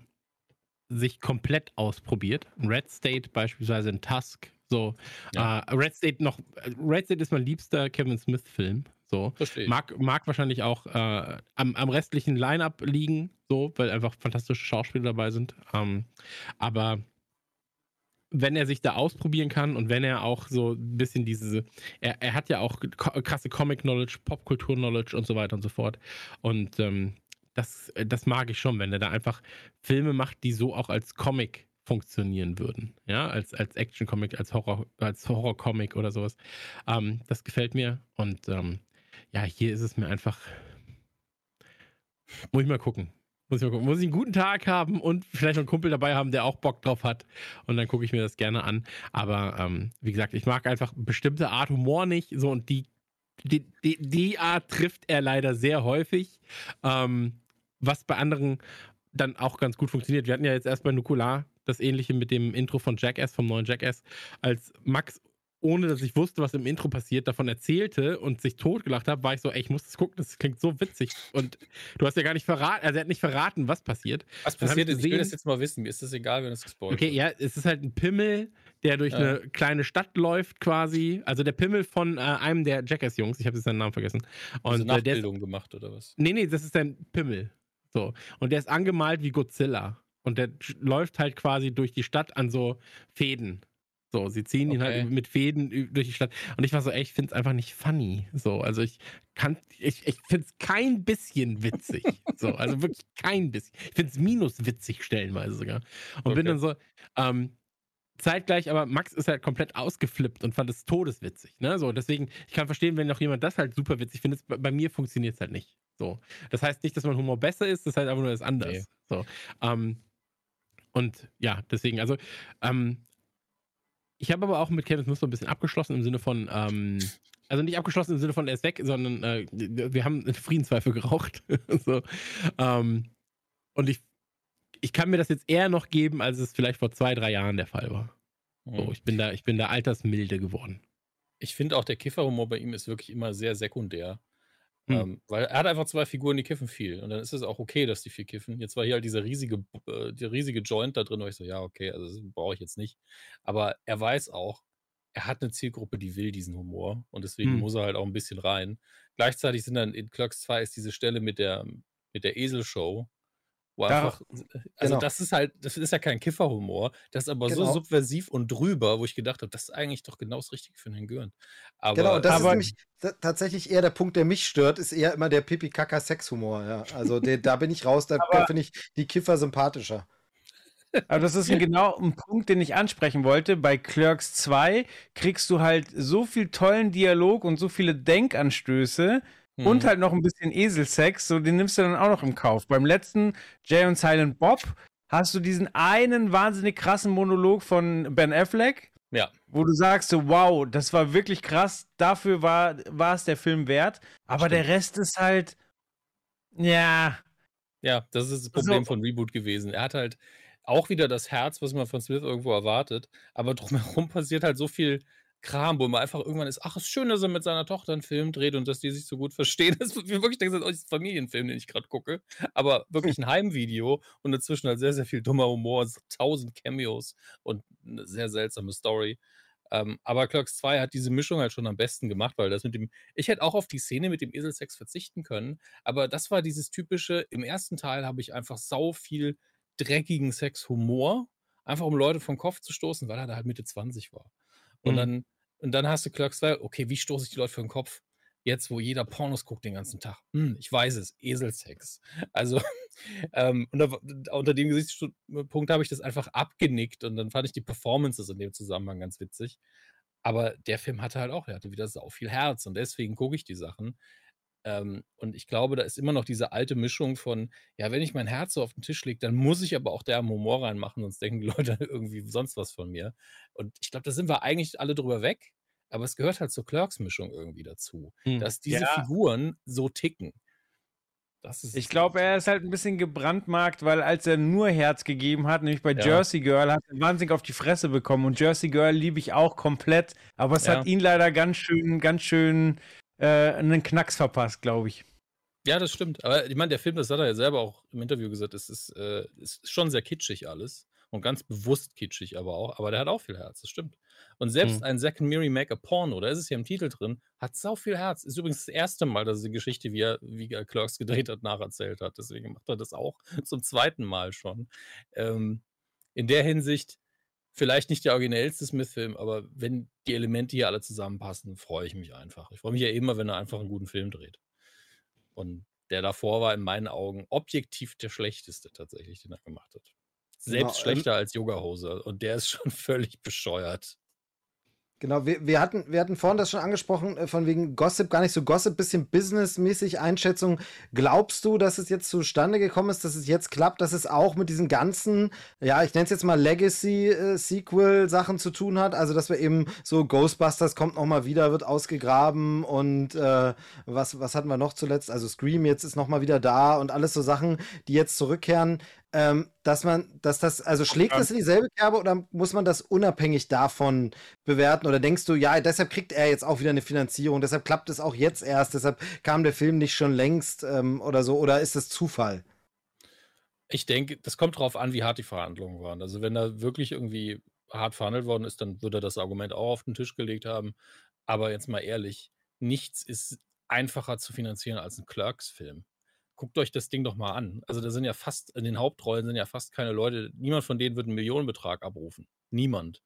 sich komplett ausprobiert. Red State beispielsweise in Tusk. So, ja. äh, Red State noch, Red State ist mein liebster Kevin Smith-Film. So. Verstehe. Mag, mag wahrscheinlich auch äh, am, am restlichen Line-Up liegen, so, weil einfach fantastische Schauspieler dabei sind. Ähm, aber wenn er sich da ausprobieren kann und wenn er auch so ein bisschen diese, er, er hat ja auch krasse Comic-Knowledge, Popkultur-Knowledge und so weiter und so fort. Und ähm, das, das mag ich schon, wenn er da einfach Filme macht, die so auch als Comic funktionieren würden. Ja, als, als Action-Comic, als Horror, als Horror-Comic oder sowas. Ähm, das gefällt mir. Und ähm, ja, hier ist es mir einfach. Muss ich mal gucken. Muss ich mal gucken. Muss ich einen guten Tag haben und vielleicht noch einen Kumpel dabei haben, der auch Bock drauf hat. Und dann gucke ich mir das gerne an. Aber ähm, wie gesagt, ich mag einfach bestimmte Art Humor nicht. So und die, die, die, die Art trifft er leider sehr häufig. Ähm, was bei anderen dann auch ganz gut funktioniert. Wir hatten ja jetzt erst bei Nukular das ähnliche mit dem Intro von Jackass, vom neuen Jackass, als Max ohne dass ich wusste, was im Intro passiert, davon erzählte und sich totgelacht habe, war ich so, ey, ich muss das gucken, das klingt so witzig. Und du hast ja gar nicht verraten, also er hat nicht verraten, was passiert. Was passiert ist, ich will das jetzt mal wissen. Mir ist das egal, wenn es gespoilt Okay, wird. ja, es ist halt ein Pimmel, der durch Ja. eine kleine Stadt läuft quasi. Also der Pimmel von äh, einem der Jackass-Jungs, ich habe jetzt seinen Namen vergessen. Und äh, der ist, Nachbildung gemacht oder was? nee, nee, das ist ein Pimmel. So. Und der ist angemalt wie Godzilla. Und der läuft halt quasi durch die Stadt an so Fäden. So, sie ziehen ihn Okay. halt mit Fäden durch die Stadt. Und ich war so, ey, ich finde es einfach nicht funny. So, also ich kann, ich, ich finde es kein bisschen witzig. so, also wirklich kein bisschen. Ich finde es minus witzig stellenweise sogar. Und bin Okay. dann so, ähm, zeitgleich, aber Max ist halt komplett ausgeflippt und fand es todeswitzig. Ne? So, deswegen, ich kann verstehen, wenn noch jemand das halt super witzig findet. Bei, mir funktioniert es halt nicht. So. Das heißt nicht, dass mein Humor besser ist, das heißt einfach nur, ist anders. Nee. So. Ähm, und ja, deswegen, also, ähm, ich habe aber auch mit Kevin Smith so ein bisschen abgeschlossen im Sinne von, ähm, also nicht abgeschlossen im Sinne von, er ist weg, sondern äh, wir haben einen Friedenspfeife geraucht. so. ähm, und ich, ich kann mir das jetzt eher noch geben, als es vielleicht vor zwei, drei Jahren der Fall war. So, Mhm. ich bin da, ich bin da altersmilde geworden. Ich finde auch, der Kifferhumor bei ihm ist wirklich immer sehr sekundär. Hm. Ähm, weil er hat einfach zwei Figuren, die kiffen viel. Und dann ist es auch okay, dass die viel kiffen. Jetzt war hier halt dieser riesige, äh, der riesige Joint da drin, wo ich so, ja, okay, also das brauche ich jetzt nicht. Aber er weiß auch, er hat eine Zielgruppe, die will diesen Humor. Und deswegen Hm. muss er halt auch ein bisschen rein. Gleichzeitig sind dann in Clerks 2 ist diese Stelle mit der, mit der Eselshow, wo Da- einfach, also Genau. das ist halt, das ist ja kein Kifferhumor, das ist aber so Genau. subversiv und drüber, wo ich gedacht habe, das ist eigentlich doch genau das Richtige für einen Gören. Aber, Genau, und das aber- ist nämlich ta- tatsächlich eher der Punkt, der mich stört, ist eher immer der Pipi-Kaka-Sex-Humor. Ja. Also der, da bin ich raus, da finde ich die Kiffer sympathischer. Aber das ist ein, genau ein Punkt, den ich ansprechen wollte. Bei Clerks 2 kriegst du halt so viel tollen Dialog und so viele Denkanstöße Mhm. und halt noch ein bisschen Eselsex, so den nimmst du dann auch noch im Kauf. Beim letzten Jay und Silent Bob hast du diesen einen wahnsinnig krassen Monolog von Ben Affleck, Ja. wo du sagst so, wow, das war wirklich krass, dafür war, war es der Film wert, aber der Rest ist halt, ja, Ja, das ist das So. Problem von Reboot gewesen. Er hat halt auch wieder das Herz, was man von Smith irgendwo erwartet, aber drumherum passiert halt so viel Kram, wo man einfach irgendwann ist, ach, ist schön, dass er mit seiner Tochter einen Film dreht und dass die sich so gut verstehen. Das mir wirklich das ist ein Familienfilm, den ich gerade gucke, aber wirklich ein Heimvideo und dazwischen halt sehr, sehr viel dummer Humor, tausend Cameos und eine sehr seltsame Story. Ähm, aber Clerks 2 hat diese Mischung halt schon am besten gemacht, weil das mit dem, ich hätte auch auf die Szene mit dem Eselsex verzichten können, aber das war dieses typische, im ersten Teil habe ich einfach sau viel dreckigen Sex-Humor, einfach um Leute vom Kopf zu stoßen, weil er da halt Mitte 20 war. Und, Mhm. dann, und dann hast du Clerks 2, okay, wie stoße ich die Leute vor den Kopf? Jetzt, wo jeder Pornos guckt den ganzen Tag. Hm, ich weiß es, Eselsex. Also, ähm, unter, unter dem Gesichtspunkt habe ich das einfach abgenickt und dann fand ich die Performances in dem Zusammenhang ganz witzig. Aber der Film hatte halt auch, der hatte wieder sau viel Herz und deswegen gucke ich die Sachen. Ähm, und ich glaube, da ist immer noch diese alte Mischung von, ja, wenn ich mein Herz so auf den Tisch lege, dann muss ich aber auch derben Humor reinmachen, sonst denken die Leute irgendwie sonst was von mir. Und ich glaube, da sind wir eigentlich alle drüber weg, aber es gehört halt zur Clerks-Mischung irgendwie dazu, Hm. dass diese Ja. Figuren so ticken. Das ist Ich glaube, er ist halt ein bisschen gebrandmarkt, weil als er nur Herz gegeben hat, nämlich bei Ja. Jersey Girl, hat er wahnsinnig auf die Fresse bekommen. Und Jersey Girl liebe ich auch komplett. Aber es Ja. hat ihn leider ganz schön, ganz schön äh, einen Knacks verpasst, glaube ich. Ja, das stimmt. Aber ich meine, der Film, das hat er ja selber auch im Interview gesagt, es ist, äh, es ist schon sehr kitschig alles. und ganz bewusst kitschig aber auch, aber der hat auch viel Herz, das stimmt. Und selbst Mhm. ein Second Mary Make a Porno, da ist es ja im Titel drin, hat sau viel Herz. Ist übrigens das erste Mal, dass er die Geschichte, wie er, wie er Clerks gedreht hat, nacherzählt hat. Deswegen macht er das auch zum zweiten Mal schon. Ähm, in der Hinsicht, vielleicht nicht der originellste Smith-Film, aber wenn die Elemente hier alle zusammenpassen, freue ich mich einfach. Ich freue mich ja immer, wenn er einfach einen guten Film dreht. Und der davor war in meinen Augen objektiv der schlechteste tatsächlich, den er gemacht hat. Selbst Genau, ähm, schlechter als Yoga-Hose. Und der ist schon völlig bescheuert. Genau, wir, wir, hatten, wir hatten vorhin das schon angesprochen, äh, von wegen Gossip, gar nicht so Gossip, bisschen businessmäßig Einschätzung. Glaubst du, dass es jetzt zustande gekommen ist, dass es jetzt klappt, dass es auch mit diesen ganzen, ja, ich nenne es jetzt mal Legacy-Sequel-Sachen zu tun hat? Also, dass wir eben so Ghostbusters kommt nochmal wieder, wird ausgegraben und äh, was, was hatten wir noch zuletzt? Also, Scream jetzt ist nochmal wieder da und alles so Sachen, die jetzt zurückkehren. Ähm, dass man, dass das, also schlägt das in dieselbe Kerbe oder muss man das unabhängig davon bewerten? Oder denkst du, ja, deshalb kriegt er jetzt auch wieder eine Finanzierung, deshalb klappt es auch jetzt erst, deshalb kam der Film nicht schon längst ähm, oder so, oder ist das Zufall? Ich denke, das kommt darauf an, wie hart die Verhandlungen waren. Also, wenn da wirklich irgendwie hart verhandelt worden ist, dann würde er das Argument auch auf den Tisch gelegt haben. Aber jetzt mal ehrlich, nichts ist einfacher zu finanzieren als ein Clerks-Film. Guckt euch das Ding doch mal an. Also, da sind ja fast, in den Hauptrollen sind ja fast keine Leute, niemand von denen wird einen Millionenbetrag abrufen. Niemand.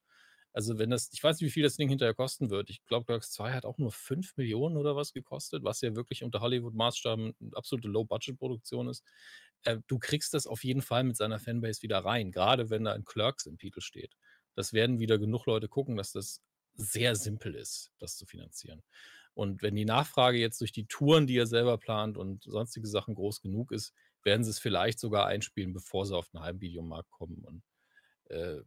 Also, wenn das, ich weiß nicht, wie viel das Ding hinterher kosten wird. Ich glaube, Clerks 2 hat auch nur 5 Millionen oder was gekostet, was ja wirklich unter Hollywood-Maßstaben eine absolute Low-Budget-Produktion ist. Äh, du kriegst das auf jeden Fall mit seiner Fanbase wieder rein, gerade wenn da ein Clerks im Titel steht. Das werden wieder genug Leute gucken, dass das sehr simpel ist, das zu finanzieren. Und wenn die Nachfrage jetzt durch die Touren, die er selber plant und sonstige Sachen groß genug ist, werden sie es vielleicht sogar einspielen, bevor sie auf den Heimvideomarkt kommen. Und äh,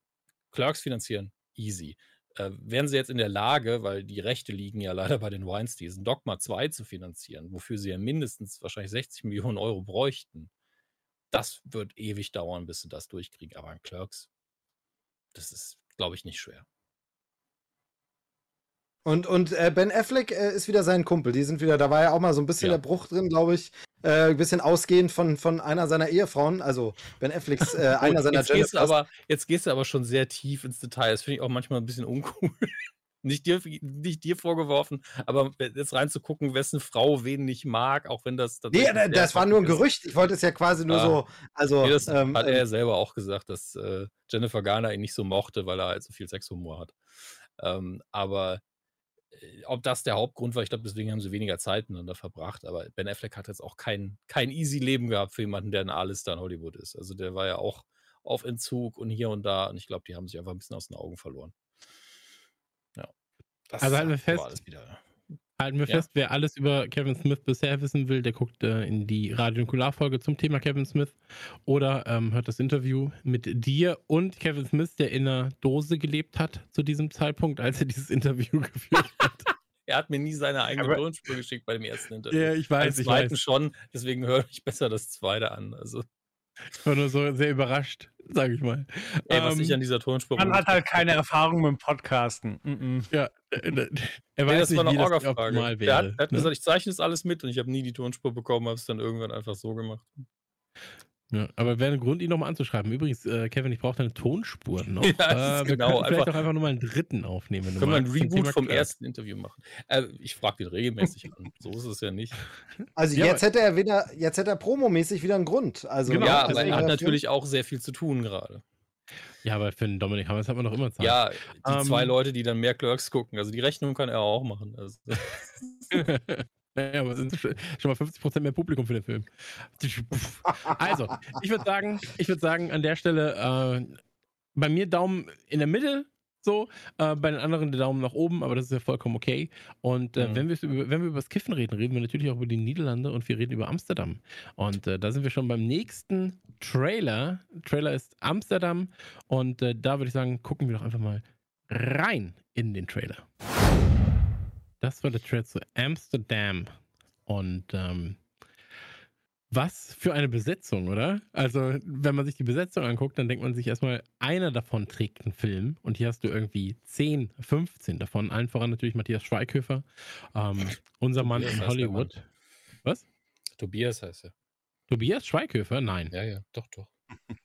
Clerks finanzieren, easy. Äh, wären sie jetzt in der Lage, weil die Rechte liegen ja leider bei den Weinsteins, Dogma 2 zu finanzieren, wofür sie ja mindestens wahrscheinlich 60 Millionen Euro bräuchten, das wird ewig dauern, bis sie das durchkriegen. Aber ein Clerks, das ist, glaube ich, nicht schwer. Und, und äh, Ben Affleck äh, ist wieder sein Kumpel. Die sind wieder, da war ja auch mal so ein bisschen Ja. der Bruch drin, glaube ich. Äh, ein bisschen ausgehend von, von einer seiner Ehefrauen, also Ben Afflecks, äh, einer seiner jetzt, gehst aber, jetzt gehst du aber schon sehr tief ins Detail. Das finde ich auch manchmal ein bisschen uncool. nicht, dir, nicht dir vorgeworfen, aber jetzt reinzugucken, wessen Frau wen nicht mag, auch wenn das Nee, das war nur ein ist. Gerücht. Ich wollte es ja quasi nur Ah. so, also Nee, das ähm, hat ähm, er selber auch gesagt, dass äh, Jennifer Garner ihn nicht so mochte, weil er halt so viel Sexhumor hat. Ähm, aber ob das der Hauptgrund war, ich glaube, deswegen haben sie weniger Zeit miteinander verbracht. Aber Ben Affleck hat jetzt auch kein, kein easy Leben gehabt für jemanden, der ein A-Lister in Hollywood ist. Also der war ja auch auf Entzug und hier und da. Und ich glaube, die haben sich einfach ein bisschen aus den Augen verloren. Ja. Das Also halten wir war fest, alles wieder. Halten wir Ja. fest, wer alles über Kevin Smith bisher wissen will, der guckt äh, in die Radio Nukular-Folge zum Thema Kevin Smith oder ähm, hört das Interview mit dir und Kevin Smith, der in einer Dose gelebt hat zu diesem Zeitpunkt, als er dieses Interview geführt hat. Er hat mir nie seine eigene Tonspur geschickt bei dem ersten Interview. ja, ich Beim weiß, ich zweiten weiß. schon, deswegen höre ich besser das zweite an. Also, Ich war nur so sehr überrascht, sage ich mal. ey, was Ähm, ich an dieser Tonspur Man hat halt keine Erfahrung mit dem Podcasten. Mm -mm. Ja, äh, äh, er Nee, weiß das nicht, war wie eine das Orga-Frage. hat, wäre. der hat ne? gesagt, ich zeichne das alles mit und ich habe nie die Tonspur bekommen, habe es dann irgendwann einfach so gemacht. Ja, aber wäre ein Grund, ihn nochmal anzuschreiben. Übrigens, äh, Kevin, ich brauche deine Tonspur noch. Ja, das ist äh, wir genau, könnten vielleicht einfach- auch einfach nochmal einen dritten aufnehmen. Können wir ein magst, zum Reboot vom Clerks. ersten Interview machen? Äh, ich frage den regelmäßig an. So ist es ja nicht. also Ja, jetzt hätte er wieder, jetzt hätte er promomäßig wieder einen Grund. Also Genau, ja, aber er hat natürlich auch sehr viel zu tun gerade. Ja, aber für den Dominik Hammers hat man doch immer Zeit. Ja, die Ähm, zwei Leute, die dann mehr Clerks gucken. Also die Rechnung kann er auch machen. Also, naja, aber sind schon schon mal 50% mehr Publikum für den Film. Also, ich würde sagen, ich würde sagen, an der Stelle äh, bei mir Daumen in der Mitte, so, äh, bei den anderen der Daumen nach oben, aber das ist ja vollkommen okay. Und äh, Mhm. wenn, wir über, wenn wir über das Kiffen reden, reden wir natürlich auch über die Niederlande und wir reden über Amsterdam. Und äh, da sind wir schon beim nächsten Trailer. Trailer ist Amsterdam und äh, da würde ich sagen, gucken wir doch einfach mal rein in den Trailer. Das war der Trailer zu Amsterdam. Und ähm, was für eine Besetzung, oder? Also, wenn man sich die Besetzung anguckt, dann denkt man sich erstmal, einer davon trägt einen Film und hier hast du irgendwie 10, 15 davon. Allen voran natürlich Matthias Schweighöfer, ähm, unser Mann Tobias in Hollywood. Was? Tobias heißt er. Tobias Schweighöfer? Nein. Ja, ja, doch, doch.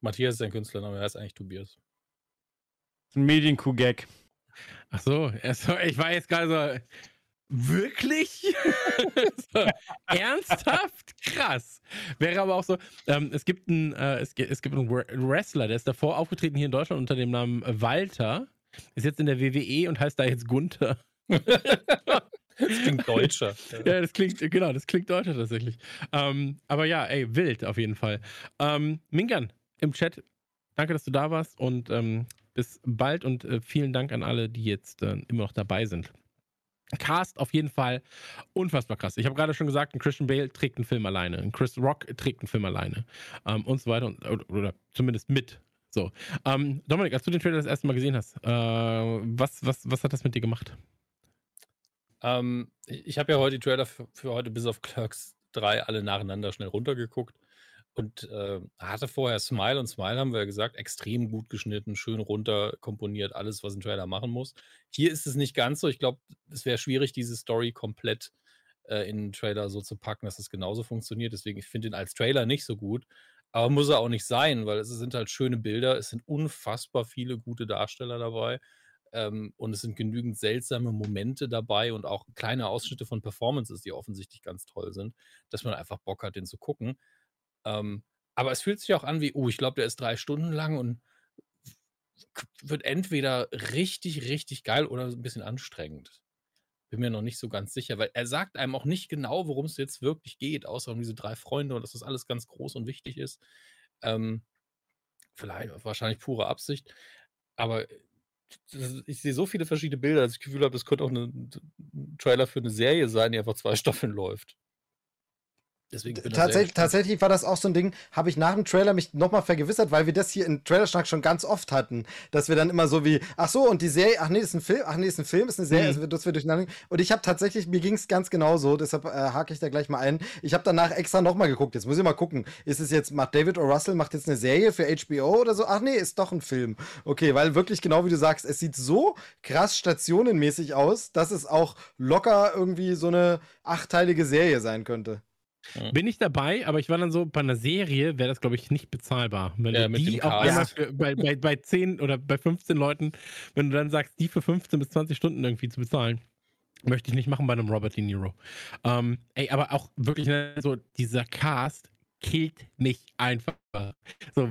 Matthias ist sein Künstlername, er heißt eigentlich Tobias. Ein Medienkuh-Gag. Ach so, ich war jetzt gerade so. Wirklich? so, ernsthaft? Krass. Wäre aber auch so, ähm, es, gibt einen, äh, es, es gibt einen Wrestler, der ist davor aufgetreten hier in Deutschland unter dem Namen Walter, ist jetzt in der WWE und heißt da jetzt Gunther. Das klingt deutscher. ja, das klingt, genau, das klingt deutscher tatsächlich. Ähm, aber ja, ey, wild auf jeden Fall. Ähm, Mingan im Chat, danke, dass du da warst und ähm, bis bald und äh, vielen Dank an alle, die jetzt äh, immer noch dabei sind. Cast auf jeden Fall unfassbar krass. Ich habe gerade schon gesagt, ein Christian Bale trägt einen Film alleine, ein Chris Rock trägt einen Film alleine ähm, und so weiter und, oder, zumindest mit. So, ähm, Dominik, als du den Trailer das erste Mal gesehen hast, äh, was, was, was hat das mit dir gemacht? Ähm, ich habe ja heute die Trailer für, für, heute bis auf Clerks 3 alle nacheinander schnell runtergeguckt und äh, hatte vorher Smile und Smile haben wir ja gesagt, extrem gut geschnitten, schön runter komponiert, alles, was ein Trailer machen muss. Hier ist es nicht ganz so. Ich glaube, es wäre schwierig, diese Story komplett äh, in einen Trailer so zu packen, dass es genauso funktioniert. Deswegen, ich finde ihn als Trailer nicht so gut. Aber muss er auch nicht sein, weil es sind halt schöne Bilder, es sind unfassbar viele gute Darsteller dabei. Ähm, und es sind genügend seltsame Momente dabei und auch kleine Ausschnitte von Performances, die offensichtlich ganz toll sind, dass man einfach Bock hat, den zu gucken. Ähm, aber es fühlt sich auch an wie, oh, ich glaube, der ist drei Stunden lang und wird entweder richtig, richtig geil oder ein bisschen anstrengend. Bin mir noch nicht so ganz sicher, weil er sagt einem auch nicht genau, worum es jetzt wirklich geht, außer um diese drei Freunde und dass das alles ganz groß und wichtig ist. Ähm, vielleicht wahrscheinlich pure Absicht. Aber ich sehe so viele verschiedene Bilder, dass ich das Gefühl habe, das könnte auch ein Trailer für eine Serie sein, die einfach zwei Staffeln läuft. Deswegen tatsächlich, tatsächlich war das auch so ein Ding, habe ich nach dem Trailer mich nochmal vergewissert, weil wir das hier in Trailerschnack schon ganz oft hatten, dass wir dann immer so wie, ach so, und die Serie, ach nee, ist ein Film, ach nee, ist ein Film, ist eine Serie, mhm. das wird durcheinander. Und ich habe tatsächlich, mir ging es ganz genauso, deshalb äh, hake ich da gleich mal ein. Ich habe danach extra nochmal geguckt, jetzt muss ich mal gucken, ist es jetzt, macht David O. Russell, macht jetzt eine Serie für HBO oder so? Ach nee, ist doch ein Film. Okay, weil wirklich genau wie du sagst, es sieht so krass stationenmäßig aus, dass es auch locker irgendwie so eine achteilige Serie sein könnte. Bin ich dabei, aber ich war dann so, bei einer Serie wäre das, glaube ich, nicht bezahlbar. Wenn ja, du die auf einmal für, bei, bei, bei 10 oder bei 15 Leuten, wenn du dann sagst, die für 15 bis 20 Stunden irgendwie zu bezahlen, möchte ich nicht machen bei einem Robert De Niro. Ähm, ey, aber auch wirklich ne, so, dieser Cast killt mich einfach. So,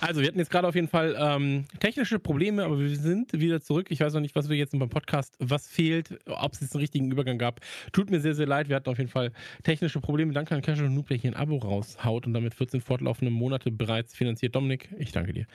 also, wir hatten jetzt gerade auf jeden Fall ähm, technische Probleme, aber wir sind wieder zurück. Ich weiß noch nicht, was wir jetzt beim Podcast, was fehlt, ob es jetzt einen richtigen Übergang gab. Tut mir sehr, sehr leid. Wir hatten auf jeden Fall technische Probleme. Danke an Casual Noob, der hier ein Abo raushaut und damit 14 fortlaufende Monate bereits finanziert. Dominik, ich danke dir.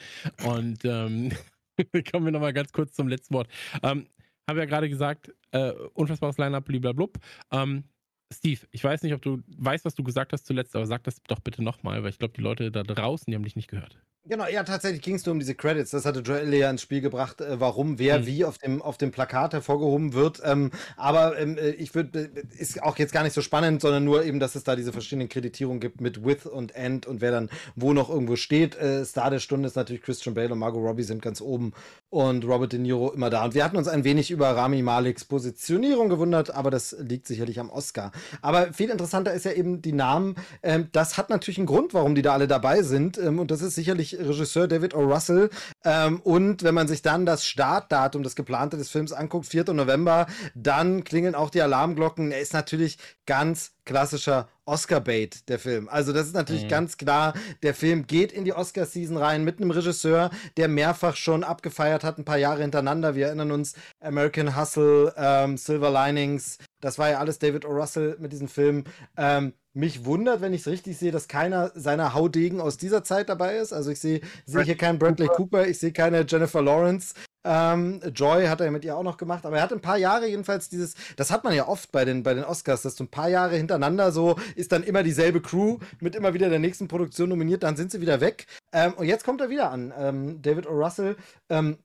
Und ähm, kommen wir nochmal ganz kurz zum letzten Wort. Ähm, habe ja gerade gesagt, äh, unfassbares Line-Up, blablabla. Ähm, Steve, ich weiß nicht, ob du weißt, was du gesagt hast zuletzt, aber sag das doch bitte nochmal, weil ich glaube, die Leute da draußen, die haben dich nicht gehört. Genau, ja, tatsächlich ging es nur um diese Credits. Das hatte Joel ja ins Spiel gebracht, äh, warum wer mhm. wie auf dem, auf dem Plakat hervorgehoben wird. Ähm, aber ähm, äh, ich würde, äh, ist auch jetzt gar nicht so spannend, sondern nur eben, dass es da diese verschiedenen Kreditierungen gibt mit With und End und wer dann wo noch irgendwo steht. Äh, Star der Stunde ist natürlich Christian Bale und Margot Robbie sind ganz oben und Robert De Niro immer da. Und wir hatten uns ein wenig über Rami Maliks Positionierung gewundert, aber das liegt sicherlich am Oscar. Aber viel interessanter ist ja eben die Namen. Ähm, das hat natürlich einen Grund, warum die da alle dabei sind. Ähm, und das ist sicherlich Regisseur David O. Russell. Ähm, und wenn man sich dann das Startdatum, das geplante des Films anguckt, 4. November, dann klingeln auch die Alarmglocken. Er ist natürlich ganz klassischer Oscar-Bait, der Film. Also das ist natürlich mhm. ganz klar, der Film geht in die Oscar-Season rein mit einem Regisseur, der mehrfach schon abgefeiert hat, ein paar Jahre hintereinander. Wir erinnern uns, American Hustle, ähm, Silver Linings, das war ja alles David O. Russell mit diesem Film. Ähm, mich wundert, wenn ich es richtig sehe, dass keiner seiner Haudegen aus dieser Zeit dabei ist. Also ich sehe seh hier keinen Bradley Cooper, ich sehe keine Jennifer Lawrence. Ähm, Joy hat er mit ihr auch noch gemacht, aber er hat ein paar Jahre jedenfalls dieses, das hat man ja oft bei den, bei den Oscars, dass du ein paar Jahre hintereinander so ist dann immer dieselbe Crew mit immer wieder der nächsten Produktion nominiert, dann sind sie wieder weg. Ähm, und jetzt kommt er wieder an. Ähm, David O. Russell, ähm,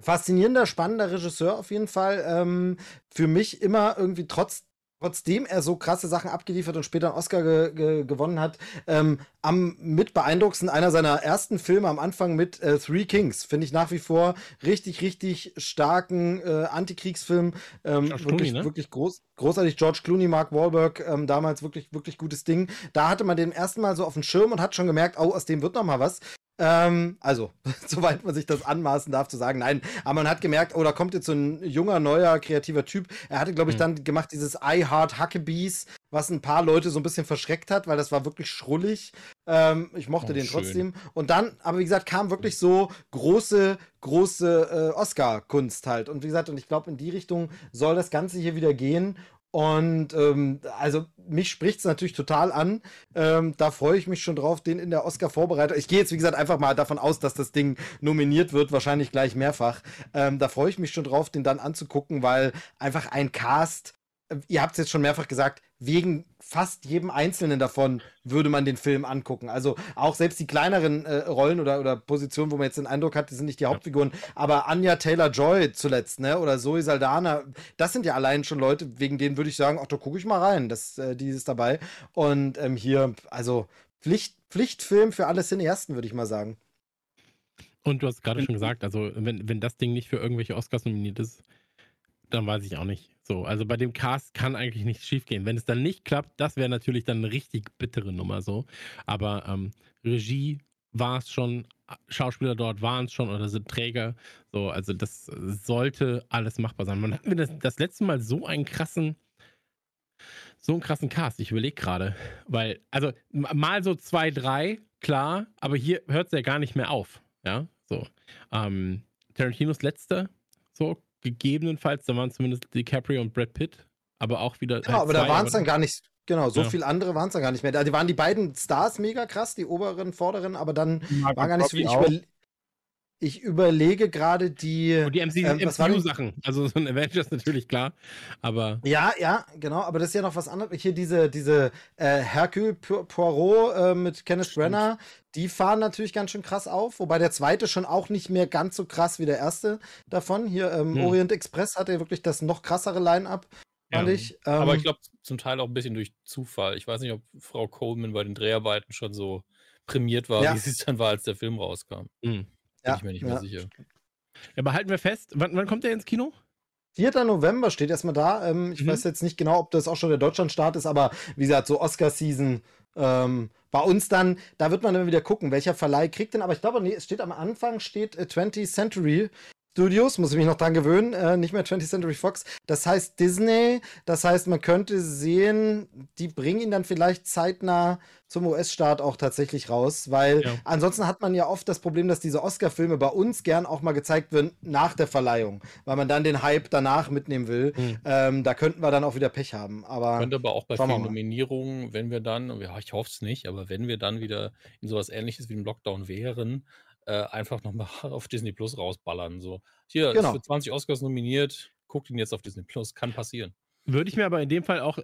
faszinierender, spannender Regisseur auf jeden Fall. Ähm, für mich immer irgendwie trotz trotzdem er so krasse Sachen abgeliefert und später einen Oscar ge ge gewonnen hat, ähm, am mit beeindruckendsten einer seiner ersten Filme am Anfang mit äh, Three Kings. Finde ich nach wie vor richtig, richtig starken äh, Antikriegsfilm. Ähm, wirklich, Clooney, ne? wirklich groß, großartig. George Clooney, Mark Wahlberg, ähm, damals wirklich, wirklich gutes Ding. Da hatte man den ersten Mal so auf dem Schirm und hat schon gemerkt, oh, aus dem wird noch mal was. Ähm, also, soweit man sich das anmaßen darf zu sagen, nein. Aber man hat gemerkt, oh, da kommt jetzt so ein junger, neuer, kreativer Typ. Er hatte, glaube ich, Mhm. dann gemacht dieses I Heart Huckabees, was ein paar Leute so ein bisschen verschreckt hat, weil das war wirklich schrullig. Ähm, ich mochte Oh, den schön. trotzdem. Und dann, aber wie gesagt, kam wirklich so große, große äh, Oscar-Kunst halt. Und wie gesagt, und ich glaube, in die Richtung soll das Ganze hier wieder gehen. Und ähm, also mich spricht es natürlich total an. Ähm, da freue ich mich schon drauf, den in der Oscar-Vorbereitung. Ich gehe jetzt, wie gesagt, einfach mal davon aus, dass das Ding nominiert wird, wahrscheinlich gleich mehrfach. Ähm, da freue ich mich schon drauf, den dann anzugucken, weil einfach ein Cast, ihr habt es jetzt schon mehrfach gesagt, wegen fast jedem Einzelnen davon würde man den Film angucken. Also auch selbst die kleineren äh, Rollen oder, oder Positionen, wo man jetzt den Eindruck hat, die sind nicht die Hauptfiguren, aber Anya Taylor-Joy zuletzt, ne, oder Zoe Saldana, das sind ja allein schon Leute, wegen denen würde ich sagen, ach, da gucke ich mal rein, das, äh, die ist dabei. Und ähm, hier, also Pflicht, Pflichtfilm für alle Cineasten, würde ich mal sagen. Und du hast gerade schon gesagt, also wenn, wenn das Ding nicht für irgendwelche Oscars nominiert ist, dann weiß ich auch nicht. So, also bei dem Cast kann eigentlich nichts schiefgehen. Wenn es dann nicht klappt, das wäre natürlich dann eine richtig bittere Nummer so. Aber ähm, Regie war es schon, Schauspieler dort waren es schon oder sind Träger. So, also das sollte alles machbar sein. Man hatten wir das, das letzte Mal so einen krassen, so einen krassen Cast. Ich überlege gerade, weil, also mal so zwei, drei, klar, aber hier hört es ja gar nicht mehr auf. Ja, so. Ähm, Tarantinos letzter, so gegebenenfalls, da waren zumindest DiCaprio und Brad Pitt, aber auch wieder. Genau, halt aber da zwei, waren es dann gar nicht, genau, so Ja. viel andere waren es dann gar nicht mehr. Da die waren die beiden Stars mega krass, die oberen, vorderen, aber dann war gar nicht so viel. Ich, überle ich überlege gerade die. Und die MC ähm, MCU-Sachen. Also so ein Avengers natürlich klar, aber Ja, ja, genau, aber das ist ja noch was anderes. Hier diese, diese äh, Hercule Poirot äh, mit Kenneth Brenner, die fahren natürlich ganz schön krass auf, wobei der zweite schon auch nicht mehr ganz so krass wie der erste davon. Hier ähm, Hm. Orient Express hatte wirklich das noch krassere Line-Up, fand Ja. ich. Ähm, Aber ich glaube zum Teil auch ein bisschen durch Zufall. Ich weiß nicht, ob Frau Coleman bei den Dreharbeiten schon so prämiert war, Ja. wie sie es dann war, als der Film rauskam. hm. Bin Ja, ich mir nicht ja. mehr sicher. Ja, aber halten wir fest, wann, wann kommt der ins Kino? 4. November steht erstmal da. Ähm, ich Mhm. weiß jetzt nicht genau, ob das auch schon der Deutschlandstart ist, aber wie gesagt, so Oscar-Season. Ähm, bei uns dann, da wird man dann wieder gucken, welcher Verleih kriegt denn, aber ich glaube, nee, es steht am Anfang, steht äh, 20th Century Studios, muss ich mich noch dran gewöhnen, äh, nicht mehr 20th Century Fox. Das heißt Disney, das heißt, man könnte sehen, die bringen ihn dann vielleicht zeitnah zum US-Start auch tatsächlich raus, weil Ja. ansonsten hat man ja oft das Problem, dass diese Oscar-Filme bei uns gern auch mal gezeigt werden nach der Verleihung, weil man dann den Hype danach mitnehmen will. Hm. Ähm, da könnten wir dann auch wieder Pech haben. Aber Könnte aber auch bei vielen. Nominierungen, wenn wir dann, ja, ich hoffe es nicht, aber wenn wir dann wieder in sowas ähnliches wie im Lockdown wären, äh, einfach nochmal auf Disney Plus rausballern. So, hier Genau. ist für 20 Oscars nominiert, guckt ihn jetzt auf Disney Plus, kann passieren. Würde ich mir aber in dem Fall auch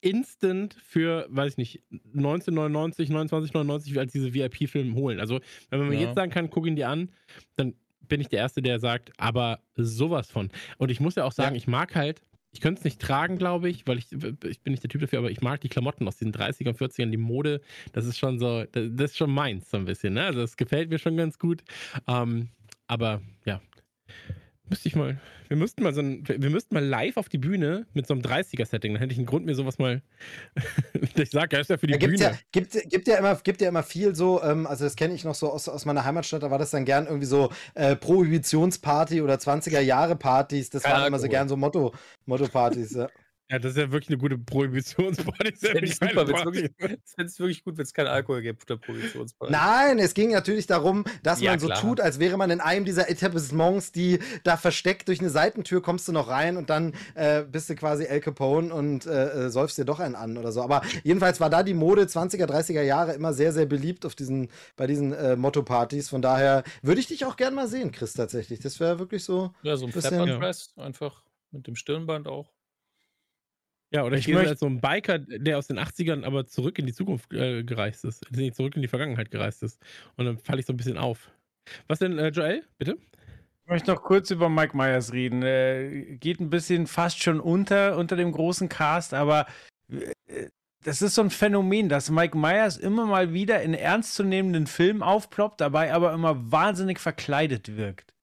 instant für, weiß ich nicht, 1999, 2999 als diese VIP-Film holen. Also, wenn man mir Ja. jetzt sagen kann, guck ihn dir an, dann bin ich der Erste, der sagt, aber sowas von. Und ich muss ja auch sagen, Ja. ich mag halt, ich könnte es nicht tragen, glaube ich, weil ich, ich bin nicht der Typ dafür, aber ich mag die Klamotten aus den 30ern, 40ern, die Mode, das ist schon so, das, das ist schon meins so ein bisschen, ne? Also, das gefällt mir schon ganz gut. Ähm, aber ja, müsste ich mal, wir müssten mal so ein, wir müssten mal live auf die Bühne mit so einem 30er-Setting, dann hätte ich einen Grund, mir sowas mal, ich sage, ja, ist ja für die Ja, gibt's Bühne. ja, gibt, gibt, ja immer, gibt ja immer viel so, ähm, also das kenne ich noch so aus, aus meiner Heimatstadt, da war das dann gern irgendwie so äh, Prohibitionsparty oder 20er-Jahre-Partys, das Kein waren immer so Alkohol. gern so Motto, Motto-Partys. ja. Ja, das ist ja wirklich eine gute Prohibitionsparty. Das ist ja eine super, wirklich, es wirklich gut, wenn es keinen Alkohol gibt auf der Produktionsparty. Nein, es ging natürlich darum, dass Ja, man so klar. tut, als wäre man in einem dieser Etablissements, die da versteckt durch eine Seitentür kommst du noch rein und dann äh, bist du quasi El Capone und äh, äh, säufst dir doch einen an oder so. Aber jedenfalls war da die Mode 20er, 30er Jahre immer sehr, sehr beliebt auf diesen, bei diesen äh, Motto-Partys. Von daher würde ich dich auch gern mal sehen, Chris, tatsächlich. Das wäre wirklich so. Ja, so ein Bisschen- Pepper-Dress, einfach mit dem Stirnband auch. Ja, oder ich, Ich gehe möcht- als so ein Biker, der aus den 80ern aber zurück in die Zukunft äh, gereist ist. Nicht zurück in die Vergangenheit gereist ist. Und dann falle ich so ein bisschen auf. Was denn, äh, Joel? Bitte? Ich möchte noch kurz über Mike Myers reden. Äh, geht ein bisschen fast schon unter, unter dem großen Cast, aber äh, das ist so ein Phänomen, dass Mike Myers immer mal wieder in ernstzunehmenden Filmen aufploppt, dabei aber immer wahnsinnig verkleidet wirkt.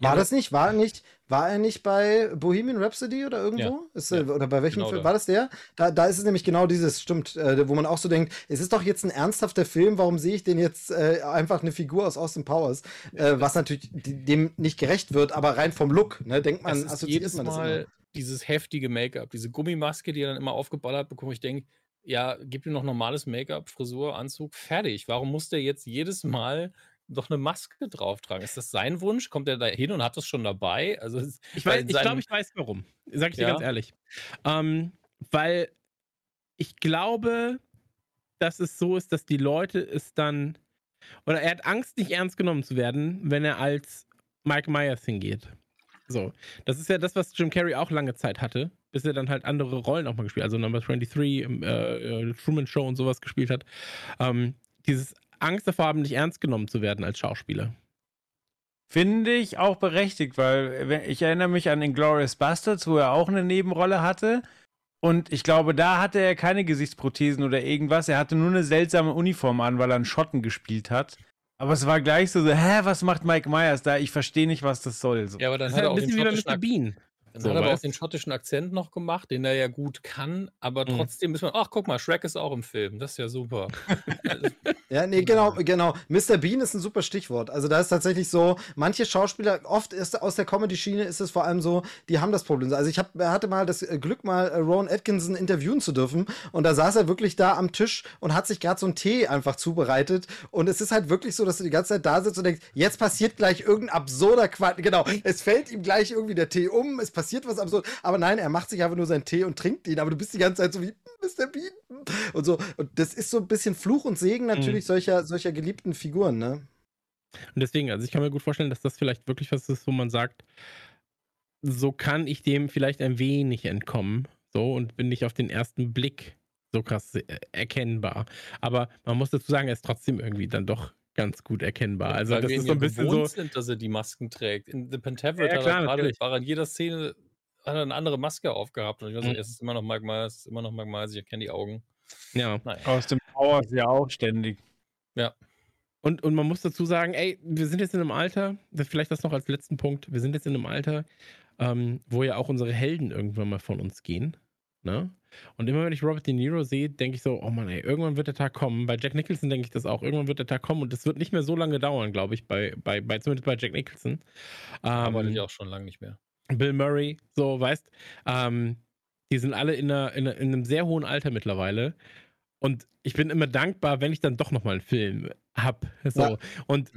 Ja, War das nicht? War nicht, war er nicht bei Bohemian Rhapsody oder irgendwo? Ja, Ist, ja, oder bei welchem genau Film? War das der? Da, da ist es nämlich genau dieses, stimmt, äh, wo man auch so denkt, es ist doch jetzt ein ernsthafter Film, warum sehe ich denn jetzt äh, einfach eine Figur aus Austin Powers? Äh, was natürlich dem nicht gerecht wird, aber rein vom Look, ne, denkt man, assoziiert jedes man das Mal immer. dieses heftige Make-up, diese Gummimaske, die er dann immer aufgeballert bekommt. Ich denke, ja, gib ihm noch normales Make-up, Frisur, Anzug, fertig. Warum muss der jetzt jedes Mal doch eine Maske drauf tragen? Ist das sein Wunsch? Kommt er da hin und hat das schon dabei? Also Ich, weiß, ich glaube, ich weiß warum. Sag ich dir Ja? ganz ehrlich. Ähm, weil ich glaube, dass es so ist, dass die Leute es dann. Oder er hat Angst, nicht ernst genommen zu werden, wenn er als Mike Myers hingeht. So. Das ist ja das, was Jim Carrey auch lange Zeit hatte, bis er dann halt andere Rollen auch mal gespielt hat. Also Number 23, im, äh, äh, Truman Show und sowas gespielt hat. Ähm, dieses Angst davor haben, nicht ernst genommen zu werden als Schauspieler. Finde ich auch berechtigt, weil ich erinnere mich an Inglourious Bastards, wo er auch eine Nebenrolle hatte. Und ich glaube, da hatte er keine Gesichtsprothesen oder irgendwas. Er hatte nur eine seltsame Uniform an, weil er einen Schotten gespielt hat. Aber es war gleich so, so hä, was macht Mike Myers da? Ich verstehe nicht, was das soll. So. ja, aber dann Das ist hat halt er ein auch den bisschen wie bei Mr. Bean. Dann So, hat er aber auch den schottischen Akzent noch gemacht, den er ja gut kann, aber Mhm. trotzdem ist man, ach guck mal, Shrek ist auch im Film, das ist ja super. Ja, nee, genau, genau. Mr. Bean ist ein super Stichwort. Also da ist tatsächlich so, manche Schauspieler, oft ist aus der Comedy-Schiene ist es vor allem so, die haben das Problem. Also ich hab, hatte mal das äh, Glück, mal äh, Rowan Atkinson interviewen zu dürfen und da saß er wirklich da am Tisch und hat sich gerade so einen Tee einfach zubereitet und es ist halt wirklich so, dass du die ganze Zeit da sitzt und denkst, jetzt passiert gleich irgendein absurder Quatsch. Genau, es fällt ihm gleich irgendwie der Tee um, es passiert was absurd, aber nein, er macht sich einfach nur seinen Tee und trinkt ihn, aber du bist die ganze Zeit so wie Mr. Bean und so und das ist so ein bisschen Fluch und Segen natürlich solcher, solcher geliebten Figuren, ne? Und deswegen, also ich kann mir gut vorstellen, dass das vielleicht wirklich was ist, wo man sagt, so kann ich dem vielleicht ein wenig entkommen. So und bin nicht auf den ersten Blick so krass äh, erkennbar. Aber man muss dazu sagen, er ist trotzdem irgendwie dann doch ganz gut erkennbar. Also Weil das ist so ja ein bisschen so. sind, dass er die Masken trägt. In The Pentaveret Ja, hat klar, er gerade, war er in jeder Szene, hat er eine andere Maske aufgehabt. Und ich weiß Mhm. nicht, es ist immer noch Mike Myers, es ist immer noch Mike Myers, ich erkenne die Augen. Ja. Naja. Aus dem Powers ja auch ständig. Und, und man muss dazu sagen, ey, wir sind jetzt in einem Alter, vielleicht das noch als letzten Punkt, wir sind jetzt in einem Alter, ähm, wo ja auch unsere Helden irgendwann mal von uns gehen. Ne? Und immer wenn ich Robert De Niro sehe, denke ich so, oh Mann, ey, irgendwann wird der Tag kommen. Bei Jack Nicholson denke ich das auch. Irgendwann wird der Tag kommen und das wird nicht mehr so lange dauern, glaube ich, bei, bei, bei, zumindest bei Jack Nicholson. Aber Ähm, ich auch schon lange nicht mehr. Bill Murray, so, weißt, ähm, die sind alle in, einer, in, einer, in einem sehr hohen Alter mittlerweile. Und ich bin immer dankbar, wenn ich dann doch nochmal einen Film hab. So. Ja. Und.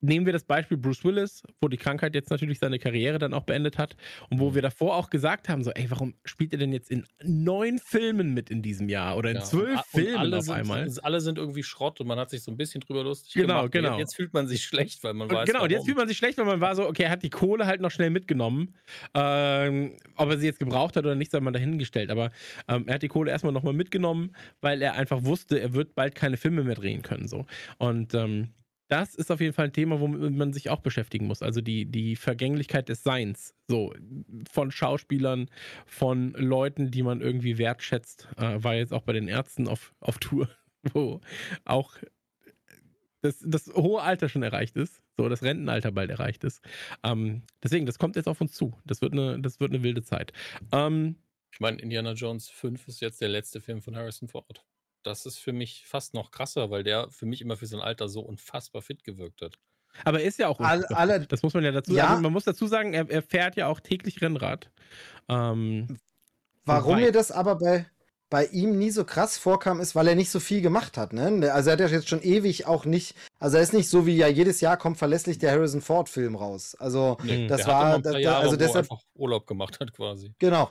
Nehmen wir das Beispiel Bruce Willis, wo die Krankheit jetzt natürlich seine Karriere dann auch beendet hat und wo wir davor auch gesagt haben, so, ey, warum spielt er denn jetzt in neun Filmen mit in diesem Jahr oder in Ja, zwölf Filmen alle auf sind, einmal? Alle sind irgendwie Schrott und man hat sich so ein bisschen drüber lustig Genau, gemacht. Und genau. Jetzt, fühlt man sich schlecht, weil man Und weiß, genau, und jetzt warum. fühlt man sich schlecht, weil man war so, okay, er hat die Kohle halt noch schnell mitgenommen. Ähm, ob er sie jetzt gebraucht hat oder nicht, sei mal dahingestellt. Aber ähm, er hat die Kohle erstmal nochmal mitgenommen, weil er einfach wusste, er wird bald keine Filme mehr drehen können. So. Und ähm, das ist auf jeden Fall ein Thema, womit man sich auch beschäftigen muss. Also die, die Vergänglichkeit des Seins. So, von Schauspielern, von Leuten, die man irgendwie wertschätzt. Äh, war jetzt auch bei den Ärzten auf, auf Tour, wo auch das, das hohe Alter schon erreicht ist, so das Rentenalter bald erreicht ist. Ähm, deswegen, das kommt jetzt auf uns zu. Das wird eine, das wird eine wilde Zeit. Ähm, Ich meine, Indiana Jones 5 ist jetzt der letzte Film von Harrison Ford. Das ist für mich fast noch krasser, weil der für mich immer für sein Alter so unfassbar fit gewirkt hat. aber er ist ja auch. All- alle- das muss man ja dazu Ja. sagen. Man muss dazu sagen, er, er fährt ja auch täglich Rennrad. Ähm, Warum mir das aber bei, bei ihm nie so krass vorkam, ist, weil er nicht so viel gemacht hat. Ne? Also er hat ja jetzt schon ewig auch nicht, also er ist nicht so wie ja jedes Jahr kommt verlässlich der Harrison Ford Film raus. Also Nee, das war, da, Jahre, also er deshalb, einfach Urlaub gemacht hat quasi. genau.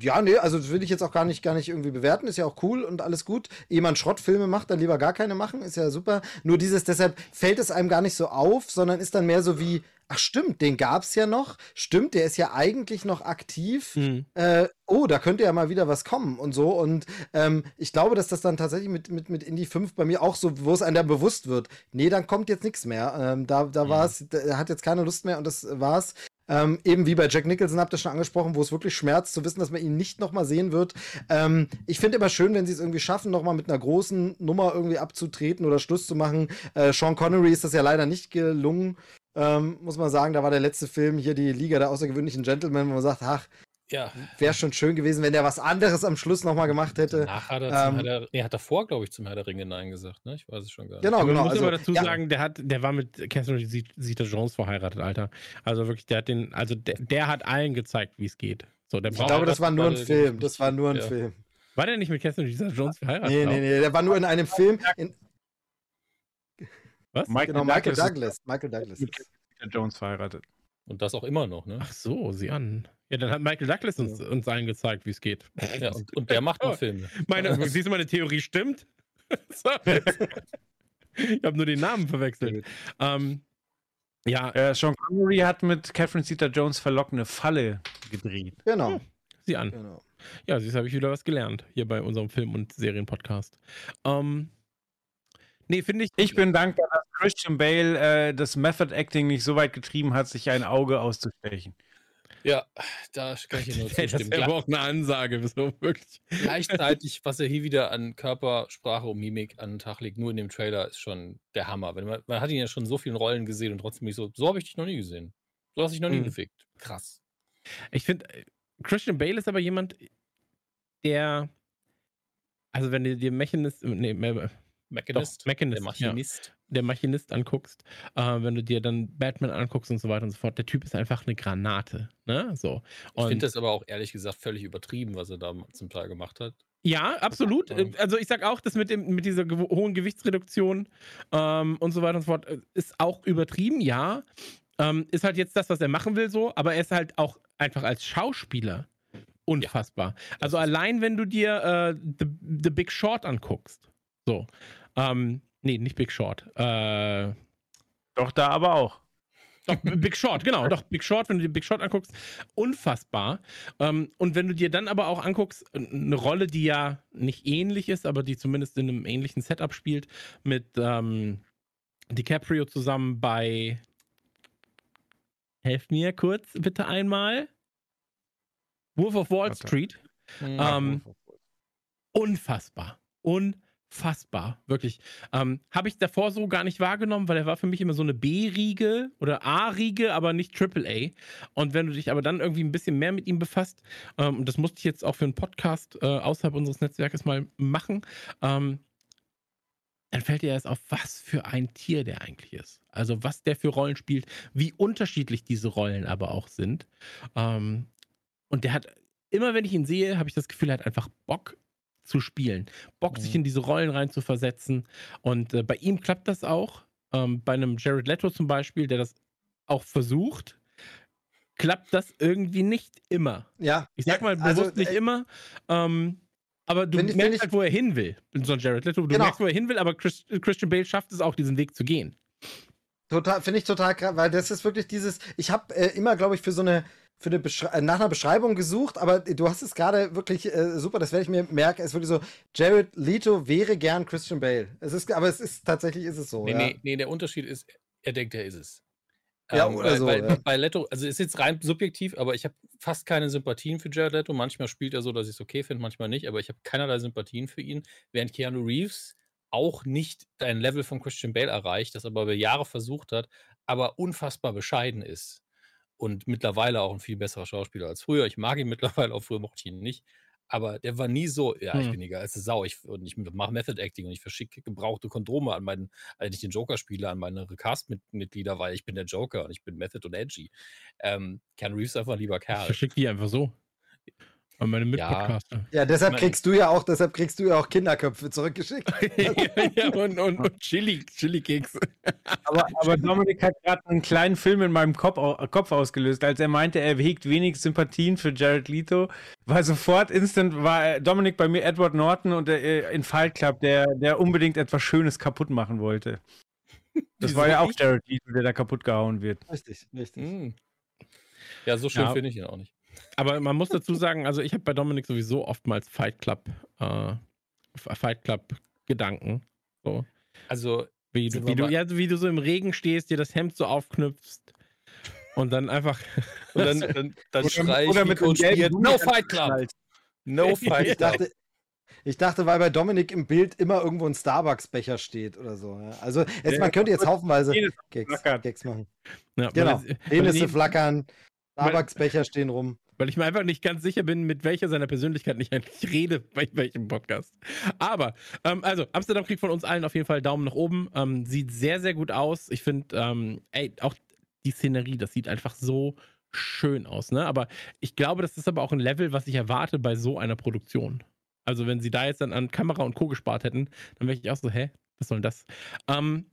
Ja, nee, also das will ich jetzt auch gar nicht, gar nicht irgendwie bewerten, ist ja auch cool und alles gut. Ehe man Schrottfilme macht, dann lieber gar keine machen, ist ja super. Nur dieses, deshalb fällt es einem gar nicht so auf, sondern ist dann mehr so wie, ach stimmt, den gab's ja noch, stimmt, der ist ja eigentlich noch aktiv. hm. äh, oh, da könnte ja mal wieder was kommen und so. Und ähm, ich glaube, dass das dann tatsächlich mit, mit, mit Indie 5 bei mir auch so, wo es einem dann bewusst wird, nee, dann kommt jetzt nichts mehr. Ähm, da da war es, er hat jetzt keine Lust mehr und das war's. Ähm, eben wie bei Jack Nicholson habt ihr schon angesprochen, wo es wirklich schmerzt zu wissen, dass man ihn nicht nochmal sehen wird. Ähm, ich finde immer schön, wenn sie es irgendwie schaffen, nochmal mit einer großen Nummer irgendwie abzutreten oder Schluss zu machen. Äh, Sean Connery ist das ja leider nicht gelungen. Ähm, muss man sagen, da war der letzte Film hier die Liga der außergewöhnlichen Gentlemen, wo man sagt, ach, Ja. wäre schon schön gewesen, wenn der was anderes am Schluss nochmal gemacht hätte. Danach hat er, ähm, zum Herr der, nee, hat davor, glaube ich, zum Herr der Ringe Nein gesagt, ne? Ich weiß es schon gar nicht. Genau, Aber genau. man muss Also, aber dazu ja, sagen, der hat, der war mit Catherine Zeta Jones verheiratet, Alter. Also wirklich, der hat den, also der, der hat allen gezeigt, wie es geht. So, der ich glaube, das war nur ein Film. Das war nur ein ja. Film. war der nicht mit Catherine Zeta Jones verheiratet? Nee, nee, nee, der war nur in einem Film. In, Was? Michael genau, Michael Douglas Douglas. Michael Douglas. ist mit Peter Jones verheiratet. Und das auch immer noch, ne? Ach so, sieh an. Ja, dann hat Michael Douglas uns, uns allen gezeigt, wie es geht. Ja, und, und der macht noch Filme. Meine, siehst du, meine Theorie stimmt? Ich habe nur den Namen verwechselt. Ähm, ja, Äh, Sean Connery hat mit Catherine Zeta-Jones verlockende Falle gedreht. Genau. sieh an. genau. Ja, siehst habe ich wieder was gelernt hier bei unserem Film- und Serienpodcast. Ähm, nee, finde ich. Ich bin dankbar, dass Christian Bale äh, das Method Acting nicht so weit getrieben hat, sich ein Auge auszustechen. Ja, da kann ich nur Hey, das zustimmen. wäre aber auch eine Ansage, so wirklich. Gleichzeitig, was er hier wieder an Körpersprache und Mimik an den Tag legt, nur in dem Trailer, ist schon der Hammer. Man, man hat ihn ja schon in so vielen Rollen gesehen und trotzdem nicht so, so habe ich dich noch nie gesehen. So hast du dich noch nie Mhm. gefickt. Krass. Ich finde, Christian Bale ist aber jemand, der. Also, wenn du dir Machinist. Nee, äh, Machinist, Doch, Machinist, der Machinist. der Machinist anguckst, äh, wenn du dir dann Batman anguckst und so weiter und so fort, der Typ ist einfach eine Granate. Ne? So. Ich Und finde das aber auch ehrlich gesagt völlig übertrieben, was er da zum Teil gemacht hat. Ja, absolut. Ja. Also ich sag auch, das mit, dem, mit dieser gewo- hohen Gewichtsreduktion ähm, und so weiter und so fort äh, ist auch übertrieben, ja. Ähm, ist halt jetzt das, was er machen will, so, aber er ist halt auch einfach als Schauspieler unfassbar. also ist- allein, wenn du dir äh, The, The Big Short anguckst, so, ähm, nee, nicht Big Short, äh, Doch da aber auch. doch, Big Short, genau, doch, Big Short, wenn du dir Big Short anguckst, unfassbar. Ähm, und wenn du dir dann aber auch anguckst, eine Rolle, die ja nicht ähnlich ist, aber die zumindest in einem ähnlichen Setup spielt, mit ähm, DiCaprio zusammen bei. Helft mir kurz bitte einmal. Wolf of Wall Warte. Street. Mhm. Ähm, unfassbar. Unfassbar. Wirklich. Ähm, Habe ich davor so gar nicht wahrgenommen, weil er war für mich immer so eine B-Riege oder A-Riege, aber nicht Triple A. Und wenn du dich aber dann irgendwie ein bisschen mehr mit ihm befasst, ähm, und das musste ich jetzt auch für einen Podcast äh, außerhalb unseres Netzwerkes mal machen, ähm, dann fällt dir erst auf, was für ein Tier der eigentlich ist. Also was der für Rollen spielt, wie unterschiedlich diese Rollen aber auch sind. Ähm, und der hat, immer wenn ich ihn sehe, habe ich das Gefühl, er hat einfach Bock zu spielen. Bock, sich Mhm. in diese Rollen rein zu versetzen. Und äh, bei ihm klappt das auch. Ähm, bei einem Jared Leto zum Beispiel, der das auch versucht, klappt das irgendwie nicht immer. Ja. Ich sag mal also, bewusst nicht äh, immer. Ähm, aber du merkst ich- halt, wo er hin will. So ein Jared Leto, du Genau. merkst, wo er hin will, aber Chris, Christian Bale schafft es auch, diesen Weg zu gehen. Total, finde ich total krass, weil das ist wirklich dieses, ich habe äh, immer, glaube ich, für so eine, für eine äh, nach einer Beschreibung gesucht, aber du hast es gerade wirklich äh, super, das werde ich mir merken, es ist wirklich so, Jared Leto wäre gern Christian Bale. Es ist, aber es ist, tatsächlich ist es so, Nee, ja. nee, nee, der Unterschied ist, er denkt, er ist es. Ähm, Ja, oder weil, so, Weil, ja. Bei Leto, also ist jetzt rein subjektiv, aber ich habe fast keine Sympathien für Jared Leto. Manchmal spielt er so, dass ich es okay finde, manchmal nicht, aber ich habe keinerlei Sympathien für ihn. Während Keanu Reeves auch nicht ein Level von Christian Bale erreicht, das aber über Jahre versucht hat, aber unfassbar bescheiden ist. Und mittlerweile auch ein viel besserer Schauspieler als früher. Ich mag ihn mittlerweile, auch früher mochte ich ihn nicht. Aber der war nie so, ja, ich Hm. bin die geilste Sau, ich, und ich mache Method Acting und ich verschicke gebrauchte Kondome an meinen, als ich den Joker spiele, an meine Recast-Mitglieder, weil ich bin der Joker und ich bin Method und edgy. Ähm, Ken Reeves ist einfach ein lieber Ich Kerl. verschicke die einfach so. An meine Mitpodcaster. Ja, deshalb Mein- kriegst du ja auch, deshalb kriegst du ja auch Kinderköpfe zurückgeschickt. ja, und, und, und Chili, Chili-Keks. Aber, aber Dominik hat gerade einen kleinen Film in meinem Kopf, Kopf ausgelöst. Als er meinte, er hegt wenig Sympathien für Jared Leto, war sofort instant, war äh, Dominik bei mir Edward Norton und äh, in Fight Club, der, der unbedingt etwas Schönes kaputt machen wollte. Das Wieso war ja auch? Jared Leto, der da kaputt gehauen wird. Richtig, richtig. Hm. Ja, so schön Ja. finde ich ihn auch nicht. Aber man muss dazu sagen, also ich habe bei Dominik sowieso oftmals Fight Club, äh, Fight Club Gedanken. So. Also, Wie, Sind du, wie, du, ja, wie du so im Regen stehst, dir das Hemd so aufknüpfst und dann einfach. und dann, dann, dann Oder- schrei ich oder mit Beard, Gummi No Fight Club! No Ich Fight Club! dachte, Ich dachte, weil bei Dominik im Bild immer irgendwo ein Starbucks-Becher steht oder so. Ja. Also jetzt, man könnte jetzt haufenweise Gags, Gags machen. Ja, Genau. Penisse ich- flackern, Starbucks-Becher stehen rum. Weil ich mir einfach nicht ganz sicher bin, mit welcher seiner Persönlichkeiten ich eigentlich rede, bei welchem Podcast. Aber, ähm, also, Amsterdam kriegt von uns allen auf jeden Fall Daumen nach oben. Ähm, sieht sehr, sehr gut aus. Ich finde, ähm, ey, auch die Szenerie, das sieht einfach so schön aus, ne? Aber ich glaube, das ist aber auch ein Level, was ich erwarte bei so einer Produktion. Also, wenn sie da jetzt dann an Kamera und Co. gespart hätten, dann wäre ich auch so, hä? Was soll denn das? Ähm,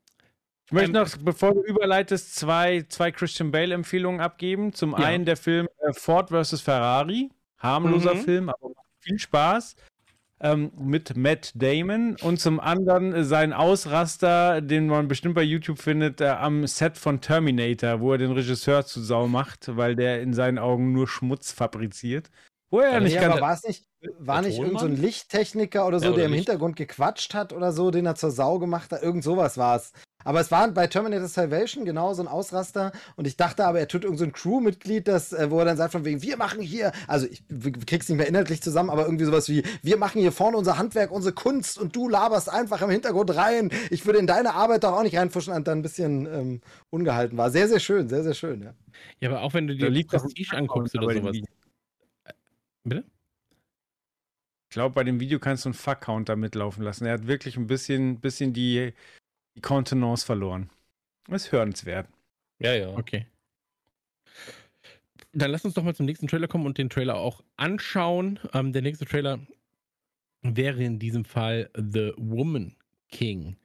Ich möchte Ähm, noch, bevor du überleitest, zwei, zwei Christian Bale-Empfehlungen abgeben. Zum Ja. einen der Film äh, Ford vs. Ferrari. Harmloser Mhm. Film, aber macht viel Spaß. Ähm, mit Matt Damon. Und zum anderen äh, sein Ausraster, den man bestimmt bei YouTube findet, äh, am Set von Terminator, wo er den Regisseur zu Sau macht, weil der in seinen Augen nur Schmutz fabriziert. Wo er ja nicht ganz. aber war es nicht, war nicht irgend so ein? Lichttechniker oder so, Ja, oder der im Licht. Hintergrund gequatscht hat oder so, den er zur Sau gemacht hat? Irgend sowas war es. Aber es war bei Terminator Salvation genau so ein Ausraster und ich dachte aber, er tut irgend so ein Crewmitglied, das, äh, wo er dann sagt von wegen, wir machen hier, also ich krieg's nicht mehr inhaltlich zusammen, aber irgendwie sowas wie, wir machen hier vorne unser Handwerk, unsere Kunst und du laberst einfach im Hintergrund rein. Ich würde in deine Arbeit doch auch nicht reinfuschen und dann ein bisschen ähm, ungehalten war. Sehr, sehr schön, sehr, sehr schön, ja. ja, aber auch wenn du dir ein Prestige anguckst oder sowas. Video. Bitte? Ich glaube, bei dem Video kannst du einen Fuck-Counter mitlaufen lassen. Er hat wirklich ein bisschen, bisschen die, die Kontenance verloren. Ist hörenswert. Ja, ja. Okay. Dann lass uns doch mal zum nächsten Trailer kommen und den Trailer auch anschauen. Ähm, der nächste Trailer wäre in diesem Fall The Woman King.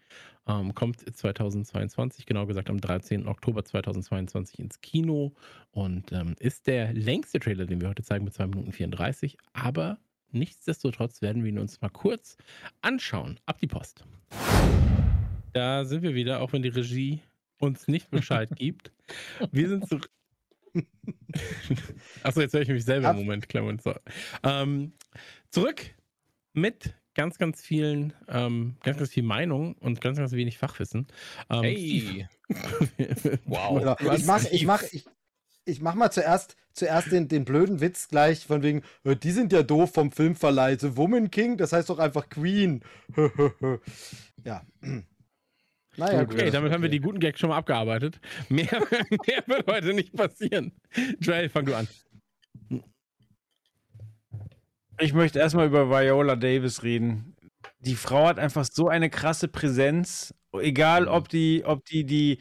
Ähm, kommt 2022, genau gesagt am 13. Oktober 2022 ins Kino und ähm, ist der längste Trailer, den wir heute zeigen, mit 2 Minuten 34. Aber nichtsdestotrotz werden wir ihn uns mal kurz anschauen. Ab die Post. Da sind wir wieder, auch wenn die Regie uns nicht Bescheid gibt. Wir sind zurück. Achso, jetzt höre ich mich selber im Moment, Clement. So. Ähm, zurück mit ganz, ganz vielen, ähm, ganz, ganz viel Meinung und ganz, ganz wenig Fachwissen. Ähm, Hey. Wow. Genau. Ich mach, ich mach, ich, ich mach mal zuerst, zuerst den, den blöden Witz gleich von wegen, äh, die sind ja doof vom Filmverleih. The Woman King, das heißt doch einfach Queen. ja. Naja, Okay, damit haben wir die guten Gags schon mal abgearbeitet. Mehr, mehr wird heute nicht passieren. Joel, fang du an. Ich möchte erstmal über Viola Davis reden. Die Frau hat einfach so eine krasse Präsenz. Egal, ob die, ob die die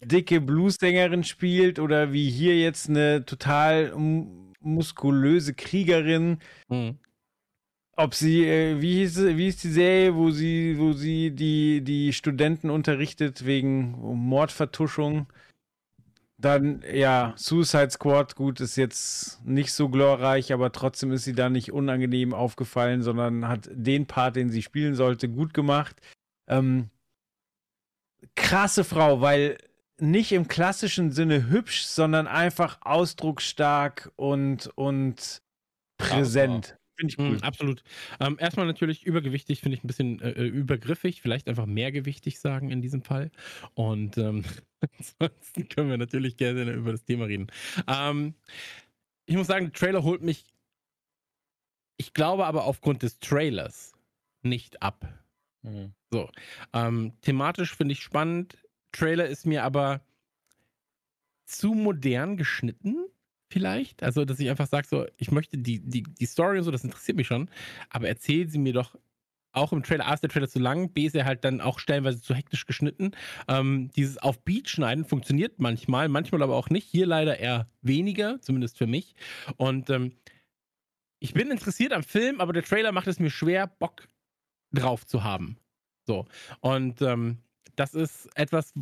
dicke Bluessängerin spielt oder wie hier jetzt eine total muskulöse Kriegerin. Mhm. Ob sie, äh, wie hieß, sie- wie hieß die Serie, wo sie, wo sie die, die Studenten unterrichtet wegen Mordvertuschung? Dann, ja, Suicide Squad, gut, ist jetzt nicht so glorreich, aber trotzdem ist sie da nicht unangenehm aufgefallen, sondern hat den Part, den sie spielen sollte, gut gemacht. Ähm, krasse Frau, weil nicht im klassischen Sinne hübsch, sondern einfach ausdrucksstark und, und präsent. Finde ich cool. Mhm, absolut. Ähm, erstmal natürlich übergewichtig, finde ich ein bisschen äh, äh, übergriffig, vielleicht einfach mehrgewichtig sagen in diesem Fall. Und ähm, ansonsten können wir natürlich gerne über das Thema reden. Ähm, ich muss sagen, der Trailer holt mich, ich glaube aber aufgrund des Trailers nicht ab. Mhm. Ähm, thematisch finde ich spannend. Trailer ist mir aber zu modern geschnitten, vielleicht. Also, dass ich einfach sage, so, ich möchte die, die, die Story und so, das interessiert mich schon, aber erzähl sie mir doch auch im Trailer. A ist der Trailer zu lang, B ist er halt dann auch stellenweise zu hektisch geschnitten. Ähm, dieses auf Beat schneiden funktioniert manchmal, manchmal aber auch nicht. Hier leider eher weniger, zumindest für mich. Und ähm, ich bin interessiert am Film, aber der Trailer macht es mir schwer, Bock drauf zu haben. So. Und ähm, das ist etwas,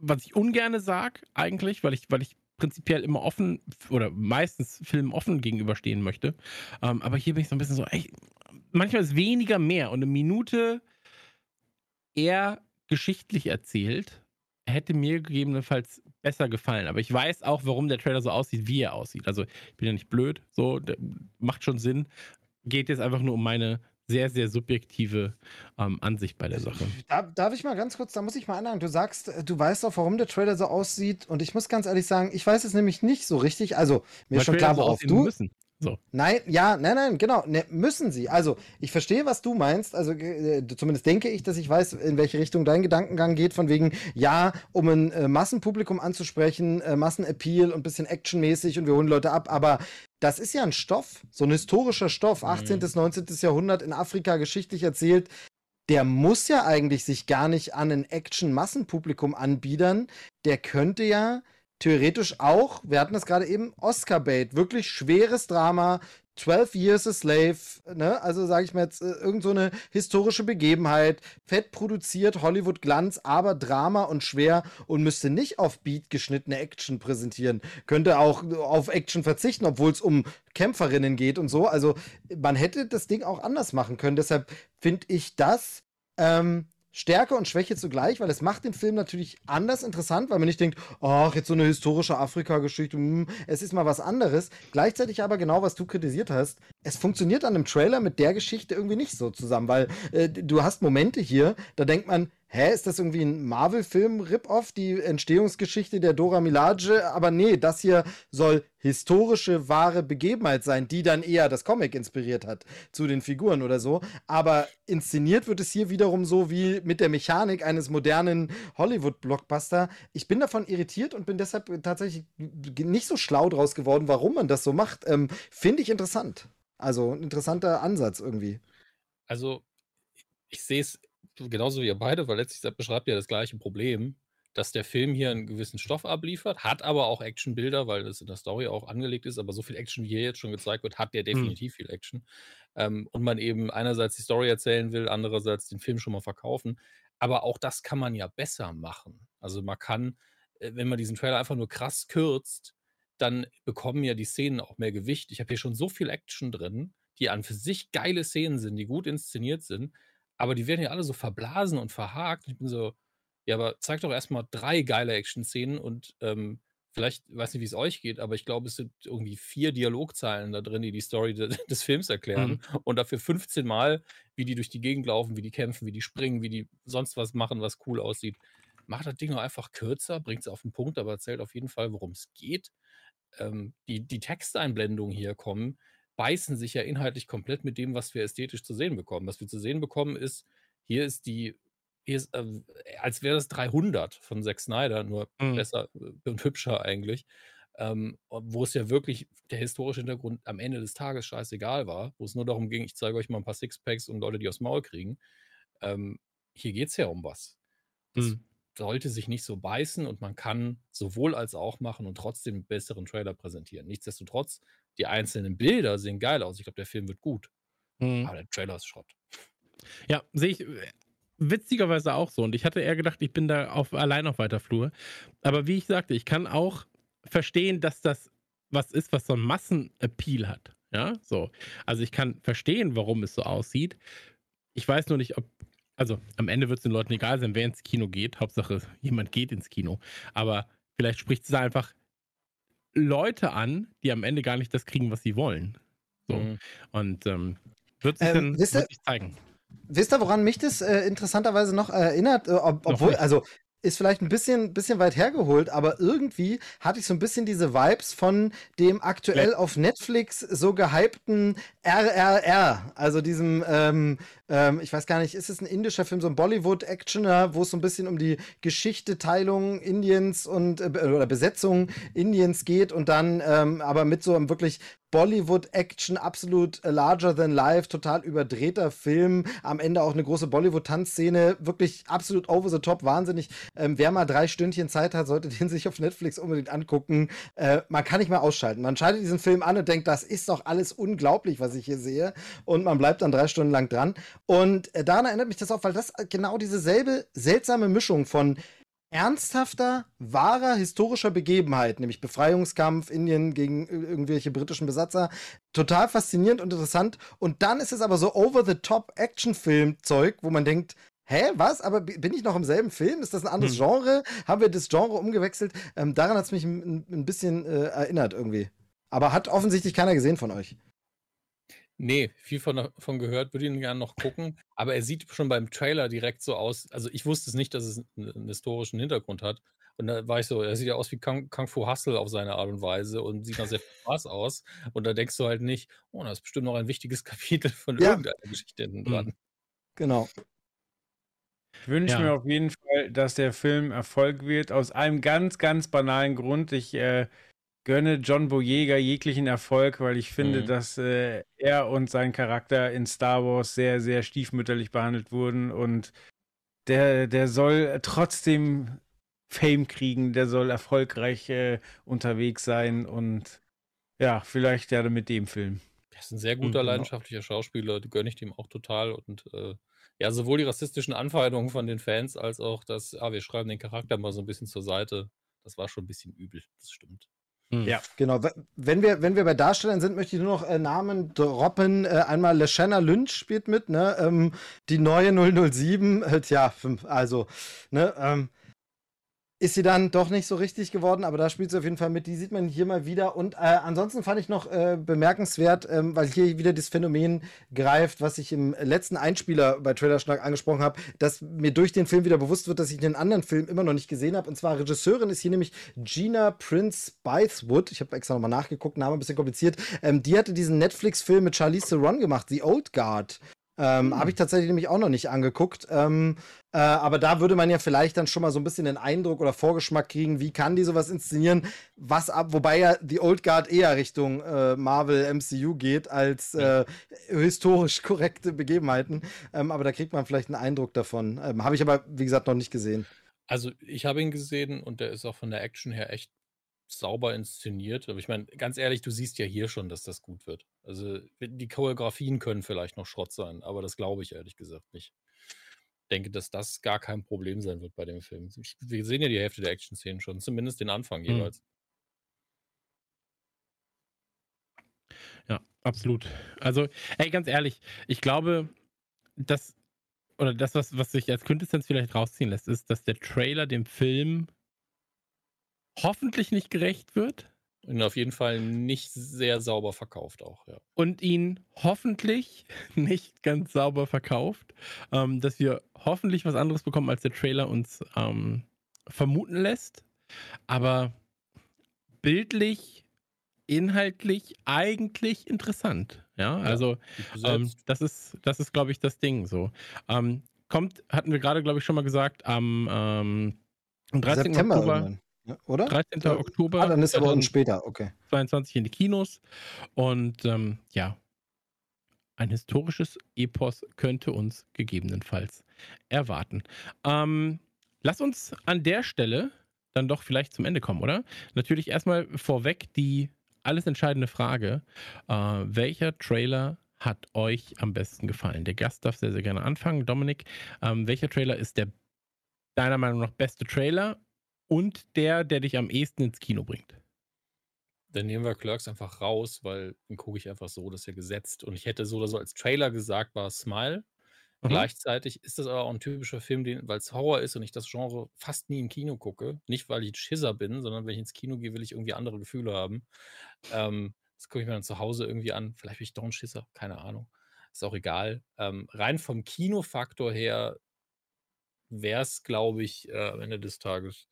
was ich ungerne sage, eigentlich, weil ich, weil ich prinzipiell immer offen oder meistens Filmen offen gegenüberstehen möchte. Ähm, aber hier bin ich so ein bisschen so, ey, manchmal ist weniger mehr und eine Minute eher geschichtlich erzählt, hätte mir gegebenenfalls besser gefallen. Aber ich weiß auch, warum der Trailer so aussieht, wie er aussieht. Also ich bin ja nicht blöd, so, macht schon Sinn. Geht jetzt einfach nur um meine sehr, sehr subjektive ähm, Ansicht bei der Sache. Darf, darf ich mal ganz kurz, da muss ich mal anhören. Du sagst, äh, du weißt auch, warum der Trailer so aussieht. Und ich muss ganz ehrlich sagen, ich weiß es nämlich nicht so richtig. Also, mir Weil ist schon Trailer klar, so worauf aussehen du. müssen. So. Nein, ja, nein, nein, genau, ne, müssen sie. Also, ich verstehe, was du meinst. Also, äh, zumindest denke ich, dass ich weiß, in welche Richtung dein Gedankengang geht, von wegen, ja, um ein äh, Massenpublikum anzusprechen, äh, Massenappeal und ein bisschen actionmäßig und wir holen Leute ab, aber das ist ja ein Stoff, so ein historischer Stoff, 18., 19. Jahrhundert in Afrika geschichtlich erzählt. Der muss ja eigentlich sich gar nicht an ein Action-Massenpublikum anbiedern. Der könnte ja theoretisch auch, wir hatten das gerade eben, Oscar-Bait, wirklich schweres Drama, 12 Years a Slave, ne? Also sage ich mal jetzt, äh, irgend so eine historische Begebenheit, fett produziert, Hollywood-Glanz, aber Drama und schwer und müsste nicht auf Beat geschnittene Action präsentieren. Könnte auch auf Action verzichten, obwohl es um Kämpferinnen geht und so. Also man hätte das Ding auch anders machen können. Deshalb finde ich das ähm, Stärke und Schwäche zugleich, weil es macht den Film natürlich anders interessant, weil man nicht denkt, ach, jetzt so eine historische Afrika-Geschichte, hm, es ist mal was anderes. Gleichzeitig aber genau, was du kritisiert hast, es funktioniert an einem Trailer mit der Geschichte irgendwie nicht so zusammen, weil äh, du hast Momente hier, da denkt man, hä, ist das irgendwie ein Marvel-Film-Rip-Off, die Entstehungsgeschichte der Dora Milaje? Aber nee, das hier soll historische, wahre Begebenheit sein, die dann eher das Comic inspiriert hat zu den Figuren oder so. Aber inszeniert wird es hier wiederum so wie mit der Mechanik eines modernen Hollywood-Blockbuster. Ich bin davon irritiert und bin deshalb tatsächlich nicht so schlau draus geworden, warum man das so macht. Ähm, Finde ich interessant. Also ein interessanter Ansatz irgendwie. Also, ich sehe es genauso wie ihr beide, weil letztlich beschreibt ihr das gleiche Problem, dass der Film hier einen gewissen Stoff abliefert, hat aber auch Actionbilder, weil das in der Story auch angelegt ist, aber so viel Action, wie hier jetzt schon gezeigt wird, hat der Mhm. definitiv viel Action. Ähm, und man eben einerseits die Story erzählen will, andererseits den Film schon mal verkaufen. Aber auch das kann man ja besser machen. Also man kann, äh, wenn man diesen Trailer einfach nur krass kürzt, dann bekommen ja die Szenen auch mehr Gewicht. Ich habe hier schon so viel Action drin, die an für sich geile Szenen sind, die gut inszeniert sind, aber die werden ja alle so verblasen und verhakt. Ich bin so, ja, aber zeig doch erstmal drei geile Action-Szenen und ähm, vielleicht, weiß nicht, wie es euch geht, aber ich glaube, es sind irgendwie vier Dialogzeilen da drin, die die Story de des Films erklären und dafür 15 Mal, wie die durch die Gegend laufen, wie die kämpfen, wie die springen, wie die sonst was machen, was cool aussieht. Macht das Ding doch einfach kürzer, bringt es auf den Punkt, aber erzählt auf jeden Fall, worum es geht. Ähm, die, die Texteinblendungen hier kommen, beißen sich ja inhaltlich komplett mit dem, was wir ästhetisch zu sehen bekommen. Was wir zu sehen bekommen ist, hier ist die, hier ist, äh, als wäre das 300 von Zack Snyder, nur Mhm. besser äh, und hübscher eigentlich, ähm, wo es ja wirklich der historische Hintergrund am Ende des Tages scheißegal war, wo es nur darum ging, ich zeige euch mal ein paar Sixpacks und Leute, die aufs Maul kriegen. Ähm, hier geht es ja um was. Das Mhm. Sollte sich nicht so beißen und man kann sowohl als auch machen und trotzdem einen besseren Trailer präsentieren. Nichtsdestotrotz, die einzelnen Bilder sehen geil aus. Ich glaube, der Film wird gut. Mhm. Aber der Trailer ist Schrott. Ja, sehe ich äh, witzigerweise auch so. Und ich hatte eher gedacht, ich bin da auf, allein auf weiter Flur. Aber wie ich sagte, ich kann auch verstehen, dass das was ist, was so ein Massenappeal hat. Ja, so. Also ich kann verstehen, warum es so aussieht. Ich weiß nur nicht, ob, also am Ende wird es den Leuten egal sein, wer ins Kino geht. Hauptsache, jemand geht ins Kino. Aber vielleicht spricht es da einfach Leute an, die am Ende gar nicht das kriegen, was sie wollen. So. Mhm. Und ähm, wird sich Ähm, dann wird sich zeigen. Wisst ihr, woran mich das äh, interessanterweise noch erinnert? Äh, ob, obwohl, also ist vielleicht ein bisschen, bisschen weit hergeholt, aber irgendwie hatte ich so ein bisschen diese Vibes von dem aktuell auf Netflix so gehypten RRR, also diesem, ähm, ähm, ich weiß gar nicht, ist es ein indischer Film, so ein Bollywood-Actioner, wo es so ein bisschen um die Geschichte, Teilung Indiens und äh, oder Besetzung Indiens geht und dann ähm, aber mit so einem wirklich Bollywood-Action, absolut äh, larger than life, total überdrehter Film. Am Ende auch eine große Bollywood-Tanzszene, wirklich absolut over the top, wahnsinnig. Ähm, wer mal drei Stündchen Zeit hat, sollte den sich auf Netflix unbedingt angucken. Äh, man kann nicht mehr ausschalten. Man schaltet diesen Film an und denkt, das ist doch alles unglaublich, was ich hier sehe. Und man bleibt dann drei Stunden lang dran. Und äh, daran erinnert mich das auch, weil das äh, genau diese seltsame Mischung von ernsthafter, wahrer historischer Begebenheit, nämlich Befreiungskampf Indien gegen ir- irgendwelche britischen Besatzer. Total faszinierend und interessant. Und dann ist es aber so over-the-top-Action-Film-Zeug, wo man denkt, Hä, was? Aber bi- bin ich noch im selben Film? Ist das ein anderes Hm. Genre? Haben wir das Genre umgewechselt? Ähm, daran hat es mich ein, ein bisschen äh, erinnert irgendwie. Aber hat offensichtlich keiner gesehen von euch. Nee, viel von, davon gehört, würde ihn gerne noch gucken. Aber er sieht schon beim Trailer direkt so aus. Also ich wusste es nicht, dass es einen, einen historischen Hintergrund hat. Und da war ich so, er sieht ja aus wie Kung, Kung Fu Hustle auf seine Art und Weise und sieht nach sehr viel Spaß aus. Und da denkst du halt nicht, oh, da ist bestimmt noch ein wichtiges Kapitel von Ja. irgendeiner Geschichte hinten dran. Genau. Ich wünsche Ja. mir auf jeden Fall, dass der Film Erfolg wird. Aus einem ganz, ganz banalen Grund. Ich äh, gönne John Boyega jeglichen Erfolg, weil ich finde, Mhm. dass äh, er und sein Charakter in Star Wars sehr, sehr stiefmütterlich behandelt wurden. Und der, der soll trotzdem Fame kriegen, der soll erfolgreich äh, unterwegs sein und ja, vielleicht ja mit dem Film. Er ist ein sehr guter, Mhm. leidenschaftlicher Schauspieler, die gönne ich dem auch total. Und äh, ja, sowohl die rassistischen Anfeindungen von den Fans als auch das, ah, wir schreiben den Charakter mal so ein bisschen zur Seite. Das war schon ein bisschen übel, das stimmt. Hm. Ja. Genau, we- wenn wir, wenn wir bei Darstellern sind, möchte ich nur noch äh, Namen droppen. Äh, einmal LeShanna Lynch spielt mit, ne? Ähm, die neue 007, äh, tja, fünf, also, ne? Ähm, ist sie dann doch nicht so richtig geworden, aber da spielt sie auf jeden Fall mit. Die sieht man hier mal wieder. Und äh, ansonsten fand ich noch äh, bemerkenswert, ähm, weil hier wieder das Phänomen greift, was ich im letzten Einspieler bei Trailerschnack angesprochen habe, dass mir durch den Film wieder bewusst wird, dass ich den anderen Film immer noch nicht gesehen habe. Und zwar Regisseurin ist hier nämlich Gina Prince Bythewood. Ich habe extra nochmal nachgeguckt, Name ein bisschen kompliziert. Ähm, die hatte diesen Netflix-Film mit Charlize Theron gemacht, The Old Guard. Ähm, Habe ich tatsächlich nämlich auch noch nicht angeguckt. Ähm, äh, aber da würde man ja vielleicht dann schon mal so ein bisschen den Eindruck oder Vorgeschmack kriegen, wie kann die sowas inszenieren, was ab, wobei ja die Old Guard eher Richtung äh, Marvel MCU geht als äh, historisch korrekte Begebenheiten. Ähm, aber da kriegt man vielleicht einen Eindruck davon. Ähm, Habe ich aber, wie gesagt, noch nicht gesehen. Also, ich habe ihn gesehen und der ist auch von der Action her echt sauber inszeniert. Aber ich meine, ganz ehrlich, du siehst ja hier schon, dass das gut wird. Also, die Choreografien können vielleicht noch Schrott sein, aber das glaube ich ehrlich gesagt nicht. Ich denke, dass das gar kein Problem sein wird bei dem Film. Wir sehen ja die Hälfte der Action-Szenen schon, zumindest den Anfang Hm. jeweils. Ja, absolut. Also, ey, ganz ehrlich, ich glaube, dass, oder das, was, was sich als Quintessenz vielleicht rausziehen lässt, ist, dass der Trailer dem Film hoffentlich nicht gerecht wird Und auf jeden Fall nicht sehr sauber verkauft auch, ja. und ihn hoffentlich nicht ganz sauber verkauft, ähm, dass wir hoffentlich was anderes bekommen, als der Trailer uns ähm, vermuten lässt. Aber bildlich, inhaltlich eigentlich interessant. Ja, also Gut ähm, das ist, das ist, glaube ich, das Ding so. Ähm, kommt, hatten wir gerade, glaube ich, schon mal gesagt, am, ähm, am 13. September Oktober. irgendwann. Ja, oder? 13. Ja. Oktober Ah, dann ist aber 2022 später, okay. in die Kinos. Und ähm, ja, ein historisches Epos könnte uns gegebenenfalls erwarten. Ähm, lass uns an der Stelle dann doch vielleicht zum Ende kommen, oder? Natürlich erstmal vorweg die alles entscheidende Frage. Äh, welcher Trailer hat euch am besten gefallen? Der Gast darf sehr, sehr gerne anfangen. Dominik, ähm, welcher Trailer ist der deiner Meinung nach beste Trailer und der, der dich am ehesten ins Kino bringt? Dann nehmen wir Clerks einfach raus, weil den gucke ich einfach so, das ist ja gesetzt. Und ich hätte so oder so als Trailer gesagt, war Smile. Mhm. Gleichzeitig ist das aber auch ein typischer Film, weil es Horror ist und ich das Genre fast nie im Kino gucke. Nicht, weil ich ein Schisser bin, sondern wenn ich ins Kino gehe, will ich irgendwie andere Gefühle haben. Ähm, das gucke ich mir dann zu Hause irgendwie an. Vielleicht bin ich doch ein Schisser, keine Ahnung. Ist auch egal. Ähm, rein vom Kinofaktor her wäre es, glaube ich, äh, am Ende des Tages.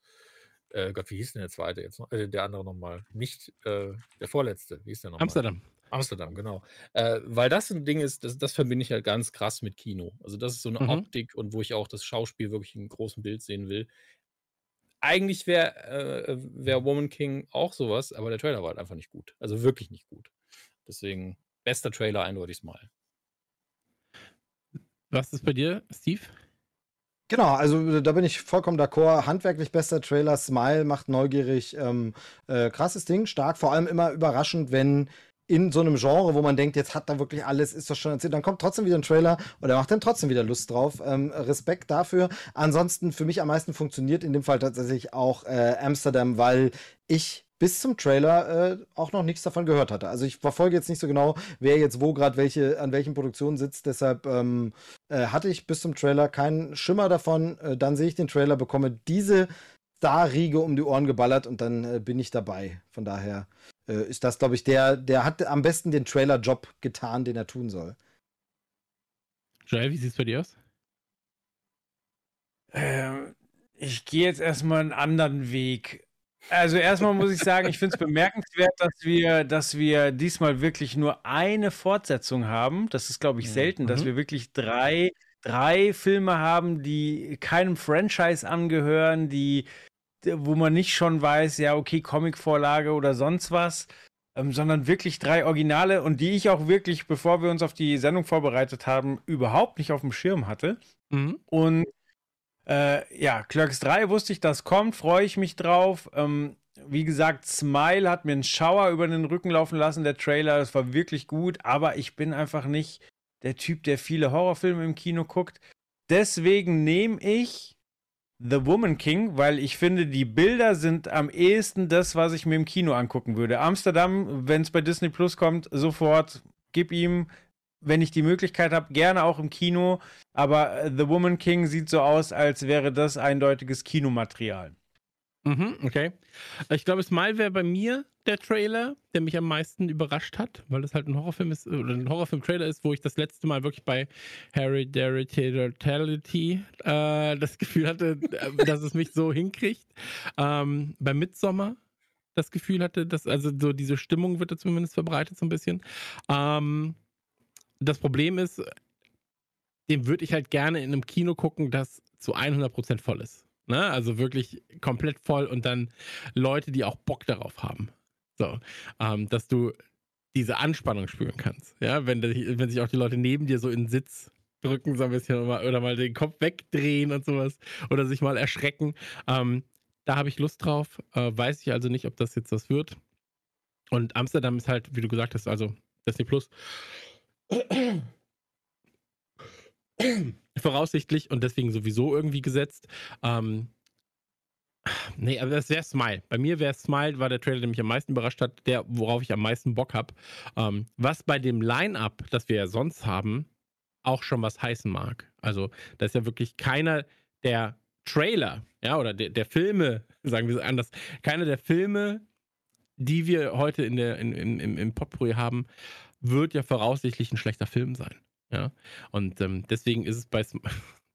Äh, Gott, wie hieß denn der zweite jetzt noch? Äh, der andere nochmal. Nicht äh, der vorletzte. Wie hieß der nochmal? Amsterdam. Amsterdam, genau. Äh, weil das ein Ding ist, das, das verbinde ich halt ganz krass mit Kino. Also das ist so eine Mhm. Optik und wo ich auch das Schauspiel wirklich im großen Bild sehen will. Eigentlich wäre äh, wär Woman King auch sowas, aber der Trailer war halt einfach nicht gut. Also wirklich nicht gut. Deswegen bester Trailer eindeutig mal. Was ist bei dir, Steve? Genau, also da bin ich vollkommen d'accord. Handwerklich bester Trailer, Smile macht neugierig. Ähm, äh, krasses Ding, stark. Vor allem immer überraschend, wenn in so einem Genre, wo man denkt, jetzt hat da wirklich alles, ist das schon erzählt, dann kommt trotzdem wieder ein Trailer und er macht dann trotzdem wieder Lust drauf. Ähm, Respekt dafür. Ansonsten für mich am meisten funktioniert in dem Fall tatsächlich auch äh, Amsterdam, weil ich bis zum Trailer äh, auch noch nichts davon gehört hatte. Also ich verfolge jetzt nicht so genau, wer jetzt wo gerade welche an welchen Produktionen sitzt. Deshalb ähm, äh, hatte ich bis zum Trailer keinen Schimmer davon. Äh, dann sehe ich den Trailer, bekomme diese Star-Riege um die Ohren geballert und dann äh, bin ich dabei. Von daher äh, ist das, glaube ich, der, der hat am besten den Trailer-Job getan, den er tun soll. Joel, wie sieht es bei dir aus? Ähm, Ich gehe jetzt erstmal einen anderen Weg. Also erstmal muss ich sagen, ich finde es bemerkenswert, dass wir, dass wir diesmal wirklich nur eine Fortsetzung haben. Das ist, glaube ich, selten, dass Mhm. wir wirklich drei, drei Filme haben, die keinem Franchise angehören, die, wo man nicht schon weiß, ja, okay, Comicvorlage oder sonst was, ähm, sondern wirklich drei Originale und die ich auch wirklich, bevor wir uns auf die Sendung vorbereitet haben, überhaupt nicht auf dem Schirm hatte. Mhm. Und äh, ja, Clerks 3 wusste ich, das kommt, freue ich mich drauf. Ähm, wie gesagt, Smile hat mir einen Schauer über den Rücken laufen lassen, der Trailer, das war wirklich gut, aber ich bin einfach nicht der Typ, der viele Horrorfilme im Kino guckt. Deswegen nehme ich The Woman King, weil ich finde, die Bilder sind am ehesten das, was ich mir im Kino angucken würde. Amsterdam, wenn es bei Disney Plus kommt, sofort gib ihm, wenn ich die Möglichkeit habe, gerne auch im Kino. Aber äh, The Woman King sieht so aus, als wäre das eindeutiges Kinomaterial. Mhm, okay. Ich glaube, Smile wäre bei mir der Trailer, der mich am meisten überrascht hat, weil das halt ein Horrorfilm ist, oder ein Horrorfilm-Trailer ist, wo ich das letzte Mal wirklich bei Hereditary äh, das Gefühl hatte, äh, dass es mich so hinkriegt. Ähm, bei Midsommar das Gefühl hatte, dass, also so diese Stimmung wird da zumindest verbreitet so ein bisschen. Ähm, das Problem ist, den würde ich halt gerne in einem Kino gucken, das zu 100% voll ist. Ne? Also wirklich komplett voll und dann Leute, die auch Bock darauf haben. So, ähm, dass du diese Anspannung spüren kannst. Ja, wenn, wenn sich auch die Leute neben dir so in den Sitz drücken, so ein bisschen oder mal, den Kopf wegdrehen und sowas oder sich mal erschrecken. Ähm, da habe ich Lust drauf. Äh, weiß ich also nicht, ob das jetzt was wird. Und Amsterdam ist halt, wie du gesagt hast, also Disney Plus. Voraussichtlich und deswegen sowieso irgendwie gesetzt. Ähm, nee, aber das wäre Smile. Bei mir wäre Smile, war der Trailer, der mich am meisten überrascht hat, der, worauf ich am meisten Bock habe. Ähm, was bei dem Line-Up, das wir ja sonst haben, auch schon was heißen mag. Also, da ist ja wirklich keiner der Trailer, ja, oder der, der Filme, sagen wir es anders, keiner der Filme, die wir heute in der, in, in, im, im Potpourri haben, wird ja voraussichtlich ein schlechter Film sein. Ja. Und ähm, deswegen ist es bei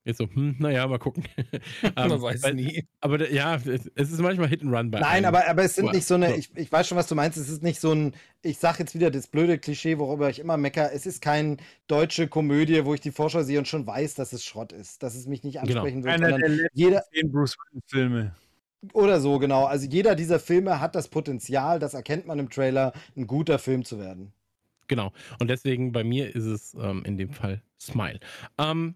jetzt so, hm, naja, mal gucken. Man Ähm, weiß bei- nie. Aber ja, es, ist manchmal Hit and Run bei Nein, einem. aber, aber es sind Aber- nicht so eine, ich, ich weiß schon, was du meinst, es ist nicht so ein, ich sag jetzt wieder das blöde Klischee, worüber ich immer mecker, es ist keine deutsche Komödie, wo ich die Vorschau sehe und schon weiß, dass es Schrott ist, dass es mich nicht Genau. ansprechen wird, Einer der letzten jeder, zehn Bruce Willis-Filme. oder so, genau, also jeder dieser Filme hat das Potenzial, das erkennt man im Trailer, ein guter Film zu werden. Genau. Und deswegen bei mir ist es ähm, in dem Fall Smile. Ähm,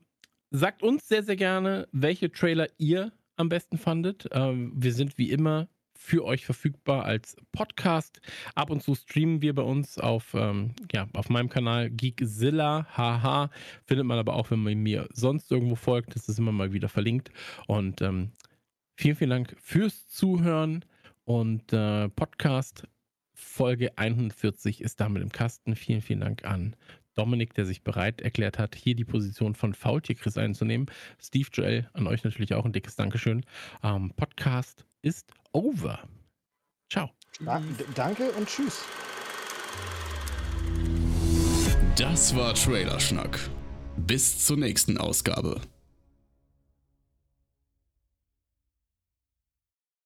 sagt uns sehr, sehr gerne, welche Trailer ihr am besten fandet. Ähm, wir sind wie immer für euch verfügbar als Podcast. Ab und zu streamen wir bei uns auf, ähm, ja, auf meinem Kanal Geekzilla, haha. Findet man aber auch, wenn man mir sonst irgendwo folgt. Das ist immer mal wieder verlinkt. Und ähm, vielen, vielen Dank fürs Zuhören. Und äh, Podcast Folge 140 ist damit im Kasten. Vielen, vielen Dank an Dominik, der sich bereit erklärt hat, hier die Position von Faultier Chris einzunehmen. Steve Joel, an euch natürlich auch ein dickes Dankeschön. Ähm, Podcast ist over. Ciao. D- danke und tschüss. Das war Trailerschnack. Bis zur nächsten Ausgabe.